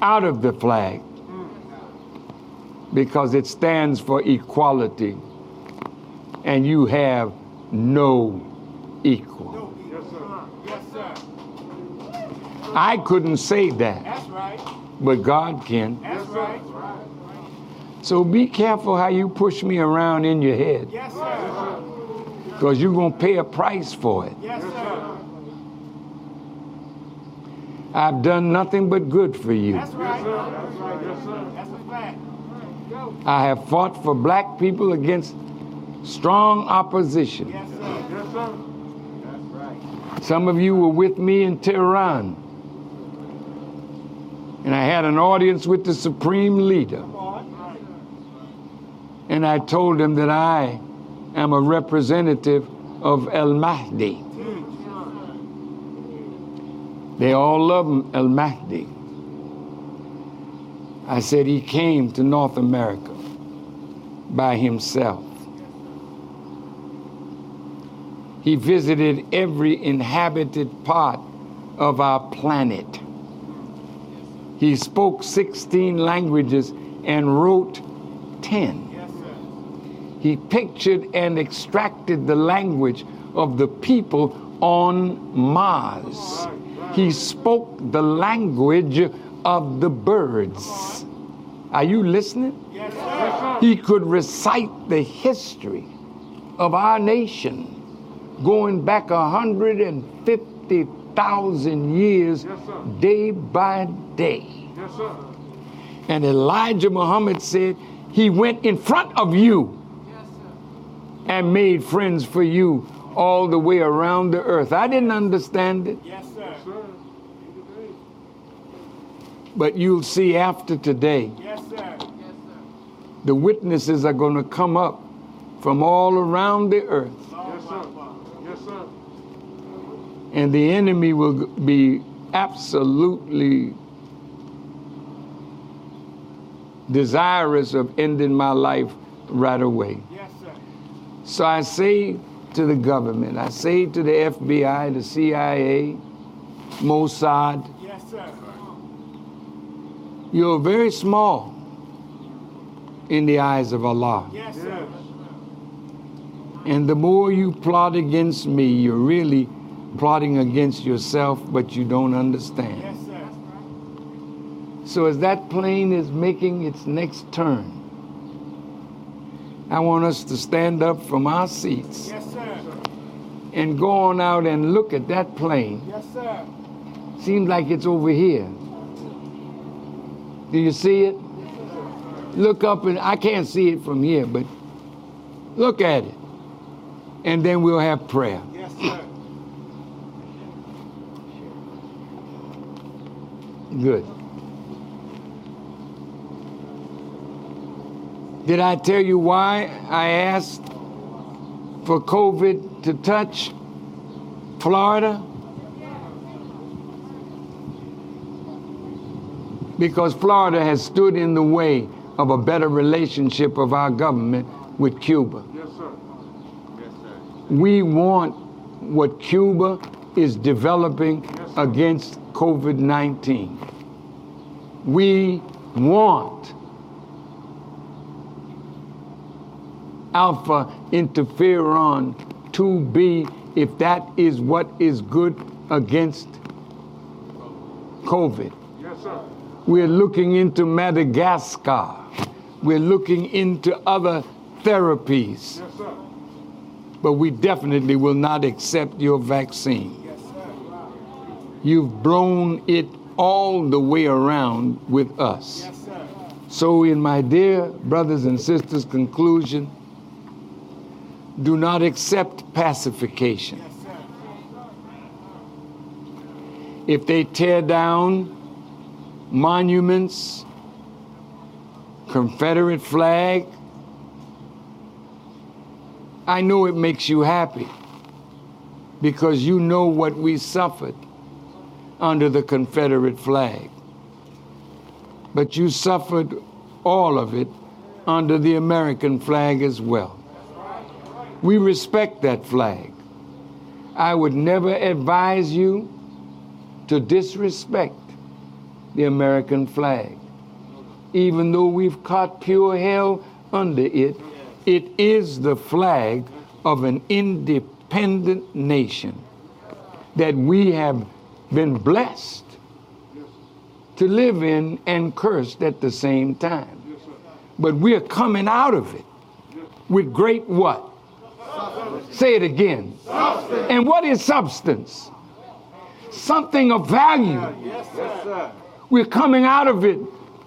[SPEAKER 1] out of the flag because it stands for equality and you have no equal.
[SPEAKER 4] Yes, sir.
[SPEAKER 2] Yes, sir.
[SPEAKER 1] I couldn't say that,
[SPEAKER 2] That's right.
[SPEAKER 1] but God can.
[SPEAKER 2] That's right.
[SPEAKER 1] So be careful how you push me around in your head
[SPEAKER 2] Yes, sir.
[SPEAKER 1] because you're going to pay a price for it.
[SPEAKER 2] Yes, sir.
[SPEAKER 1] I've done nothing but good for you.
[SPEAKER 2] That's right.
[SPEAKER 4] That's right. Yes, sir.
[SPEAKER 2] That's a fact.
[SPEAKER 1] I have fought for black people against strong opposition.
[SPEAKER 2] Yes, sir.
[SPEAKER 4] Yes, sir.
[SPEAKER 1] Some of you were with me in Tehran. And I had an audience with the supreme leader. And I told him that I am a representative of El Mahdi. They all love El Mahdi. I said he came to North America by himself. He visited every inhabited part of our planet. He spoke 16 languages and wrote 10. He pictured and extracted the language of the people on Mars. He spoke the language of the birds. Are you listening? Yes, sir. He could recite the history of our nation going back 150,000 years day by day.
[SPEAKER 4] Yes, sir.
[SPEAKER 1] And Elijah Muhammad said, He went in front of you yes, and made friends for you all the way around the earth. I didn't understand it,
[SPEAKER 2] Yes, sir.
[SPEAKER 1] But you'll see after today,
[SPEAKER 2] Yes, sir.
[SPEAKER 1] the witnesses are going to come up from all around the earth,
[SPEAKER 4] Yes, sir. Yes, sir.
[SPEAKER 1] and the enemy will be absolutely desirous of ending my life right away.
[SPEAKER 2] Yes, sir.
[SPEAKER 1] So I say to the government, I say to the FBI, the CIA, Mossad. You're very small in the eyes of Allah.
[SPEAKER 2] Yes, sir.
[SPEAKER 1] And the more you plot against me, you're really plotting against yourself, but you don't understand.
[SPEAKER 2] Yes, sir.
[SPEAKER 1] So as that plane is making its next turn, I want us to stand up from our seats
[SPEAKER 2] Yes, sir.
[SPEAKER 1] and go on out and look at that plane.
[SPEAKER 2] Yes, sir.
[SPEAKER 1] Seems like it's over here. Do you see it? Look up and I can't see it from here, but look at it. And then we'll have prayer.
[SPEAKER 2] Yes, sir.
[SPEAKER 1] Good. Did I tell you why I asked for COVID to touch Florida? Because Florida has stood in the way of a better relationship of our government with Cuba.
[SPEAKER 4] Yes, sir. Yes, sir.
[SPEAKER 1] We want what Cuba is developing against COVID 19. We want alpha interferon 2B if that is what is good against COVID.
[SPEAKER 4] Yes, sir.
[SPEAKER 1] We're looking into Madagascar. We're looking into other therapies.
[SPEAKER 4] Yes, sir.
[SPEAKER 1] But we definitely will not accept your vaccine.
[SPEAKER 2] Yes, sir.
[SPEAKER 1] You've blown it all the way around with us.
[SPEAKER 2] Yes.
[SPEAKER 1] So, in my dear brothers and sisters, conclusion do not accept pacification.
[SPEAKER 2] Yes, sir.
[SPEAKER 1] If they tear down monuments, Confederate flag, I know it makes you happy because you know what we suffered under the Confederate flag. But you suffered all of it under the American flag as well. We respect that flag. I would never advise you to disrespect the American flag. Even though we've caught pure hell under it, it is the flag of an independent nation that we have been blessed to live in and cursed at the same time. But we're coming out of it with great what? Say it again. Substance. And what is substance? Something of value.
[SPEAKER 2] Yes, sir.
[SPEAKER 1] We're coming out of it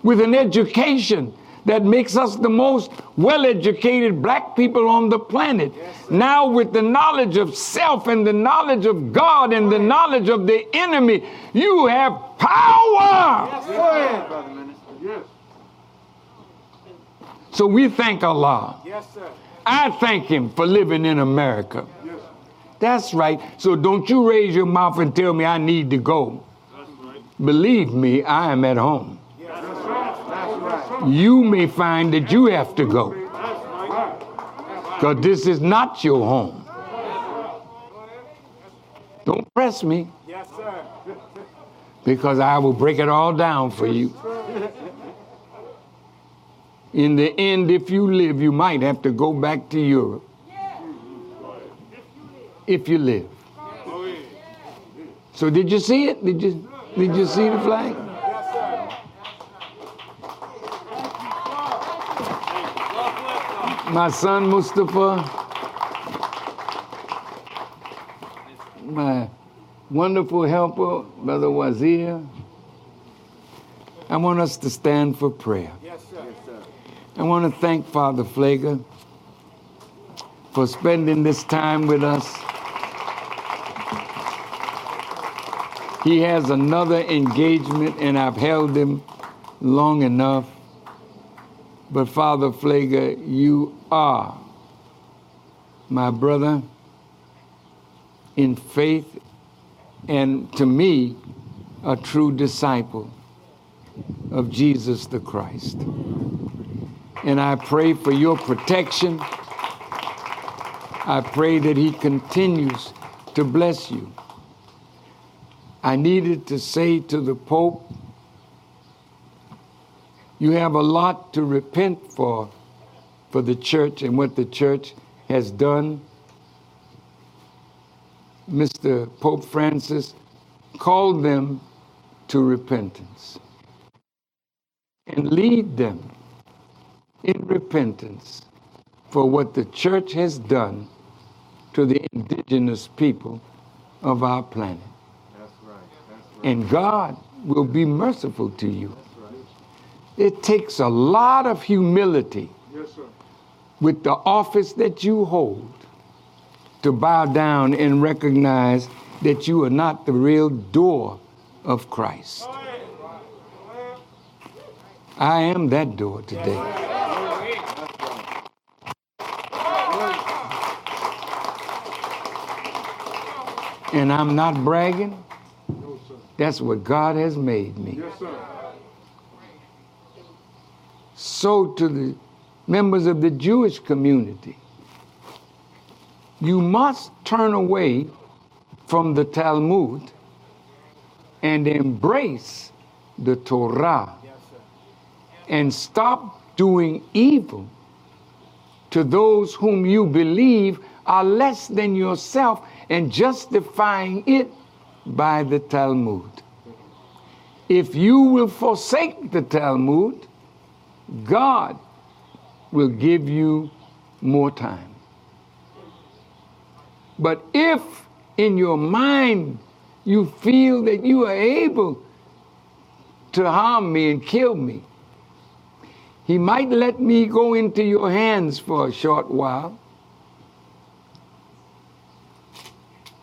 [SPEAKER 1] with an education that makes us the most well educated black people on the planet. now, with the knowledge of self and the knowledge of God and the knowledge of the enemy, you have power.
[SPEAKER 3] Go ahead.
[SPEAKER 2] Brother Minister.
[SPEAKER 4] Yes.
[SPEAKER 1] So we thank Allah.
[SPEAKER 2] Yes, sir.
[SPEAKER 1] I thank Him for living in America.
[SPEAKER 4] Yes.
[SPEAKER 1] That's right. So don't you raise your mouth and tell me I need to go. Believe me, I am at home. You may find that you have to go because this is not your home. Don't press me because I will break it all down for you. In the end, if you live, you might have to go back to Europe. If you live. So did you see it? Did you did you see the flag?
[SPEAKER 2] Yes, sir.
[SPEAKER 1] My son Mustafa, my wonderful helper, Brother Wazir. I want us to stand for prayer.
[SPEAKER 2] Yes, sir.
[SPEAKER 1] I want to thank Father Pfleger for spending this time with us. He has another engagement, and I've held him long enough. But Father Pfleger, you are my brother in faith, and to me, a true disciple of Jesus the Christ. And I pray for your protection. I pray that He continues to bless you. I needed to say to the Pope, you have a lot to repent for for the church and what the church has done. Mr. Pope Francis called them to repentance and lead them in repentance for what the church has done to the indigenous people of our planet.
[SPEAKER 2] That's right. That's right.
[SPEAKER 1] And God will be merciful to you. It takes a lot of humility
[SPEAKER 4] Yes,
[SPEAKER 1] with the office that you hold to bow down and recognize that you are not the real door of Christ. I am that door today. And I'm not bragging. That's what God has made me.
[SPEAKER 4] Yes.
[SPEAKER 1] So, to the members of the Jewish community, you must turn away from the Talmud and embrace the Torah
[SPEAKER 2] Yes,
[SPEAKER 1] and stop doing evil to those whom you believe are less than yourself and justifying it by the Talmud. If you will forsake the Talmud, God will give you more time. But if in your mind you feel that you are able to harm me and kill me, he might let me go into your hands for a short while.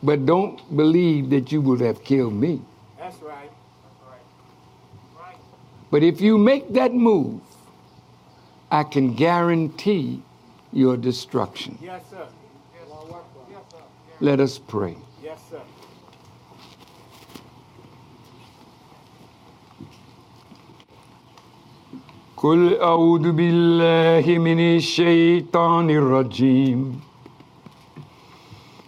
[SPEAKER 1] But don't believe that you would have killed me.
[SPEAKER 2] That's right.
[SPEAKER 1] But if you make that move, I can guarantee your destruction.
[SPEAKER 2] Yes, sir.
[SPEAKER 1] Let us pray.
[SPEAKER 2] Yes, sir.
[SPEAKER 1] قل أعوذ بالله من الشيطان الرجيم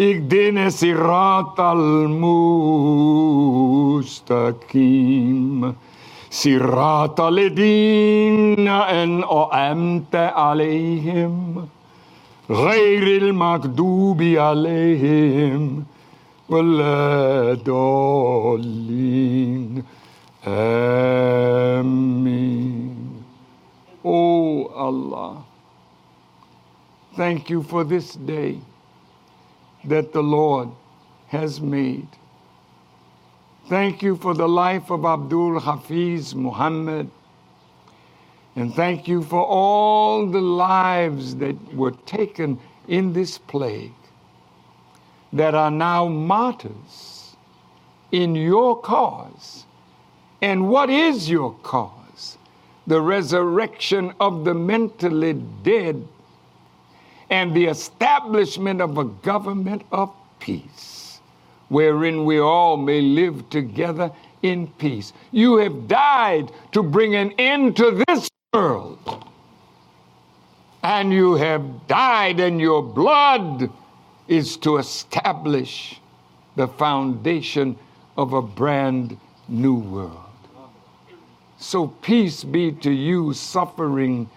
[SPEAKER 1] اهدنا الصراط المستقيم صراط الذين أنعمت عليهم غير المغضوب عليهم ولا الضالين آمين Oh Allah, thank you for this day that the Lord has made. Thank you for the life of Abdul Hafiz Muhammad. And thank you for all the lives that were taken in this plague that are now martyrs in your cause. And what is your cause? The resurrection of the mentally dead and the establishment of a government of peace, wherein we all may live together in peace. You have died to bring an end to this world. And you have died, and your blood is to establish the foundation of a brand new world. So, peace be to you, suffering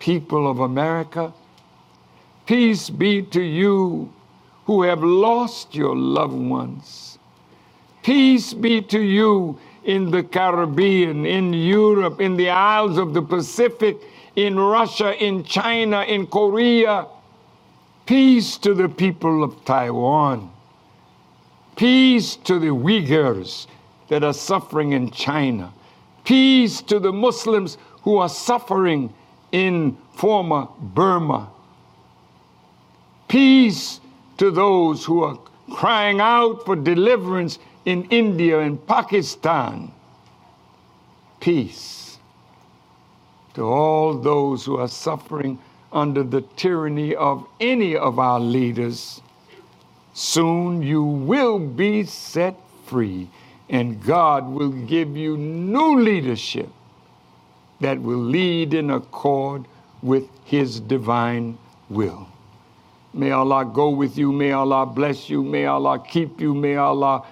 [SPEAKER 1] people of America. Peace be to you who have lost your loved ones. Peace be to you in the Caribbean, in Europe, in the Isles of the Pacific, in Russia, in China, in Korea. Peace to the people of Taiwan. Peace to the Uyghurs that are suffering in China. Peace to the Muslims who are suffering in former Burma. Peace to those who are crying out for deliverance in India and Pakistan. Peace to all those who are suffering under the tyranny of any of our leaders. Soon you will be set free, and God will give you new leadership that will lead in accord with His divine will. May Allah go with you. May Allah bless you. May Allah keep you. May Allah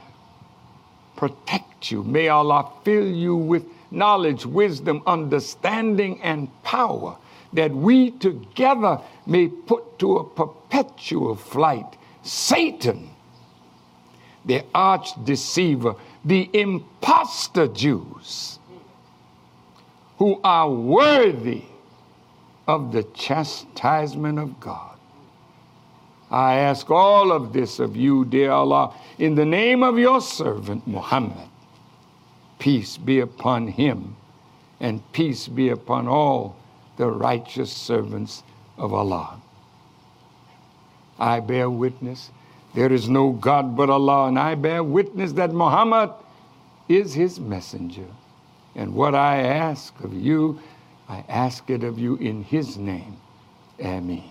[SPEAKER 1] protect you. May Allah fill you with knowledge, wisdom, understanding, and power that we together may put to a perpetual flight Satan, the arch deceiver, the impostor Jews who are worthy of the chastisement of God. I ask all of this of you, dear Allah, in the name of your servant Muhammad. Peace be upon him, and peace be upon all the righteous servants of Allah. I bear witness there is no God but Allah, and I bear witness that Muhammad is his messenger. And what I ask of you, I ask it of you in his name. Ameen.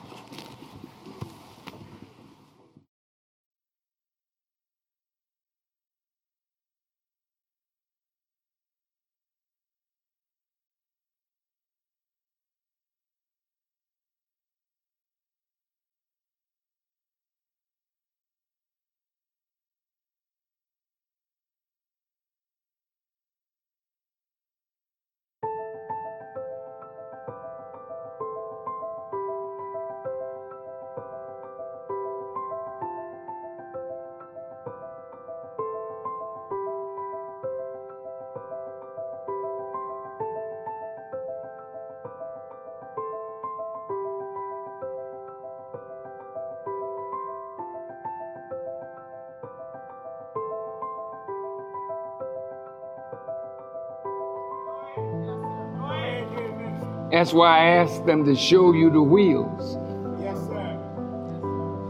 [SPEAKER 1] That's why I asked them to show you the wheels.
[SPEAKER 2] Yes, sir.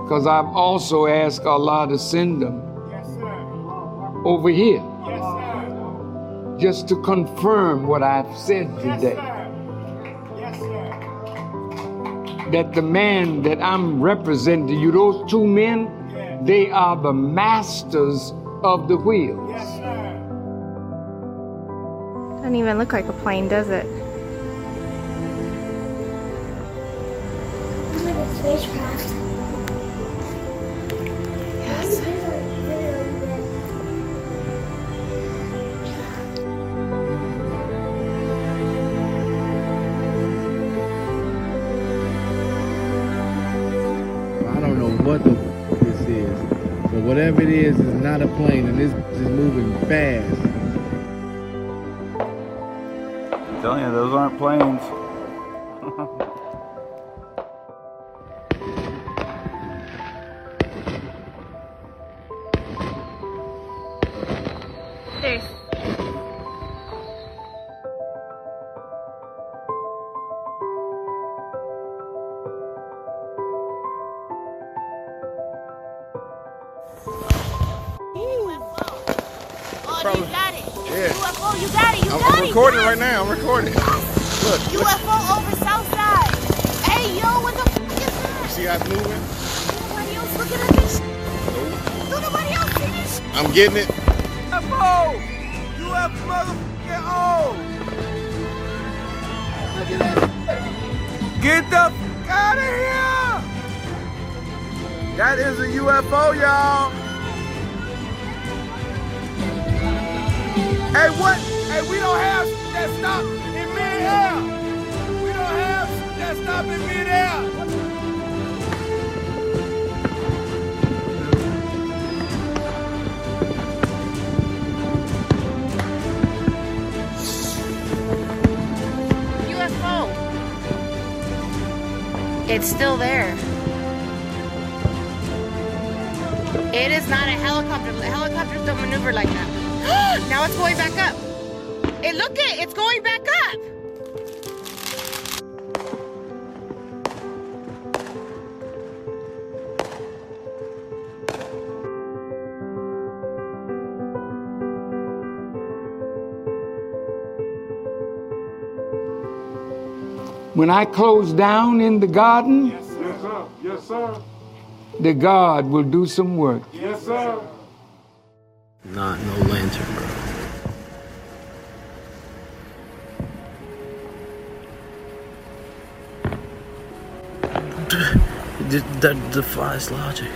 [SPEAKER 1] Because I've also asked Allah to send them
[SPEAKER 2] Yes, sir.
[SPEAKER 1] over here
[SPEAKER 2] Yes, sir.
[SPEAKER 1] just to confirm what I've said
[SPEAKER 2] Yes,
[SPEAKER 1] today.
[SPEAKER 2] sir. Yes, sir.
[SPEAKER 1] That the man that I'm representing you, those two men,
[SPEAKER 2] Yeah.
[SPEAKER 1] they are the masters of the wheels.
[SPEAKER 2] Yes, sir.
[SPEAKER 5] Doesn't even look like a plane, does it?
[SPEAKER 6] Whatever it is is not a plane, and this is moving fast.
[SPEAKER 7] I'm telling you, those aren't planes.
[SPEAKER 3] Getting it.
[SPEAKER 8] It's still there. It is not a helicopter. Helicopters don't maneuver like that. [gasps] now it's going back up. Hey, look it, it's going back
[SPEAKER 1] When I close down in the garden,
[SPEAKER 4] Yes, sir. Yes, sir.
[SPEAKER 1] the God will do some work.
[SPEAKER 4] Yes, sir.
[SPEAKER 6] Not no lantern, bro. That defies logic.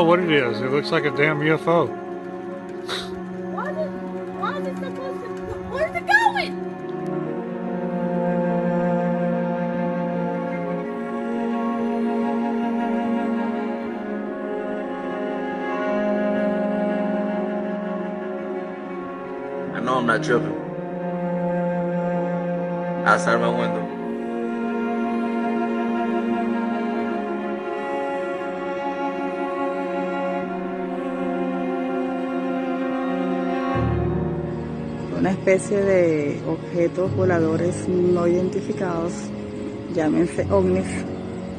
[SPEAKER 9] Know what it is. It looks like a damn UFO.
[SPEAKER 8] Why is, why is it supposed to? Where's it going?
[SPEAKER 10] I know I'm not tripping. Outside my window.
[SPEAKER 11] Especie de objetos voladores no identificados, llámense ovnis,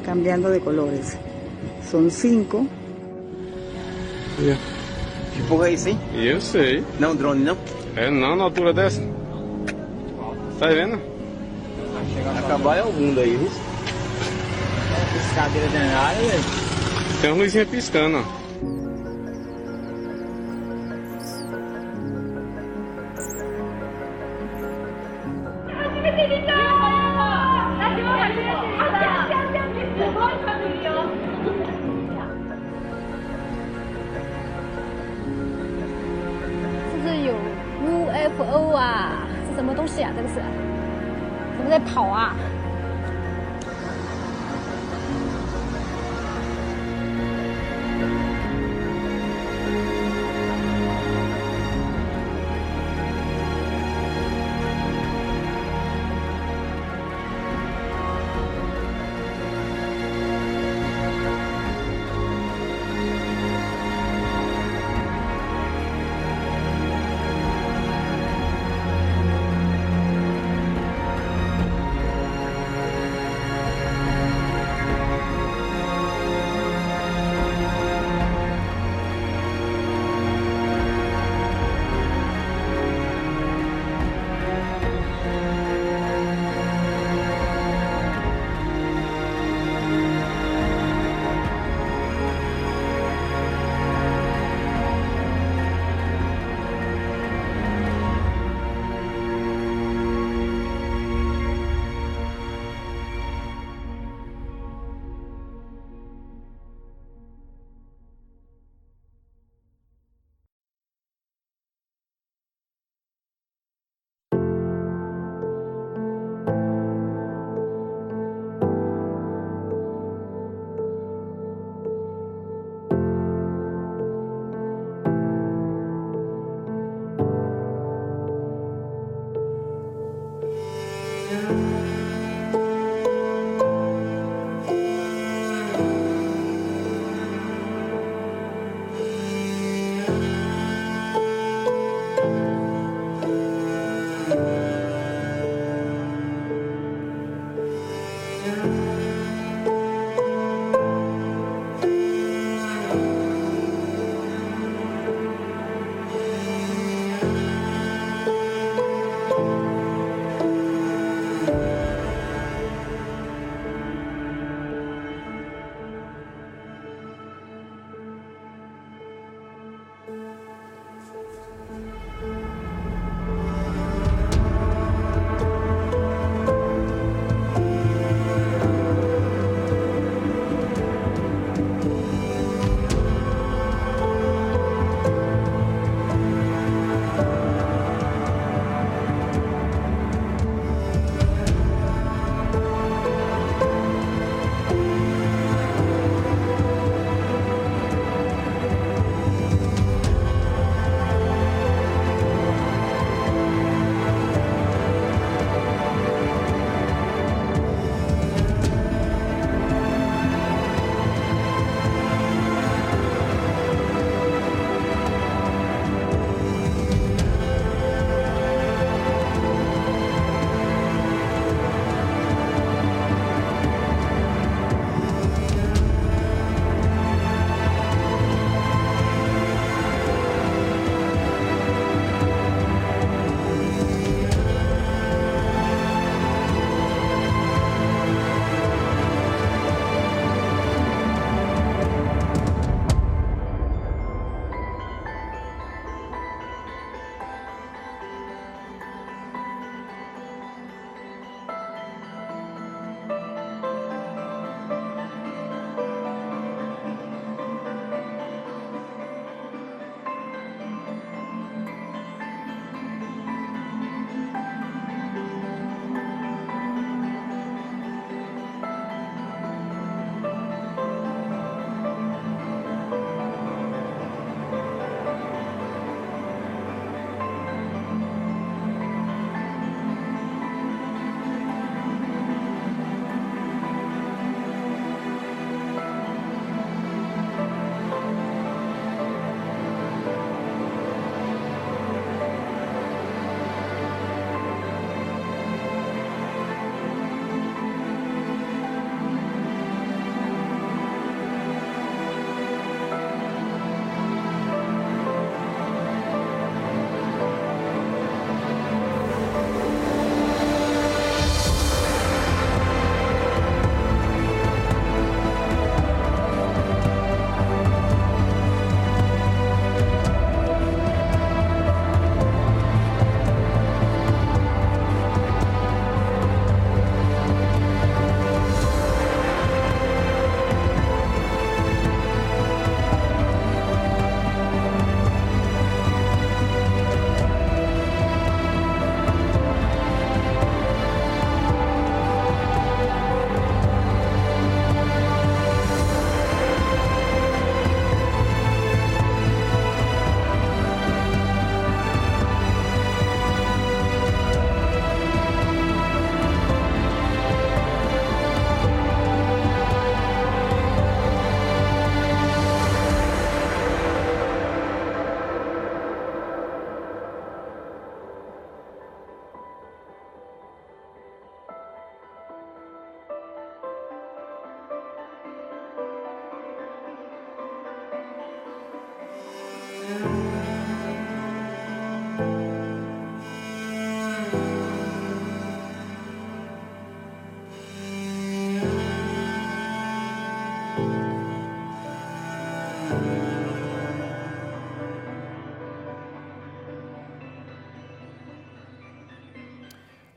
[SPEAKER 11] cambiando de colores. Son cinco.
[SPEAKER 10] Que porra é isso, hein?
[SPEAKER 12] Eu sei.
[SPEAKER 10] Não, drone não?
[SPEAKER 12] É não, na altura dessa. Tá vendo?
[SPEAKER 10] Acabar é o mundo aí, viu? Essa cadeira danada, velho.
[SPEAKER 12] Tem uma luzinha piscando, ó.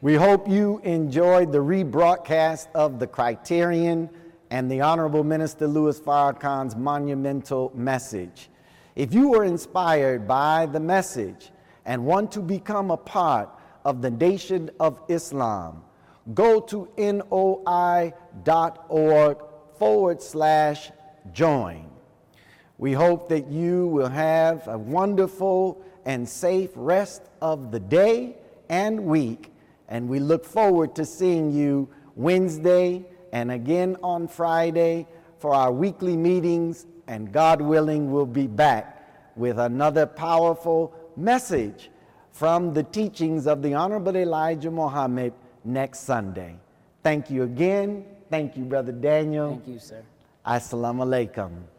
[SPEAKER 13] We hope you enjoyed the rebroadcast of the Criterion and the Honorable Minister Louis Farrakhan's monumental message. If you were inspired by the message and want to become a part of the Nation of Islam, go to noi.org forward slash join. We hope that you will have a wonderful and safe rest of the day and week, and we look forward to seeing you Wednesday and again on Friday for our weekly meetings, and God willing, we'll be back with another powerful message from the teachings of the Honorable Elijah Muhammad next Sunday. Thank you again. Thank you, Brother Daniel.
[SPEAKER 10] Thank you, sir.
[SPEAKER 13] Assalamu alaikum.